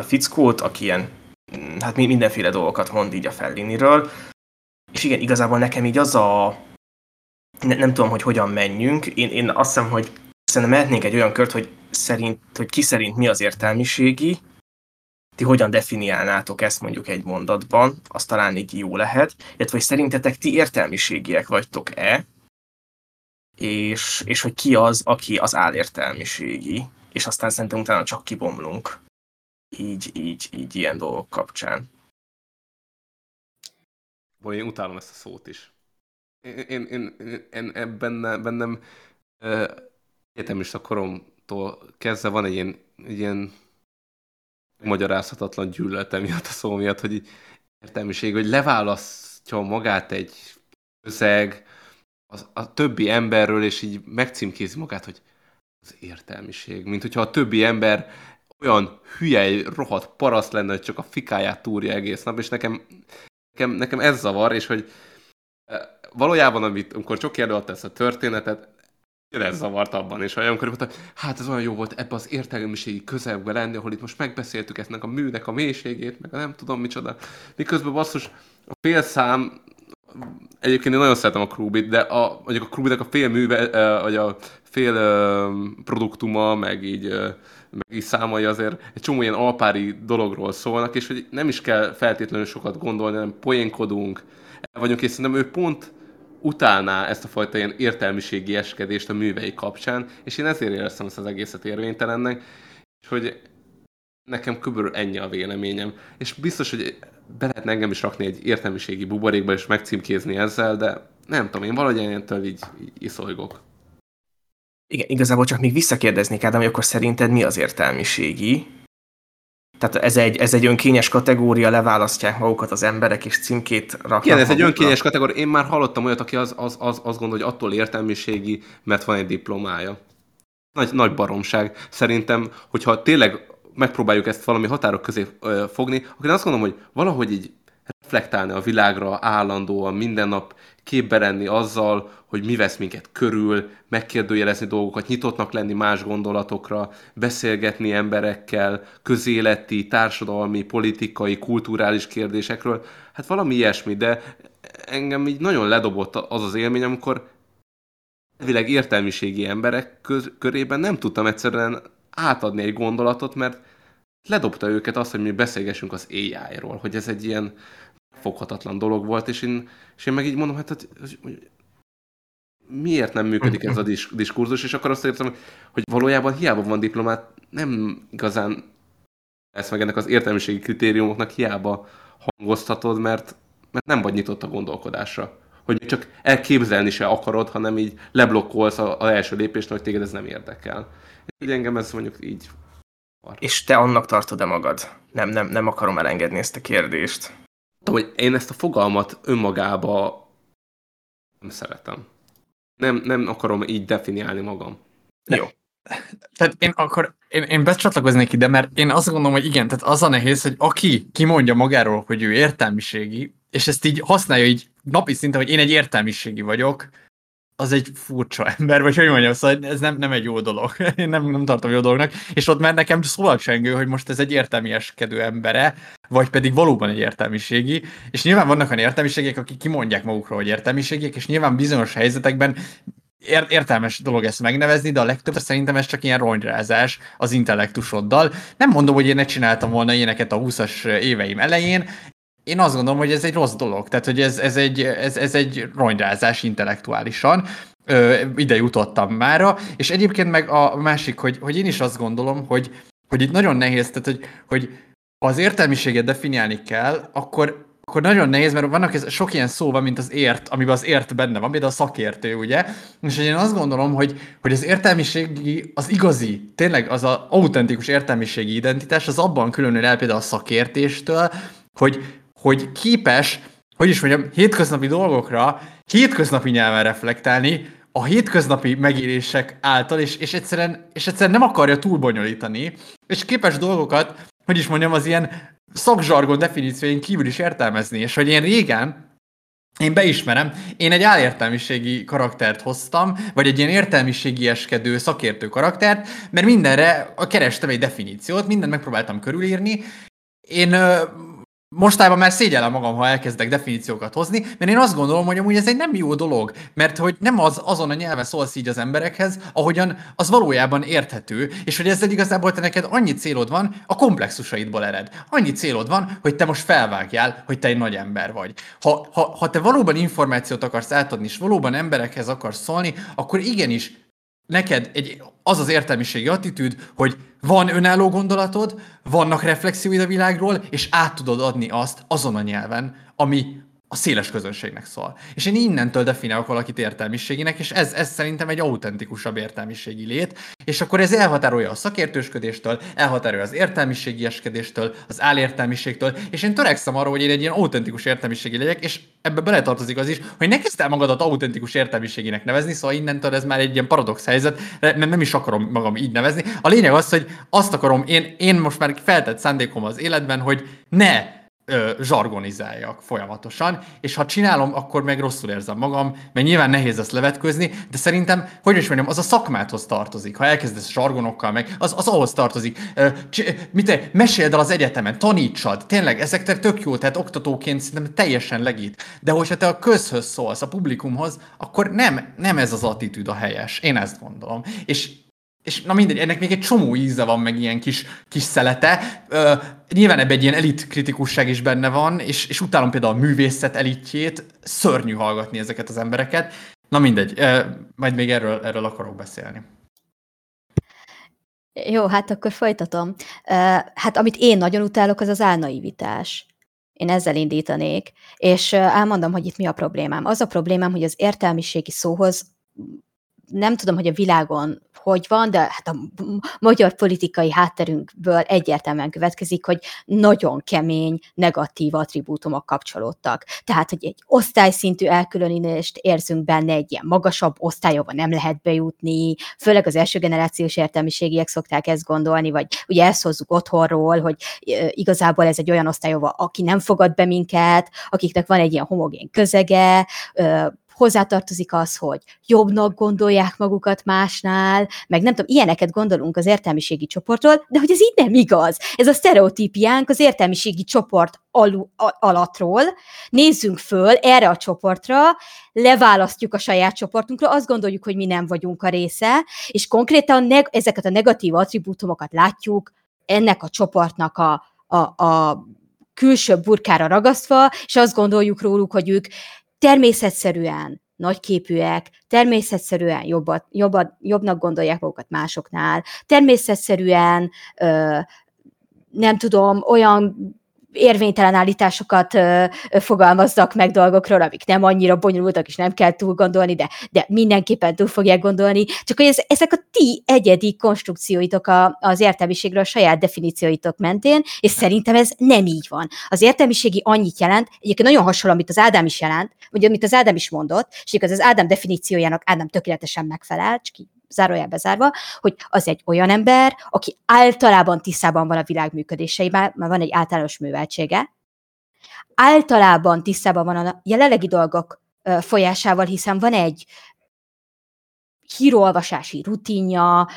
fickót, aki ilyen, hát mindenféle dolgokat mond így a Felliniről, és igen, igazából nekem így az a, ne, nem tudom, hogy hogyan menjünk, én, én azt hiszem, hogy szerintem mehetnénk egy olyan kört, hogy szerint, hogy ki szerint mi az értelmiségi, ti hogyan definiálnátok ezt mondjuk egy mondatban, az talán így jó lehet, illetve hogy szerintetek ti értelmiségiek vagytok-e, és, és hogy ki az, aki az álértelmiségi, és aztán szerintem utána csak kibomlunk. Így, így, így ilyen dolgok kapcsán. Vagy én utálom ezt a szót is. Én, én, én, én, én benne, bennem egyetemista koromtól kezdve van egy ilyen, egy ilyen magyarázhatatlan gyűlöletem miatt a szó miatt, hogy így értelmiség, hogy leválasztja magát egy közeg az, a többi emberről, és így megcímkézi magát, hogy az értelmiség. Mint hogyha a többi ember olyan hülye, rohadt paraszt lenne, hogy csak a fikáját túrja egész nap, és nekem, nekem, nekem ez zavar, és hogy e, valójában, amit, amikor Csoki előadta ezt a történetet, ez zavart abban is, olyankor mondta, hát ez olyan jó volt ebbe az értelmiségi közelbe lenni, ahol itt most megbeszéltük ezt a műnek a mélységét, meg a nem tudom micsoda. Miközben basszus, a félszám, egyébként én nagyon szeretem a Krubit, de a, mondjuk a Krubitnek a fél műve, vagy a fél produktuma, meg így, meg így számai azért egy csomó ilyen alpári dologról szólnak, és hogy nem is kell feltétlenül sokat gondolni, hanem poénkodunk, el vagyunk, és szerintem ő pont utálná ezt a fajta ilyen értelmiségi eskedést a művei kapcsán, és én ezért éreztem ezt az egészet érvénytelennek, és hogy nekem körülbelül ennyi a véleményem. És biztos, hogy be lehetne engem is rakni egy értelmiségi buborékba, és megcímkézni ezzel, de nem tudom, én valahogy ennyitől így, így iszolygok. Igen, igazából csak még visszakérdeznék, Ádám, hogy akkor szerinted mi az értelmiségi? Tehát ez egy, ez egy önkényes kategória, leválasztják magukat az emberek, és címkét raknak Igen, ez egy önkényes kategória. Én már hallottam olyat, aki az, az, az, azt gondol, hogy attól értelmiségi, mert van egy diplomája. Nagy, nagy baromság. Szerintem, hogyha tényleg megpróbáljuk ezt valami határok közé fogni, akkor én azt gondolom, hogy valahogy így reflektálni a világra állandóan, minden nap képbe lenni azzal, hogy mi vesz minket körül, megkérdőjelezni dolgokat, nyitottnak lenni más gondolatokra, beszélgetni emberekkel, közéleti, társadalmi, politikai, kulturális kérdésekről. Hát valami ilyesmi, de engem így nagyon ledobott az az élmény, amikor elvileg értelmiségi emberek köz- körében nem tudtam egyszerűen átadni egy gondolatot, mert ledobta őket azt, hogy mi beszélgessünk az AI-ról, hogy ez egy ilyen foghatatlan dolog volt, és én, és én meg így mondom, hát hogy, miért nem működik ez a dis- diskurzus, és akkor azt értem, hogy valójában hiába van diplomát, nem igazán ezt meg ennek az értelmiségi kritériumoknak hiába hangoztatod, mert, mert nem vagy nyitott a gondolkodásra. Hogy csak elképzelni se akarod, hanem így leblokkolsz az első lépést, hogy téged ez nem érdekel. És engem ez mondjuk így és te annak tartod-e magad? Nem, nem, nem akarom elengedni ezt a kérdést. Hogy én ezt a fogalmat önmagába nem szeretem. Nem, nem akarom így definiálni magam. Jó. Tehát én akkor, én, én becsatlakoznék ide, mert én azt gondolom, hogy igen, tehát az a nehéz, hogy aki kimondja magáról, hogy ő értelmiségi, és ezt így használja így napi szinten, hogy én egy értelmiségi vagyok, az egy furcsa ember, vagy hogy mondjam, szóval ez nem, nem egy jó dolog. (laughs) Én nem, nem tartom jó dolognak. És ott már nekem szóval csengő, hogy most ez egy értelmieskedő embere, vagy pedig valóban egy értelmiségi. És nyilván vannak olyan értelmiségek, akik kimondják magukról, hogy értelmiségiek, és nyilván bizonyos helyzetekben ér- értelmes dolog ezt megnevezni, de a legtöbb szerintem ez csak ilyen rongyrázás az intellektusoddal. Nem mondom, hogy én ne csináltam volna ilyeneket a 20-as éveim elején, én azt gondolom, hogy ez egy rossz dolog, tehát hogy ez, ez, egy, ez, ez egy ronyrázás intellektuálisan, ö, ide jutottam mára, és egyébként meg a másik, hogy, hogy én is azt gondolom, hogy, hogy itt nagyon nehéz, tehát hogy, hogy az értelmiséget definiálni kell, akkor akkor nagyon nehéz, mert vannak ez, sok ilyen szó van, mint az ért, amiben az ért benne van, például a szakértő, ugye? És én azt gondolom, hogy, hogy az értelmiségi, az igazi, tényleg az az autentikus értelmiségi identitás, az abban különül el például a szakértéstől, hogy, hogy képes, hogy is mondjam, hétköznapi dolgokra, hétköznapi nyelven reflektálni, a hétköznapi megélések által, és, és, egyszerűen, és egyszerűen nem akarja túlbonyolítani, és képes dolgokat, hogy is mondjam, az ilyen szakzsargon definícióin kívül is értelmezni, és hogy én régen, én beismerem, én egy álértelmiségi karaktert hoztam, vagy egy ilyen értelmiségi eskedő szakértő karaktert, mert mindenre kerestem egy definíciót, mindent megpróbáltam körülírni. Én mostában már szégyellem magam, ha elkezdek definíciókat hozni, mert én azt gondolom, hogy amúgy ez egy nem jó dolog, mert hogy nem az azon a nyelven szólsz így az emberekhez, ahogyan az valójában érthető, és hogy ezzel igazából te neked annyi célod van, a komplexusaidból ered. Annyi célod van, hogy te most felvágjál, hogy te egy nagy ember vagy. Ha, ha, ha te valóban információt akarsz átadni, és valóban emberekhez akarsz szólni, akkor igenis neked egy, az az értelmiségi attitűd, hogy van önálló gondolatod, vannak reflexióid a világról, és át tudod adni azt azon a nyelven, ami a széles közönségnek szól. És én innentől definiálok valakit értelmiségének, és ez, ez szerintem egy autentikusabb értelmiségi lét, és akkor ez elhatárolja a szakértősködéstől, elhatárolja az értelmiségieskedéstől, az álértelmiségtől, és én törekszem arra, hogy én egy ilyen autentikus értelmiségi legyek, és ebbe beletartozik az is, hogy ne kezd el magadat autentikus értelmiségének nevezni, szóval innentől ez már egy ilyen paradox helyzet, mert nem is akarom magam így nevezni. A lényeg az, hogy azt akarom, én, én most már feltett szándékom az életben, hogy ne ö, zsargonizáljak folyamatosan, és ha csinálom, akkor meg rosszul érzem magam, mert nyilván nehéz ezt levetközni, de szerintem, hogy is mondjam, az a szakmáthoz tartozik. Ha elkezdesz zsargonokkal meg, az, az ahhoz tartozik. Ö, c- mit te, meséld el az egyetemen, tanítsad, tényleg, ezek tök jó, tehát oktatóként szerintem teljesen legít. De hogyha te a közhöz szólsz, a publikumhoz, akkor nem, nem ez az attitűd a helyes. Én ezt gondolom. És és na mindegy, ennek még egy csomó íze van, meg ilyen kis, kis szelete. Ö, nyilván ebben egy ilyen elit kritikusság is benne van, és, és utálom például a művészet elitjét, szörnyű hallgatni ezeket az embereket. Na mindegy, ö, majd még erről, erről akarok beszélni. Jó, hát akkor folytatom. Hát amit én nagyon utálok, az az álnaivitás. Én ezzel indítanék, és elmondom, hogy itt mi a problémám. Az a problémám, hogy az értelmiségi szóhoz nem tudom, hogy a világon hogy van, de hát a magyar politikai hátterünkből egyértelműen következik, hogy nagyon kemény, negatív attribútumok kapcsolódtak. Tehát, hogy egy osztályszintű elkülönítést érzünk benne, egy ilyen magasabb osztályokba nem lehet bejutni, főleg az első generációs értelmiségiek szokták ezt gondolni, vagy ugye ezt hozzuk otthonról, hogy igazából ez egy olyan osztály, aki nem fogad be minket, akiknek van egy ilyen homogén közege, hozzátartozik az, hogy jobbnak gondolják magukat másnál, meg nem tudom, ilyeneket gondolunk az értelmiségi csoportról, de hogy ez így nem igaz. Ez a sztereotípiánk az értelmiségi csoport alu, alatról. Nézzünk föl erre a csoportra, leválasztjuk a saját csoportunkra, azt gondoljuk, hogy mi nem vagyunk a része, és konkrétan neg- ezeket a negatív attribútumokat látjuk ennek a csoportnak a, a, a külső burkára ragasztva, és azt gondoljuk róluk, hogy ők természetszerűen nagyképűek, természetszerűen jobbat, jobbat, jobbnak gondolják magukat másoknál, természetszerűen ö, nem tudom, olyan érvénytelen állításokat ö, ö, fogalmazzak meg dolgokról, amik nem annyira bonyolultak, és nem kell túl gondolni, de, de mindenképpen túl fogják gondolni. Csak hogy ez, ezek a ti egyedi konstrukcióitok a, az értelmiségről, a saját definícióitok mentén, és szerintem ez nem így van. Az értelmiségi annyit jelent, egyébként nagyon hasonló, amit az Ádám is jelent, vagy amit az Ádám is mondott, és igaz, az Ádám definíciójának Ádám tökéletesen megfelel, csak így zárójelbe zárva, hogy az egy olyan ember, aki általában tisztában van a világ működéseivel, mert van egy általános műveltsége, általában tisztában van a jelenlegi dolgok folyásával, hiszen van egy hírolvasási rutinja,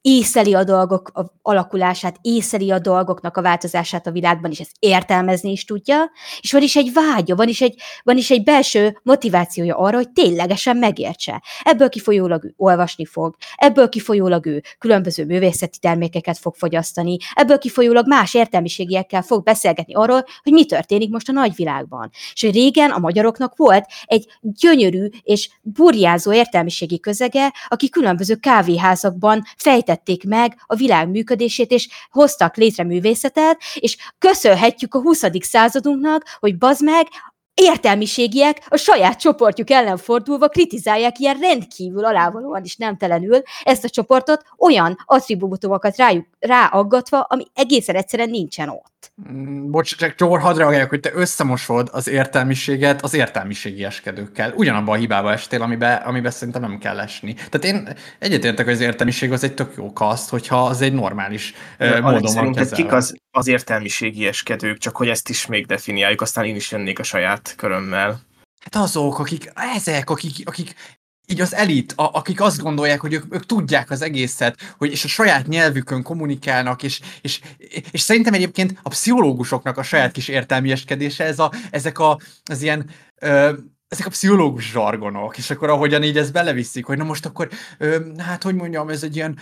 észeli a dolgok alakulását, észeli a dolgoknak a változását a világban, és ezt értelmezni is tudja, és van is egy vágya, van is egy, van is egy belső motivációja arra, hogy ténylegesen megértse. Ebből kifolyólag ő olvasni fog, ebből kifolyólag ő különböző művészeti termékeket fog fogyasztani, ebből kifolyólag más értelmiségiekkel fog beszélgetni arról, hogy mi történik most a nagyvilágban. És hogy régen a magyaroknak volt egy gyönyörű és burjázó értelmiségi közege, aki különböző kávéházakban fejt értették meg a világ működését, és hoztak létre művészetet, és köszönhetjük a 20. századunknak, hogy bazd meg, értelmiségiek a saját csoportjuk ellen fordulva kritizálják ilyen rendkívül alávalóan is nemtelenül ezt a csoportot, olyan attribútumokat rájuk, ráaggatva, ami egészen egyszerűen nincsen ott. Mm, bocs, csak csor, hadd reagáljak, hogy te összemosod az értelmiséget az értelmiségi eskedőkkel. Ugyanabban a hibába estél, amiben, amiben szerintem nem kell esni. Tehát én egyetértek, hogy az értelmiség az egy tök jó kaszt, hogyha az egy normális uh, módon van kezelve. kik az, az értelmiségi eskedők, csak hogy ezt is még definiáljuk, aztán én is jönnék a saját körömmel. Hát azok, akik, ezek, akik, akik így az elit, a, akik azt gondolják, hogy ők, ők tudják az egészet, hogy és a saját nyelvükön kommunikálnak, és, és, és szerintem egyébként a pszichológusoknak a saját kis értelmieskedése, ez a, ezek a, az ilyen ö, ezek a pszichológus zsargonok, és akkor ahogyan így ezt beleviszik, hogy na most akkor, ö, hát hogy mondjam, ez egy ilyen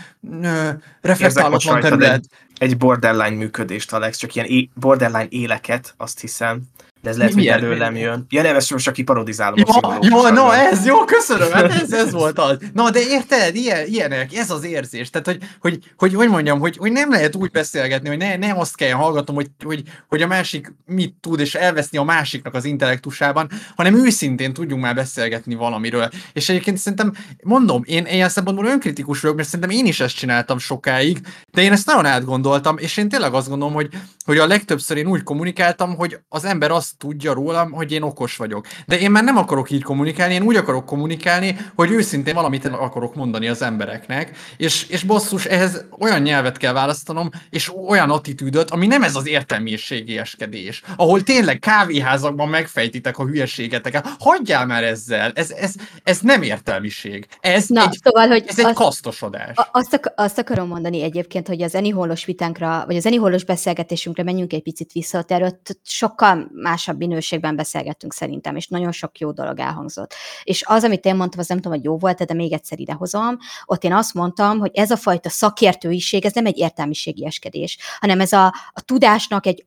reflektálódott terület. Egy, egy borderline működést, Alex, csak ilyen borderline éleket, azt hiszem. De ez lehet, mi, hogy előlem jön. Ja most csak kiparodizálom. Ja, jó, no, ez jó, köszönöm, hát ez, ez volt az. Na, de érted, ilyen, ilyenek, ez az érzés. Tehát, hogy, hogy, hogy, hogy mondjam, hogy, hogy nem lehet úgy beszélgetni, hogy ne, nem azt kell hallgatom, hogy, hogy, hogy a másik mit tud, és elveszni a másiknak az intellektusában, hanem őszintén tudjunk már beszélgetni valamiről. És egyébként szerintem, mondom, én ilyen szempontból önkritikus vagyok, mert szerintem én is ezt csináltam sokáig, de én ezt nagyon átgondoltam, és én tényleg azt gondolom, hogy, hogy a legtöbbször én úgy kommunikáltam, hogy az ember azt tudja rólam, hogy én okos vagyok. De én már nem akarok így kommunikálni, én úgy akarok kommunikálni, hogy őszintén valamit akarok mondani az embereknek, és, és basszus, ehhez olyan nyelvet kell választanom, és olyan attitűdöt, ami nem ez az értelmiségi eskedés, ahol tényleg kávéházakban megfejtitek a hülyeségeteket. Hagyjál már ezzel, ez, ez, ez nem értelmiség. Ez Na, egy, szóval, hogy ez egy azt, kasztosodás. Azt, ak- azt akarom mondani egyébként, hogy az Eniholos vitánkra, vagy az Eniholos beszélgetésünkre menjünk egy picit vissza, erről sokkal más magasabb minőségben beszélgettünk szerintem, és nagyon sok jó dolog elhangzott. És az, amit én mondtam, az nem tudom, hogy jó volt, de még egyszer idehozom, ott én azt mondtam, hogy ez a fajta szakértőiség, ez nem egy értelmiségi eskedés, hanem ez a, a tudásnak egy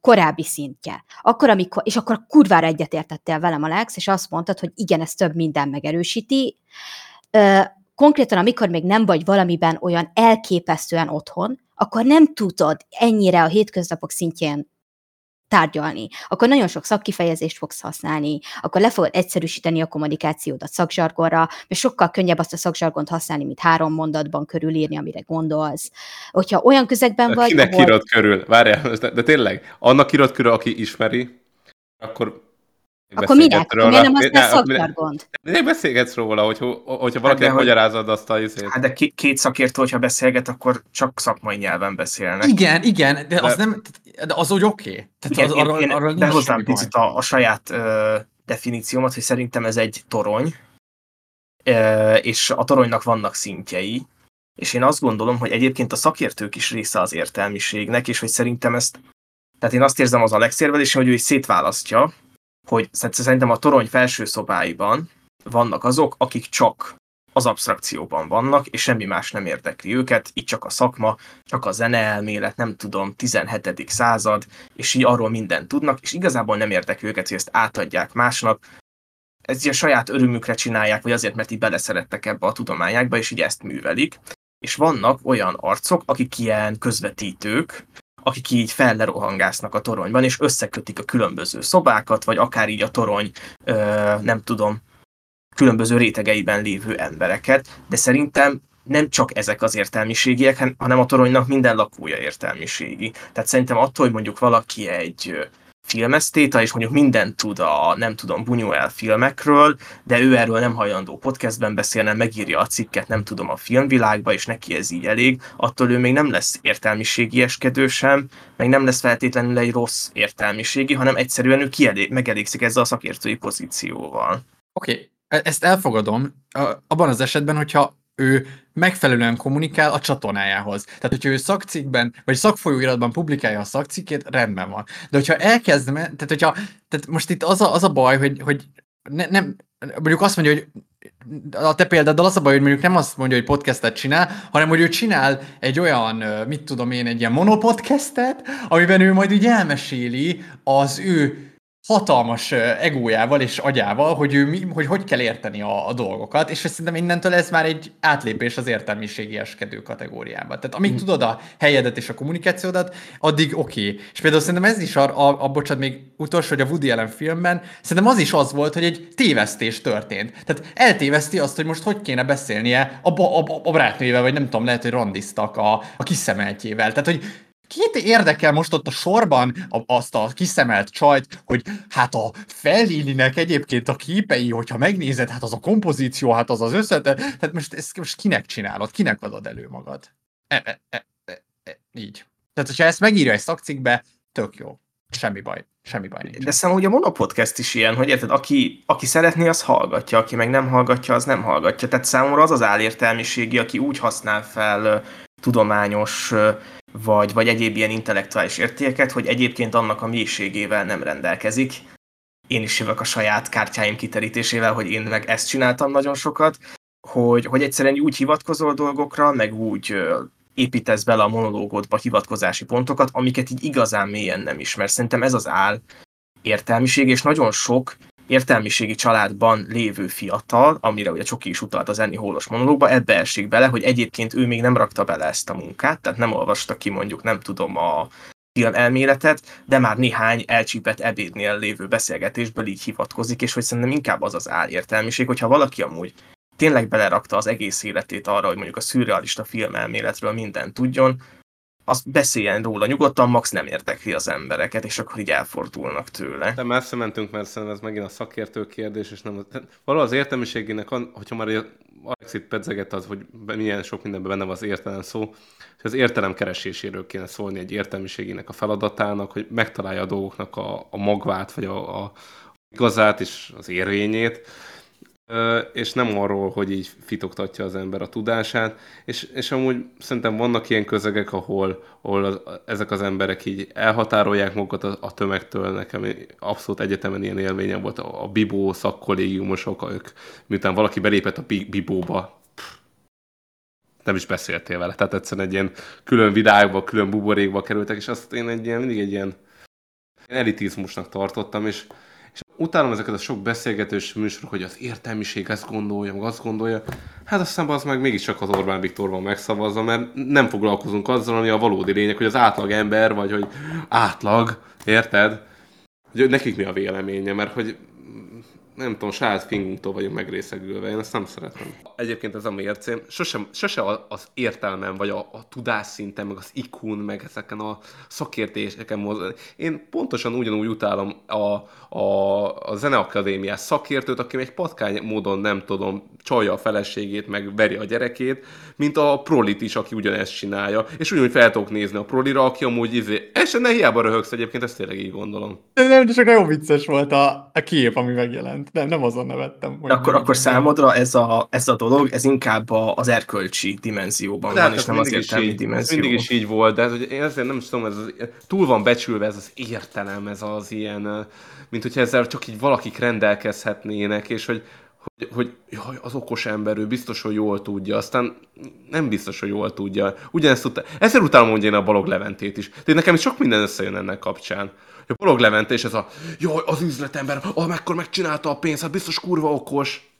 korábbi szintje. Akkor, amikor, és akkor kurvára egyetértettél velem, Alex, és azt mondtad, hogy igen, ez több minden megerősíti. Konkrétan, amikor még nem vagy valamiben olyan elképesztően otthon, akkor nem tudod ennyire a hétköznapok szintjén tárgyalni, akkor nagyon sok szakkifejezést fogsz használni, akkor le fogod egyszerűsíteni a kommunikációdat szakzsargonra, mert sokkal könnyebb azt a szakzsargont használni, mint három mondatban körülírni, amire gondolsz. Hogyha olyan közegben vagy... Kinek ahol... írod körül? Várjál, de, tényleg, annak írod körül, aki ismeri, akkor akkor minek? Róla. Miért nem használsz szakjargont? Miért beszélgetsz róla, hogy, hogyha valakinek hát magyarázod azt a izét? Hát de két szakértő, hogyha beszélget, akkor csak szakmai nyelven beszélnek. Igen, igen, de, de az nem, de az úgy oké. Okay. Tehát igen, az, arra, én, arra behoznám picit a, a saját ö, definíciómat, hogy szerintem ez egy torony, ö, és a toronynak vannak szintjei, és én azt gondolom, hogy egyébként a szakértők is része az értelmiségnek, és hogy szerintem ezt, tehát én azt érzem az a legszérvelés, hogy ő is szétválasztja, hogy szerintem a torony felső szobáiban vannak azok, akik csak az abstrakcióban vannak, és semmi más nem érdekli őket, itt csak a szakma, csak a zeneelmélet, nem tudom, 17. század, és így arról mindent tudnak, és igazából nem érdekli őket, hogy ezt átadják másnak, ez a saját örömükre csinálják, vagy azért, mert így beleszerettek ebbe a tudományákba, és így ezt művelik. És vannak olyan arcok, akik ilyen közvetítők, akik így fellerohangásznak a toronyban, és összekötik a különböző szobákat, vagy akár így a torony, ö, nem tudom, különböző rétegeiben lévő embereket, de szerintem nem csak ezek az értelmiségiek, hanem a toronynak minden lakója értelmiségi. Tehát szerintem attól, hogy mondjuk valaki egy filmesztéta, és mondjuk mindent tud a, nem tudom, Buñuel filmekről, de ő erről nem hajlandó podcastben beszélni, megírja a cikket, nem tudom, a filmvilágba, és neki ez így elég, attól ő még nem lesz értelmiségi eskedő sem, meg nem lesz feltétlenül egy rossz értelmiségi, hanem egyszerűen ő kielég, megelégszik ezzel a szakértői pozícióval. Oké, okay. E-, ezt elfogadom, abban az esetben, hogyha ő megfelelően kommunikál a csatornájához. Tehát, hogyha ő szakcikkben, vagy szakfolyóiratban publikálja a szakcikkét, rendben van. De hogyha elkezd, tehát, hogyha, tehát most itt az a, az a baj, hogy, hogy ne, nem, mondjuk azt mondja, hogy a te példáddal az a baj, hogy mondjuk nem azt mondja, hogy podcastet csinál, hanem hogy ő csinál egy olyan, mit tudom én, egy ilyen monopodcastet, amiben ő majd úgy elmeséli az ő hatalmas egójával és agyával, hogy ő mi, hogy, hogy kell érteni a, a dolgokat, és szerintem innentől ez már egy átlépés az értelmiségi eskedő kategóriába. Tehát amíg hmm. tudod a helyedet és a kommunikációdat, addig oké. Okay. És például szerintem ez is a, a, a bocsánat, még utolsó, hogy a Woody Allen filmben, szerintem az is az volt, hogy egy tévesztés történt. Tehát eltéveszti azt, hogy most hogy kéne beszélnie a, a, a, a barátnőjével, vagy nem tudom, lehet, hogy randiztak a, a kiszemeltjével. Tehát, hogy Két érdekel most ott a sorban azt a kiszemelt csajt, hogy hát a Fellininek egyébként a képei, hogyha megnézed, hát az a kompozíció, hát az az összete, tehát most ezt most kinek csinálod, kinek adod elő magad? E, e, e, e, e, így. Tehát, hogyha ezt megírja egy szakcikkbe, tök jó. Semmi baj. Semmi baj nincs. De szerintem ugye a monopodcast is ilyen, hogy érted, aki, aki szeretné, az hallgatja, aki meg nem hallgatja, az nem hallgatja. Tehát számomra az az álértelmiségi, aki úgy használ fel tudományos vagy, vagy egyéb ilyen intellektuális értékeket, hogy egyébként annak a mélységével nem rendelkezik. Én is jövök a saját kártyáim kiterítésével, hogy én meg ezt csináltam nagyon sokat, hogy, hogy egyszerűen úgy hivatkozol dolgokra, meg úgy építesz bele a monológodba hivatkozási pontokat, amiket így igazán mélyen nem ismer. Szerintem ez az áll értelmiség, és nagyon sok értelmiségi családban lévő fiatal, amire ugye Csoki is utalt az Enni Hólos monológba, ebbe esik bele, hogy egyébként ő még nem rakta bele ezt a munkát, tehát nem olvasta ki mondjuk, nem tudom, a film elméletet, de már néhány elcsípett ebédnél lévő beszélgetésből így hivatkozik, és hogy szerintem inkább az az álértelmiség, hogyha valaki amúgy tényleg belerakta az egész életét arra, hogy mondjuk a szürrealista filmelméletről mindent tudjon, azt beszéljen róla nyugodtan, max nem érdekli az embereket, és akkor így elfordulnak tőle. De messze mentünk, mert szerintem ez megint a szakértő kérdés, és nem... Való az értelmiségének, hogyha már Alexit pedzeget az, hogy milyen sok mindenben benne van az értelem szó, hogy az értelem kereséséről kéne szólni egy értelmiségének a feladatának, hogy megtalálja a dolgoknak a, a magvát, vagy a, a igazát és az érvényét, és nem arról, hogy így fitoktatja az ember a tudását, és, és amúgy szerintem vannak ilyen közegek, ahol, ahol az, ezek az emberek így elhatárolják magukat a, a tömegtől, nekem abszolút egyetemen ilyen élményem volt, a, a Bibó szakkollégiumosok, ők, miután valaki belépett a Bibóba, nem is beszéltél vele, tehát egyszerűen egy ilyen külön vidágba, külön buborékba kerültek, és azt én egy ilyen, mindig egy ilyen elitizmusnak tartottam, és és utálom ezeket a sok beszélgetős műsorok, hogy az értelmiség ezt gondolja, meg azt gondolja. Hát aztán az meg mégiscsak az Orbán Viktor van megszavazva, mert nem foglalkozunk azzal, ami a valódi lényeg, hogy az átlag ember, vagy hogy átlag, érted? Hogy nekik mi a véleménye, mert hogy nem tudom, saját fingunktól vagyunk megrészegülve, én ezt nem szeretem. Egyébként ez a mércém, sose, sose az értelmem, vagy a, a tudásszinten, meg az ikun, meg ezeken a szakértéseken mozdulni. Én pontosan ugyanúgy utálom a, a, a zeneakadémiás szakértőt, aki egy patkány módon, nem tudom, csalja a feleségét, meg veri a gyerekét, mint a prolit is, aki ugyanezt csinálja. És ugyanúgy fel tudok nézni a prolira, aki amúgy izé, és ne hiába röhögsz egyébként, ezt tényleg így gondolom. Nem, csak nagyon vicces volt a, a kép, ami megjelent nem, nem azon nevettem. Hogy akkor, akkor számodra ez a, ez a dolog, ez inkább az erkölcsi dimenzióban de van, hát és nem az értelmi dimenzió. Mindig is így volt, de hogy én ezért nem is tudom, ez az, túl van becsülve ez az értelem, ez az ilyen, mint hogyha ezzel csak így valakik rendelkezhetnének, és hogy hogy jaj, az okos ember, ő biztos, hogy jól tudja, aztán nem biztos, hogy jól tudja. Ugyanezt tudta. Ezzel utálom mondja én a Balog Leventét is. Tehát nekem is sok minden összejön ennek kapcsán. A Balog Levente és ez a, jaj, az üzletember, ah, mekkor megcsinálta a pénzt, hát biztos kurva okos.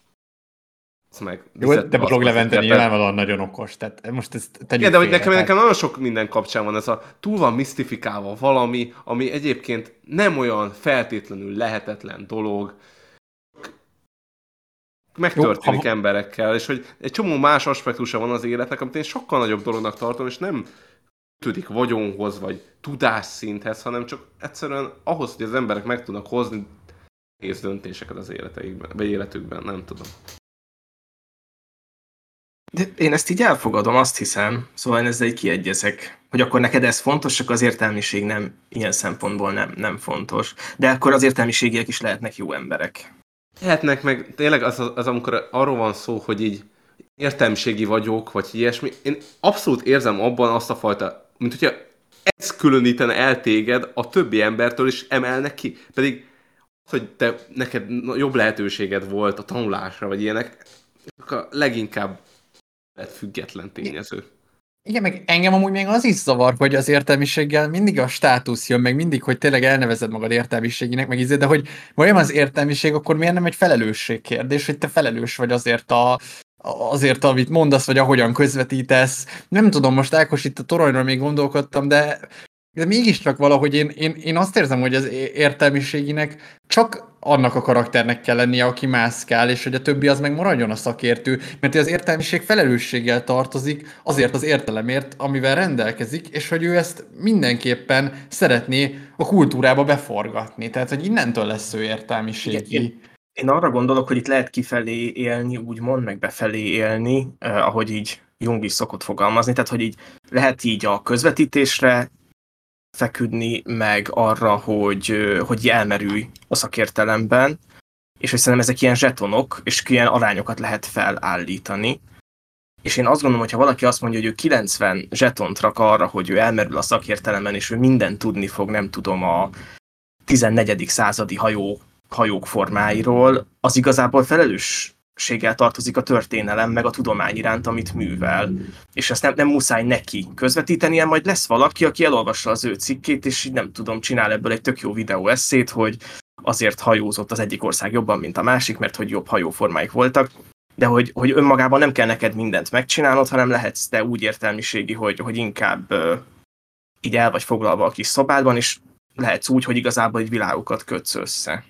Az meg, Jó, de Balog Levente nyilvánvalóan nagyon okos, tehát most ezt tegyük Igen, de hogy nekem, nekem nagyon sok minden kapcsán van ez a túl van misztifikálva valami, ami egyébként nem olyan feltétlenül lehetetlen dolog, megtörténik Jó, ha... emberekkel, és hogy egy csomó más aspektusa van az életnek, amit én sokkal nagyobb dolognak tartom, és nem kötődik vagyonhoz, vagy tudásszinthez, hanem csak egyszerűen ahhoz, hogy az emberek meg tudnak hozni nehéz döntéseket az életeikben, vagy életükben, nem tudom. De én ezt így elfogadom, azt hiszem, szóval én ezzel egy kiegyezek, hogy akkor neked ez fontos, csak az értelmiség nem ilyen szempontból nem, nem fontos. De akkor az értelmiségiek is lehetnek jó emberek. Lehetnek meg, tényleg az, az, amikor arról van szó, hogy így értelmiségi vagyok, vagy ilyesmi, én abszolút érzem abban azt a fajta, mint hogyha ez különítene el téged a többi embertől, és emelnek ki. Pedig hogy te, neked jobb lehetőséged volt a tanulásra, vagy ilyenek, a leginkább független tényező. Igen, meg engem amúgy még az is zavar, hogy az értelmiséggel mindig a státusz jön, meg mindig, hogy tényleg elnevezed magad értelmiségének, meg izé, de hogy olyan az értelmiség, akkor miért nem egy felelősség kérdés, hogy te felelős vagy azért a, azért, amit mondasz, vagy ahogyan közvetítesz. Nem tudom, most Ákos itt a toronyról még gondolkodtam, de de mégiscsak valahogy én, én, én azt érzem, hogy az értelmiséginek csak annak a karakternek kell lennie, aki mászkál, és hogy a többi az meg maradjon a szakértő, mert az értelmiség felelősséggel tartozik azért az értelemért, amivel rendelkezik, és hogy ő ezt mindenképpen szeretné a kultúrába beforgatni. Tehát, hogy innentől lesz ő értelmiségi. Én, én arra gondolok, hogy itt lehet kifelé élni, úgymond, meg befelé élni, eh, ahogy így Jung is szokott fogalmazni, tehát hogy így lehet így a közvetítésre feküdni, meg arra, hogy, hogy elmerülj a szakértelemben, és hogy szerintem ezek ilyen zsetonok, és ilyen arányokat lehet felállítani. És én azt gondolom, hogy ha valaki azt mondja, hogy ő 90 zsetont rak arra, hogy ő elmerül a szakértelemben, és ő mindent tudni fog, nem tudom, a 14. századi hajó, hajók formáiról, az igazából felelős séggel tartozik a történelem, meg a tudomány iránt, amit művel. És ezt nem, nem muszáj neki közvetítenie, majd lesz valaki, aki elolvassa az ő cikkét, és így nem tudom, csinál ebből egy tök jó videó eszét, hogy azért hajózott az egyik ország jobban, mint a másik, mert hogy jobb hajóformáik voltak, de hogy, hogy önmagában nem kell neked mindent megcsinálnod, hanem lehetsz te úgy értelmiségi, hogy, hogy inkább uh, így el vagy foglalva a kis szobádban, és lehetsz úgy, hogy igazából egy világokat kötsz össze.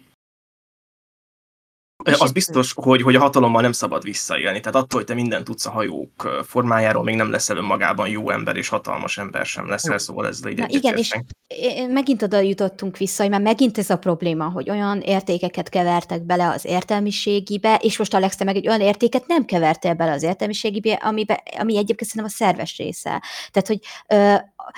Az biztos, hogy, hogy a hatalommal nem szabad visszaélni. Tehát attól, hogy te mindent tudsz a hajók formájáról, még nem leszel önmagában jó ember, és hatalmas ember sem leszel, szóval ez így Igen, és megint oda jutottunk vissza, hogy már megint ez a probléma, hogy olyan értékeket kevertek bele az értelmiségibe, és most Alex, te meg egy olyan értéket nem kevertél bele az értelmiségibe, amibe, ami egyébként szerintem a szerves része. Tehát, hogy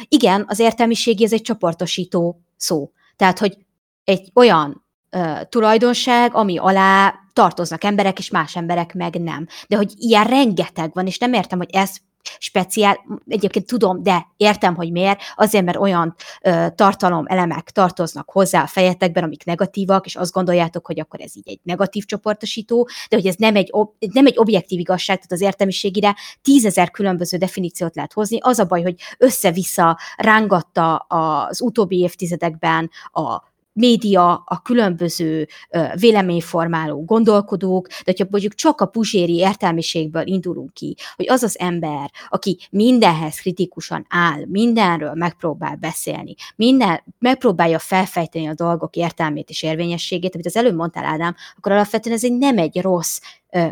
igen, az értelmiségi ez egy csoportosító szó. Tehát, hogy egy olyan uh, tulajdonság, ami alá tartoznak emberek, és más emberek meg nem. De hogy ilyen rengeteg van, és nem értem, hogy ez speciál, egyébként tudom, de értem, hogy miért, azért, mert olyan ö, tartalom elemek tartoznak hozzá a fejetekben, amik negatívak, és azt gondoljátok, hogy akkor ez így egy negatív csoportosító, de hogy ez nem egy, ob, nem egy objektív igazság, tehát az értelmiségire tízezer különböző definíciót lehet hozni. Az a baj, hogy össze-vissza rángatta az utóbbi évtizedekben a média, a különböző véleményformáló gondolkodók, de hogyha mondjuk csak a puzséri értelmiségből indulunk ki, hogy az az ember, aki mindenhez kritikusan áll, mindenről megpróbál beszélni, minden, megpróbálja felfejteni a dolgok értelmét és érvényességét, amit az előbb mondtál, Ádám, akkor alapvetően ez egy nem egy rossz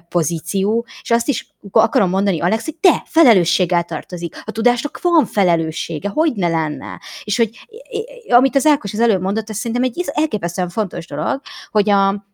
pozíció, és azt is akarom mondani, Alex, hogy te felelősséggel tartozik. A tudásnak van felelőssége, hogy ne lenne. És hogy amit az Ákos az előbb mondott, ez szerintem egy elképesztően fontos dolog, hogy a,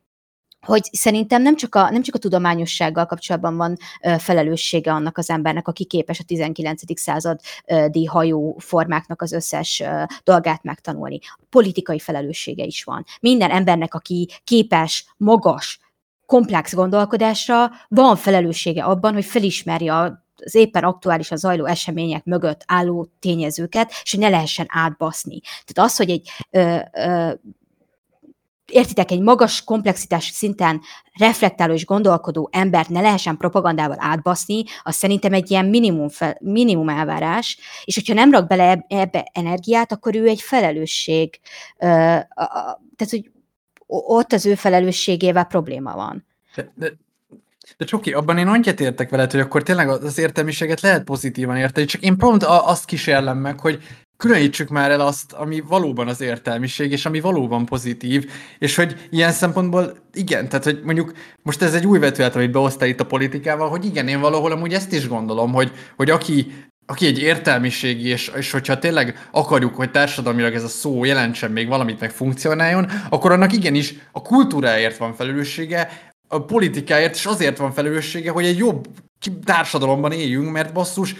hogy szerintem nem csak, a, nem csak a tudományossággal kapcsolatban van ö, felelőssége annak az embernek, aki képes a 19. századi hajó formáknak az összes ö, dolgát megtanulni. Politikai felelőssége is van. Minden embernek, aki képes, magas, komplex gondolkodásra van felelőssége abban, hogy felismerje az éppen aktuálisan zajló események mögött álló tényezőket, és hogy ne lehessen átbaszni. Tehát az, hogy egy ö, ö, értitek, egy magas komplexitás szinten reflektáló és gondolkodó embert ne lehessen propagandával átbaszni, az szerintem egy ilyen minimum, fel, minimum elvárás, és hogyha nem rak bele ebbe energiát, akkor ő egy felelősség, tehát hogy ott az ő felelősségével probléma van. De, de, de Csoki, abban én annyit értek veled, hogy akkor tényleg az értelmiséget lehet pozitívan érteni, csak én pont azt kísérlem meg, hogy különítsük már el azt, ami valóban az értelmiség, és ami valóban pozitív, és hogy ilyen szempontból igen, tehát hogy mondjuk most ez egy új vetület, amit behoztál itt a politikával, hogy igen, én valahol amúgy ezt is gondolom, hogy, hogy aki aki egy értelmiségi, és, és hogyha tényleg akarjuk, hogy társadalmilag ez a szó jelentsen még valamit, meg funkcionáljon, akkor annak igenis a kultúráért van felelőssége, a politikáért, és azért van felelőssége, hogy egy jobb társadalomban éljünk, mert basszus,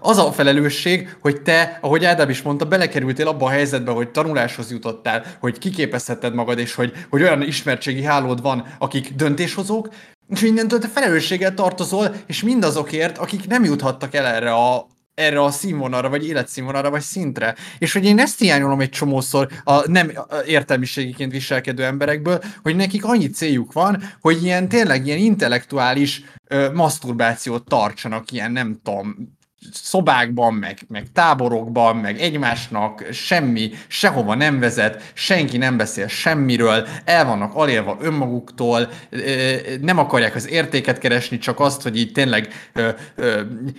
az a felelősség, hogy te, ahogy Ádám is mondta, belekerültél abba a helyzetbe, hogy tanuláshoz jutottál, hogy kiképezheted magad, és hogy, hogy olyan ismertségi hálód van, akik döntéshozók, és mindentől te felelősséggel tartozol, és mindazokért, akik nem juthattak el erre a, erre a színvonalra, vagy életszínvonalra, vagy szintre. És hogy én ezt hiányolom egy csomószor a nem értelmiségiként viselkedő emberekből, hogy nekik annyi céljuk van, hogy ilyen tényleg ilyen intellektuális ö, maszturbációt tartsanak, ilyen nem tudom, szobákban, meg, meg táborokban, meg egymásnak semmi, sehova nem vezet, senki nem beszél semmiről, el vannak alélva önmaguktól, nem akarják az értéket keresni, csak azt, hogy így tényleg,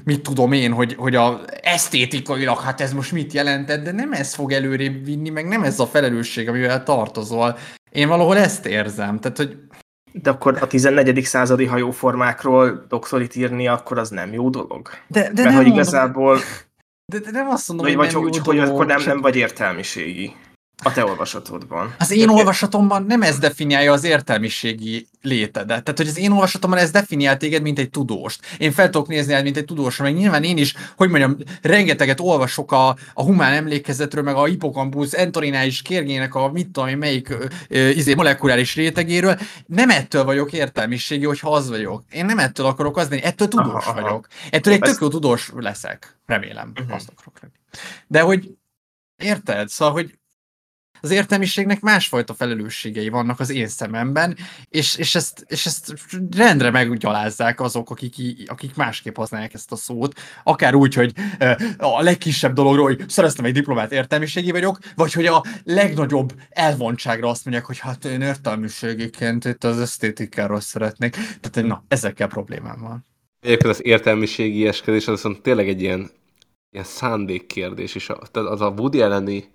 mit tudom én, hogy, hogy a esztétikailag, hát ez most mit jelentett, de nem ez fog előrébb vinni, meg nem ez a felelősség, amivel tartozol. Én valahol ezt érzem, tehát, hogy de akkor a 14. századi hajóformákról doktorit írni, akkor az nem jó dolog. De, de Mert nem hogy igazából... De, de nem azt mondom, vagy, hogy vagy, nem hogy, jó hogy dolog, akkor nem, nem vagy értelmiségi. A te olvasatodban. Az én olvasatomban nem ez definiálja az értelmiségi létedet. Tehát, hogy az én olvasatomban ez definiál téged, mint egy tudóst. Én fel tudok nézni mint egy tudós, meg nyilván én is, hogy mondjam, rengeteget olvasok a, a humán emlékezetről, meg a hipokampusz entorinális kérgének a mit tudom én, melyik ö, izé, molekuláris rétegéről. Nem ettől vagyok értelmiségi, hogyha az vagyok. Én nem ettől akarok az lenni, ettől tudós aha, vagyok. Ettől egy tök jó tudós leszek. Remélem. Uh-huh. Azt akarok remélem. De hogy Érted? Szóval, hogy az értelmiségnek másfajta felelősségei vannak az én szememben, és, és, ezt, és ezt rendre meggyalázzák azok, akik, akik másképp használják ezt a szót, akár úgy, hogy a legkisebb dologról, hogy szereztem egy diplomát, értelmiségi vagyok, vagy hogy a legnagyobb elvontságra azt mondják, hogy hát én értelmiségiként itt az esztétikáról szeretnék. Tehát na, ezekkel problémám van. Egyébként az értelmiségi eskedés az viszont tényleg egy ilyen, ilyen szándékkérdés, és az a Woody elleni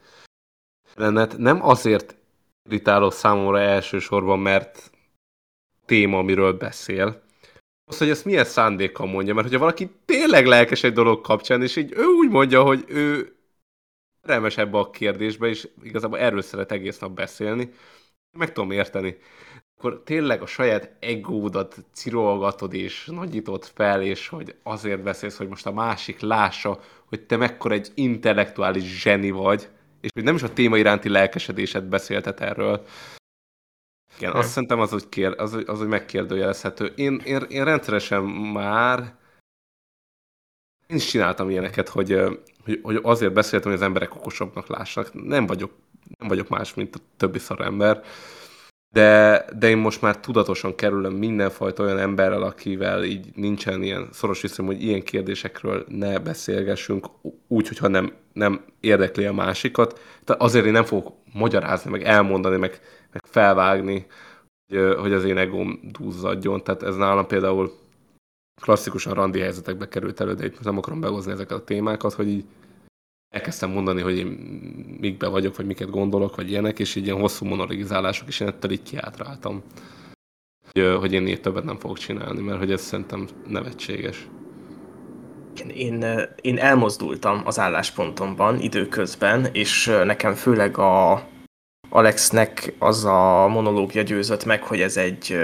jelenet nem azért irritáló számomra elsősorban, mert téma, amiről beszél, az, hogy ezt milyen szándékkal mondja, mert hogyha valaki tényleg lelkes egy dolog kapcsán, és így ő úgy mondja, hogy ő remes ebbe a kérdésbe, és igazából erről szeret egész nap beszélni, meg tudom érteni. Akkor tényleg a saját egódat cirolgatod és nagyítod fel, és hogy azért beszélsz, hogy most a másik lássa, hogy te mekkora egy intellektuális zseni vagy, és még nem is a téma iránti lelkesedésed beszéltet erről. Igen, azt szerintem az, hogy, kér, az, az, hogy megkérdőjelezhető. Én, én, én rendszeresen már én is csináltam ilyeneket, hogy, hogy, hogy azért beszéltem, hogy az emberek okosabbnak lássanak. Nem vagyok, nem vagyok más, mint a többi szarember. ember de, de én most már tudatosan kerülöm mindenfajta olyan emberrel, akivel így nincsen ilyen szoros viszony, hogy ilyen kérdésekről ne beszélgessünk, úgy, hogyha nem, nem érdekli a másikat. Tehát azért én nem fogok magyarázni, meg elmondani, meg, meg felvágni, hogy, hogy az én egóm dúzzadjon. Tehát ez nálam például klasszikusan randi helyzetekbe került elő, de itt nem akarom behozni ezeket a témákat, hogy így elkezdtem mondani, hogy én mikbe vagyok, vagy miket gondolok, vagy ilyenek, és így ilyen hosszú monologizálások, és én ettől így kiátráltam. Hogy, hogy én így többet nem fogok csinálni, mert hogy ez szerintem nevetséges. Én, én elmozdultam az álláspontomban időközben, és nekem főleg a Alexnek az a monológia győzött meg, hogy ez egy,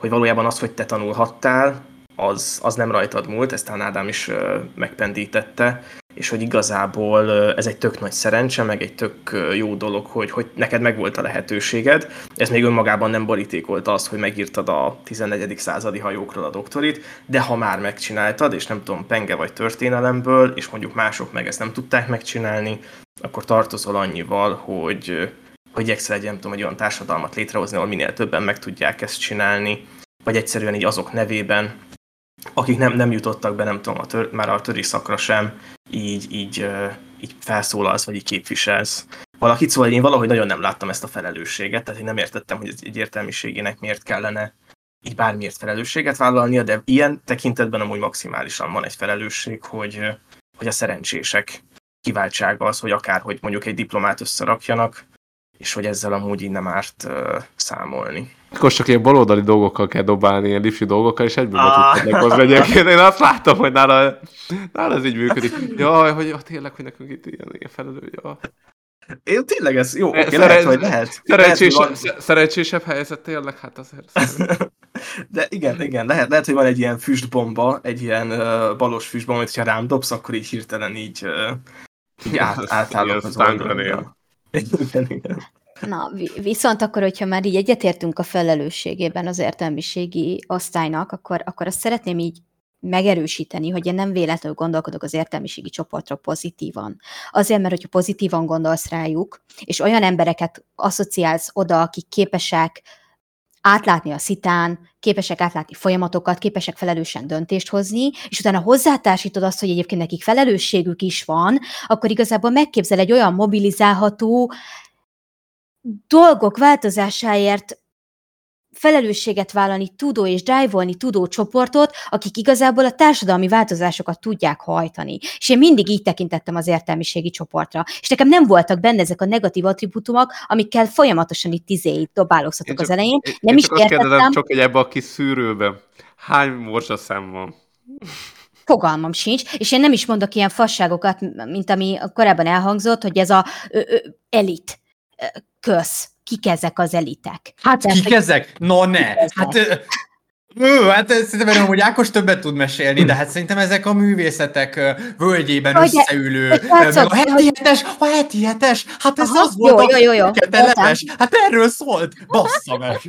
hogy valójában az, hogy te tanulhattál, az, az nem rajtad múlt, ezt talán Ádám is megpendítette, és hogy igazából ez egy tök nagy szerencse, meg egy tök jó dolog, hogy, hogy neked megvolt a lehetőséged. Ez még önmagában nem borítékolta azt, hogy megírtad a 14. századi hajókról a doktorit, de ha már megcsináltad, és nem tudom, penge vagy történelemből, és mondjuk mások meg ezt nem tudták megcsinálni, akkor tartozol annyival, hogy hogy egyszer egy, nem tudom, egy olyan társadalmat létrehozni, ahol minél többen meg tudják ezt csinálni, vagy egyszerűen így azok nevében, akik nem, nem jutottak be, nem tudom, a tör, már a töri szakra sem, így, így, így felszólalsz, vagy így képviselsz valakit, szóval én valahogy nagyon nem láttam ezt a felelősséget, tehát én nem értettem, hogy egy értelmiségének miért kellene így bármiért felelősséget vállalnia, de ilyen tekintetben amúgy maximálisan van egy felelősség, hogy, hogy a szerencsések kiváltsága az, hogy akár, hogy mondjuk egy diplomát összerakjanak, és hogy ezzel amúgy így nem árt uh, számolni. Akkor csak ilyen baloldali dolgokkal kell dobálni, ilyen lipsi dolgokkal, és egyből ah. tudnak egyébként. Én azt látom, hogy nála, nála ez így működik. Jaj, hogy ja, tényleg, hogy nekünk itt ilyen, ilyen felelő. Ja. Én tényleg ez jó, oké, Szeren... lehet, hogy lehet. Szerencsésebb, lehet, van... szerencsésebb helyzet tényleg, hát azért. (laughs) De igen, igen, lehet, lehet, hogy van egy ilyen füstbomba, egy ilyen uh, balos füstbomba, amit ha rám dobsz, akkor így hirtelen így, uh, így át, (laughs) átállok az oldalra. Na, viszont akkor, hogyha már így egyetértünk a felelősségében az értelmiségi osztálynak, akkor, akkor azt szeretném így megerősíteni, hogy én nem véletlenül gondolkodok az értelmiségi csoportra pozitívan. Azért, mert hogyha pozitívan gondolsz rájuk, és olyan embereket asszociálsz oda, akik képesek átlátni a szitán, képesek átlátni folyamatokat, képesek felelősen döntést hozni, és utána hozzátársítod azt, hogy egyébként nekik felelősségük is van, akkor igazából megképzel egy olyan mobilizálható dolgok változásáért felelősséget vállalni tudó és drive tudó csoportot, akik igazából a társadalmi változásokat tudják hajtani. És én mindig így tekintettem az értelmiségi csoportra. És nekem nem voltak benne ezek a negatív attribútumok, amikkel folyamatosan itt izéit dobálóztatok az elején. Nem én is csak értettem. Azt kérdezem, csak egy ebbe a kis szűrőbe. Hány morzsaszem van? Fogalmam sincs, és én nem is mondok ilyen fasságokat, mint ami korábban elhangzott, hogy ez a ö, ö, elit kösz kik ezek az elitek. Hát Tehát, kik ezek? No ne! Hát, Ő, hát szerintem hogy Ákos többet tud mesélni, de hát szerintem ezek a művészetek völgyében hogy összeülő. A heti hetes, a heti hetes, hát ez Aha, az jó, volt jó, jó, jó, leves, hát erről szólt, bassza meg.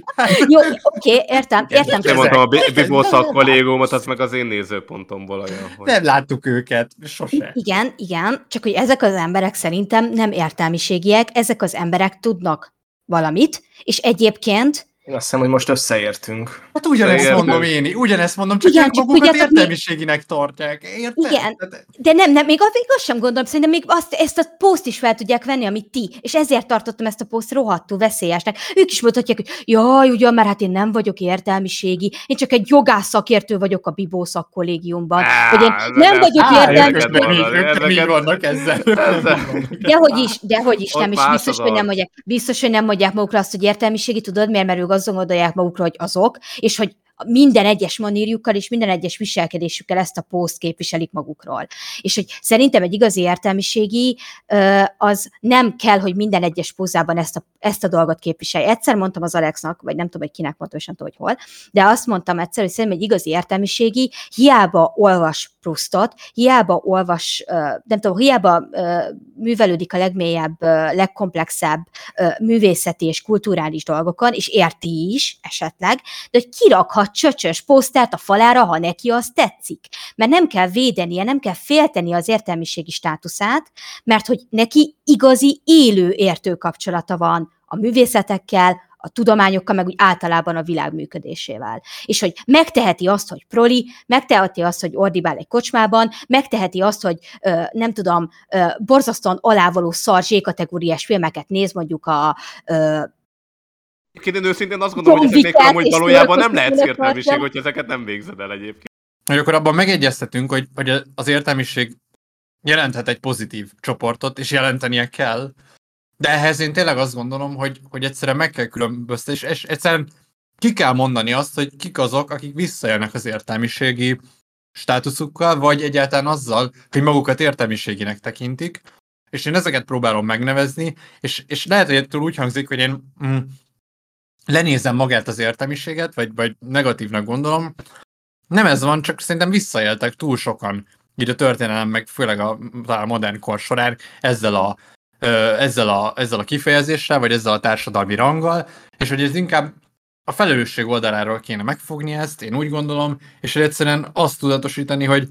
Jó, oké, értem, értem. Nem mondtam a Bibószak kollégómat, az meg az én nézőpontomból olyan. Hogy... Nem láttuk őket, sose. Igen, igen, csak hogy ezek az emberek szerintem nem értelmiségiek, ezek az emberek tudnak valamit, és egyébként én azt hiszem, hogy most összeértünk. Hát ugyanezt Értünk. mondom én, ugyanezt mondom, csak Igen, ők csak magukat értelmiséginek mi... tartják. Érted? Igen, de nem, nem, még, még azt sem gondolom, szerintem még azt, ezt a poszt is fel tudják venni, amit ti, és ezért tartottam ezt a poszt rohadtul veszélyesnek. Ők is mondhatják, hogy jaj, ugyan, mert hát én nem vagyok értelmiségi, én csak egy jogász szakértő vagyok a Bibó szakkollégiumban, hogy én nem vagyok értelmiségi. Mi vannak ezzel? Dehogy is, dehogy is nem, és biztos, hogy nem mondják, biztos, hogy nem mondják magukra azt, hogy értelmiségi, tudod, miért, mert ők azon gondolják magukra, hogy azok, és hogy minden egyes manírjukkal és minden egyes viselkedésükkel ezt a poszt képviselik magukról. És hogy szerintem egy igazi értelmiségi az nem kell, hogy minden egyes pózában ezt a, ezt a dolgot képviselje. Egyszer mondtam az Alexnak, vagy nem tudom, hogy kinek mondtam, és tudom, hogy hol, de azt mondtam egyszer, hogy szerintem egy igazi értelmiségi hiába olvas Proustot, hiába olvas, nem tudom, hiába művelődik a legmélyebb, legkomplexebb művészeti és kulturális dolgokon, és érti is esetleg, de hogy kirakhat csöcsös posztert a falára, ha neki az tetszik. Mert nem kell védenie, nem kell félteni az értelmiségi státuszát, mert hogy neki igazi élő értő kapcsolata van a művészetekkel, a tudományokkal, meg úgy általában a világ működésével. És hogy megteheti azt, hogy proli, megteheti azt, hogy ordibál egy kocsmában, megteheti azt, hogy ö, nem tudom, ö, borzasztóan alávaló szar kategóriás filmeket néz mondjuk a ö, Egyébként én őszintén azt gondolom, hogy ezeknél amúgy valójában nem lehet értelmiség, hogy ezeket nem végzed el egyébként. Hogy akkor abban megegyeztetünk, hogy, hogy az értelmiség jelenthet egy pozitív csoportot, és jelentenie kell, de ehhez én tényleg azt gondolom, hogy, hogy egyszerűen meg kell különböztetni, és, és egyszerűen ki kell mondani azt, hogy kik azok, akik visszajönnek az értelmiségi státuszukkal, vagy egyáltalán azzal, hogy magukat értelmiségének tekintik, és én ezeket próbálom megnevezni, és, és lehet, hogy ettől úgy hangzik, hogy én mm, lenézem magát az értelmiséget, vagy, vagy negatívnak gondolom. Nem ez van, csak szerintem visszaéltek túl sokan így a történelem, meg főleg a, a modern kor során ezzel a ezzel a, ezzel a kifejezéssel, vagy ezzel a társadalmi ranggal, és hogy ez inkább a felelősség oldaláról kéne megfogni ezt, én úgy gondolom, és egyszerűen azt tudatosítani, hogy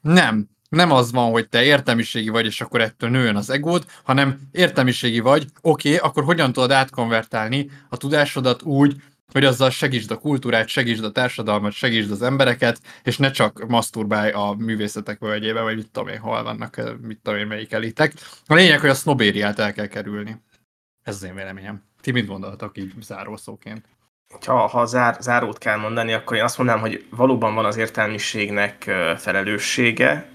nem nem az van, hogy te értelmiségi vagy, és akkor ettől nőjön az egód, hanem értelmiségi vagy, oké, okay, akkor hogyan tudod átkonvertálni a tudásodat úgy, hogy azzal segítsd a kultúrát, segítsd a társadalmat, segítsd az embereket, és ne csak masturbálj a művészetek völgyébe, vagy mit tudom én, hol vannak, mit tudom én, melyik elitek. A lényeg, hogy a sznobériát el kell kerülni. Ez az én véleményem. Ti mit gondoltok így zárószóként? Ha, ha zár, zárót kell mondani, akkor én azt mondanám, hogy valóban van az értelmiségnek felelőssége,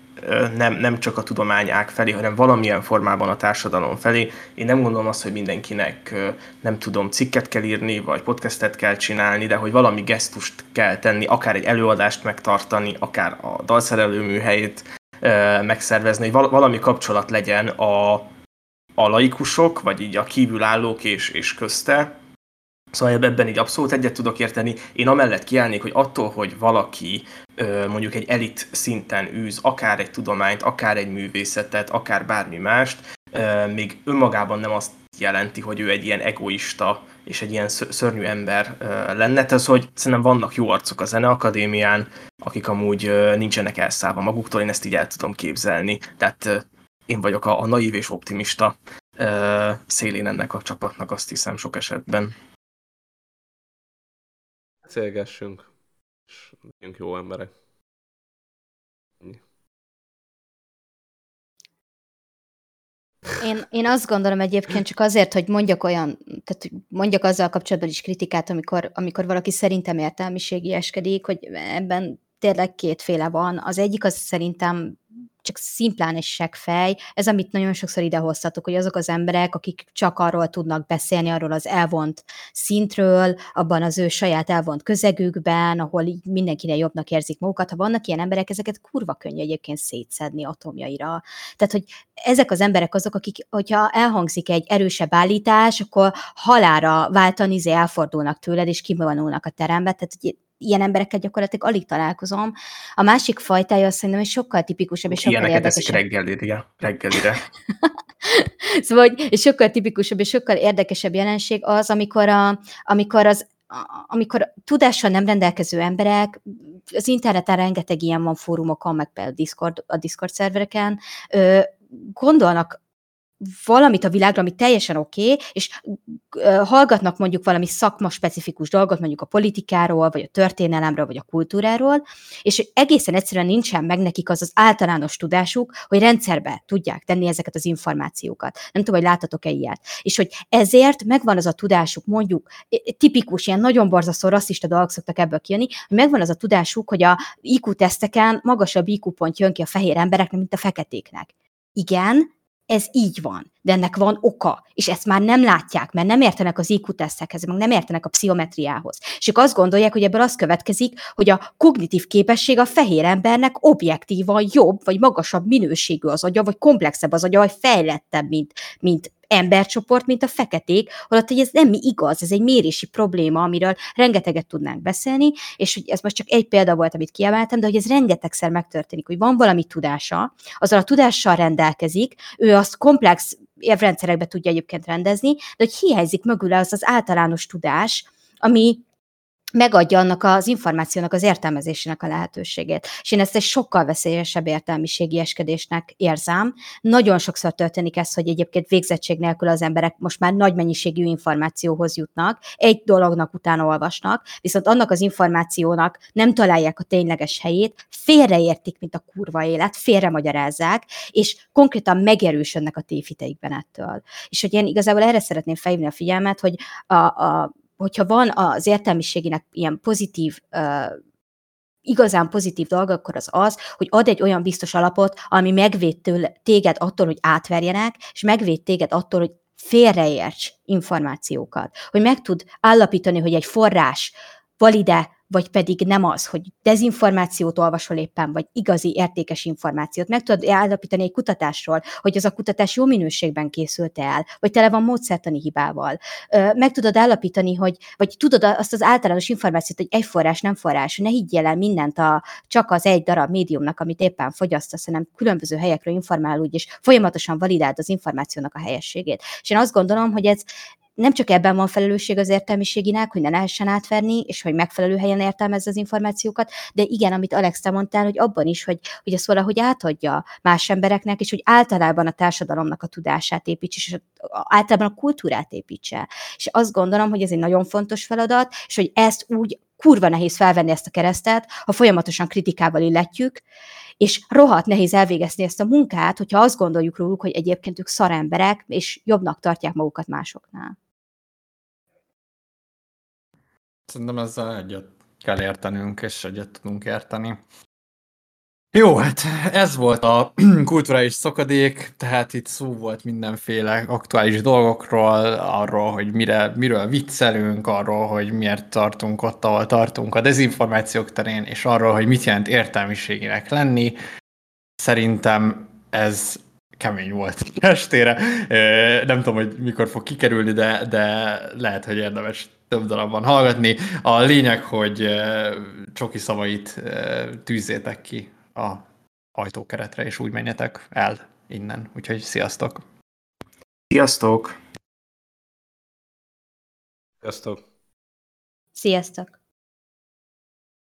nem, nem csak a tudomány ág felé, hanem valamilyen formában a társadalom felé. Én nem gondolom azt, hogy mindenkinek nem tudom, cikket kell írni, vagy podcastet kell csinálni, de hogy valami gesztust kell tenni, akár egy előadást megtartani, akár a dalszerelő műhelyét megszervezni, hogy valami kapcsolat legyen a, a laikusok, vagy így a kívülállók és, és közte, Szóval ebben így abszolút egyet tudok érteni. Én amellett kiállnék, hogy attól, hogy valaki mondjuk egy elit szinten űz, akár egy tudományt, akár egy művészetet, akár bármi mást, még önmagában nem azt jelenti, hogy ő egy ilyen egoista és egy ilyen szörnyű ember lenne. Tehát, hogy szerintem vannak jó arcok a Zeneakadémián, akik amúgy nincsenek elszállva maguktól, én ezt így el tudom képzelni. Tehát én vagyok a, a naív és optimista szélén ennek a csapatnak, azt hiszem sok esetben beszélgessünk, és legyünk jó emberek. Én, én azt gondolom egyébként csak azért, hogy mondjak olyan, tehát hogy mondjak azzal kapcsolatban is kritikát, amikor, amikor valaki szerintem értelmiségi eskedik, hogy ebben tényleg kétféle van. Az egyik az szerintem csak szimplán egy seggfej. Ez, amit nagyon sokszor idehoztatok, hogy azok az emberek, akik csak arról tudnak beszélni, arról az elvont szintről, abban az ő saját elvont közegükben, ahol így mindenkinek jobbnak érzik magukat. Ha vannak ilyen emberek, ezeket kurva könnyű egyébként szétszedni atomjaira. Tehát, hogy ezek az emberek azok, akik, hogyha elhangzik egy erősebb állítás, akkor halára váltani, izé elfordulnak tőled, és kivonulnak a terembe. Tehát, hogy ilyen embereket gyakorlatilag alig találkozom. A másik fajtája azt szerintem, hogy sokkal tipikusabb és sokkal Ilyeneket eszik reggelire. reggelire. (laughs) szóval, hogy és sokkal tipikusabb és sokkal érdekesebb jelenség az, amikor, a, amikor az amikor tudással nem rendelkező emberek, az interneten rengeteg ilyen van fórumokon, meg például Discord, a Discord szervereken, gondolnak valamit a világra, ami teljesen oké, okay, és hallgatnak mondjuk valami szakma specifikus dolgot, mondjuk a politikáról, vagy a történelemről, vagy a kultúráról, és egészen egyszerűen nincsen meg nekik az az általános tudásuk, hogy rendszerbe tudják tenni ezeket az információkat. Nem tudom, hogy láttatok-e ilyet. És hogy ezért megvan az a tudásuk, mondjuk tipikus, ilyen nagyon borzasztó rasszista dolgok szoktak ebből kijönni, hogy megvan az a tudásuk, hogy a IQ teszteken magasabb IQ pont jön ki a fehér embereknek, mint a feketéknek. Igen, ez így van, de ennek van oka, és ezt már nem látják, mert nem értenek az IQ tesztekhez, meg nem értenek a pszichometriához. És ők azt gondolják, hogy ebből az következik, hogy a kognitív képesség a fehér embernek objektívan jobb, vagy magasabb minőségű az agya, vagy komplexebb az agya, vagy fejlettebb, mint, mint embercsoport, mint a feketék, holott, hogy ez nem igaz, ez egy mérési probléma, amiről rengeteget tudnánk beszélni, és hogy ez most csak egy példa volt, amit kiemeltem, de hogy ez rengetegszer megtörténik, hogy van valami tudása, azzal a tudással rendelkezik, ő azt komplex érvrendszerekbe tudja egyébként rendezni, de hogy hiányzik mögül az az általános tudás, ami megadja annak az információnak az értelmezésének a lehetőségét. És én ezt egy sokkal veszélyesebb értelmiségi eskedésnek érzem. Nagyon sokszor történik ez, hogy egyébként végzettség nélkül az emberek most már nagy mennyiségű információhoz jutnak, egy dolognak utána olvasnak, viszont annak az információnak nem találják a tényleges helyét, félreértik, mint a kurva élet, félremagyarázzák, és konkrétan megerősödnek a tévhiteikben ettől. És hogy én igazából erre szeretném felhívni a figyelmet, hogy a, a hogyha van az értelmiségének ilyen pozitív igazán pozitív dolga, akkor az az, hogy ad egy olyan biztos alapot, ami megvéd tőle, téged attól, hogy átverjenek, és megvéd téged attól, hogy félreérts információkat. Hogy meg tud állapítani, hogy egy forrás valide vagy pedig nem az, hogy dezinformációt olvasol éppen, vagy igazi értékes információt. Meg tudod állapítani egy kutatásról, hogy az a kutatás jó minőségben készült el, vagy tele van módszertani hibával. Meg tudod állapítani, hogy, vagy tudod azt az általános információt, hogy egy forrás nem forrás, ne higgyél el mindent a, csak az egy darab médiumnak, amit éppen fogyasztasz, hanem különböző helyekről informál úgy, és folyamatosan validáld az információnak a helyességét. És én azt gondolom, hogy ez nem csak ebben van felelősség az értelmiséginek, hogy ne lehessen átverni, és hogy megfelelő helyen értelmezze az információkat, de igen, amit Alex te mondtál, hogy abban is, hogy, hogy ezt valahogy átadja más embereknek, és hogy általában a társadalomnak a tudását építs, és általában a kultúrát építse. És azt gondolom, hogy ez egy nagyon fontos feladat, és hogy ezt úgy kurva nehéz felvenni ezt a keresztet, ha folyamatosan kritikával illetjük, és rohadt nehéz elvégezni ezt a munkát, hogyha azt gondoljuk róluk, hogy egyébként ők szaremberek, és jobbnak tartják magukat másoknál. Szerintem ezzel egyet kell értenünk, és egyet tudunk érteni. Jó, hát ez volt a (clears throat) kulturális szakadék, tehát itt szó volt mindenféle aktuális dolgokról, arról, hogy mire, miről viccelünk, arról, hogy miért tartunk ott, ahol tartunk a dezinformációk terén, és arról, hogy mit jelent értelmiségének lenni. Szerintem ez kemény volt (laughs) estére. Nem tudom, hogy mikor fog kikerülni, de, de lehet, hogy érdemes több darabban hallgatni. A lényeg, hogy Csoki szavait tűzzétek ki a ajtókeretre, és úgy menjetek el innen. Úgyhogy sziasztok! Sziasztok! Sziasztok! Sziasztok!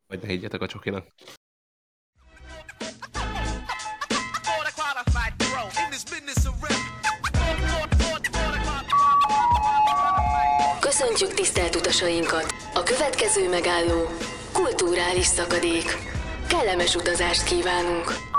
Vagy ne higgyetek a csokinak. Köszöntjük tisztelt utasainkat! A következő megálló kulturális szakadék. Kellemes utazást kívánunk!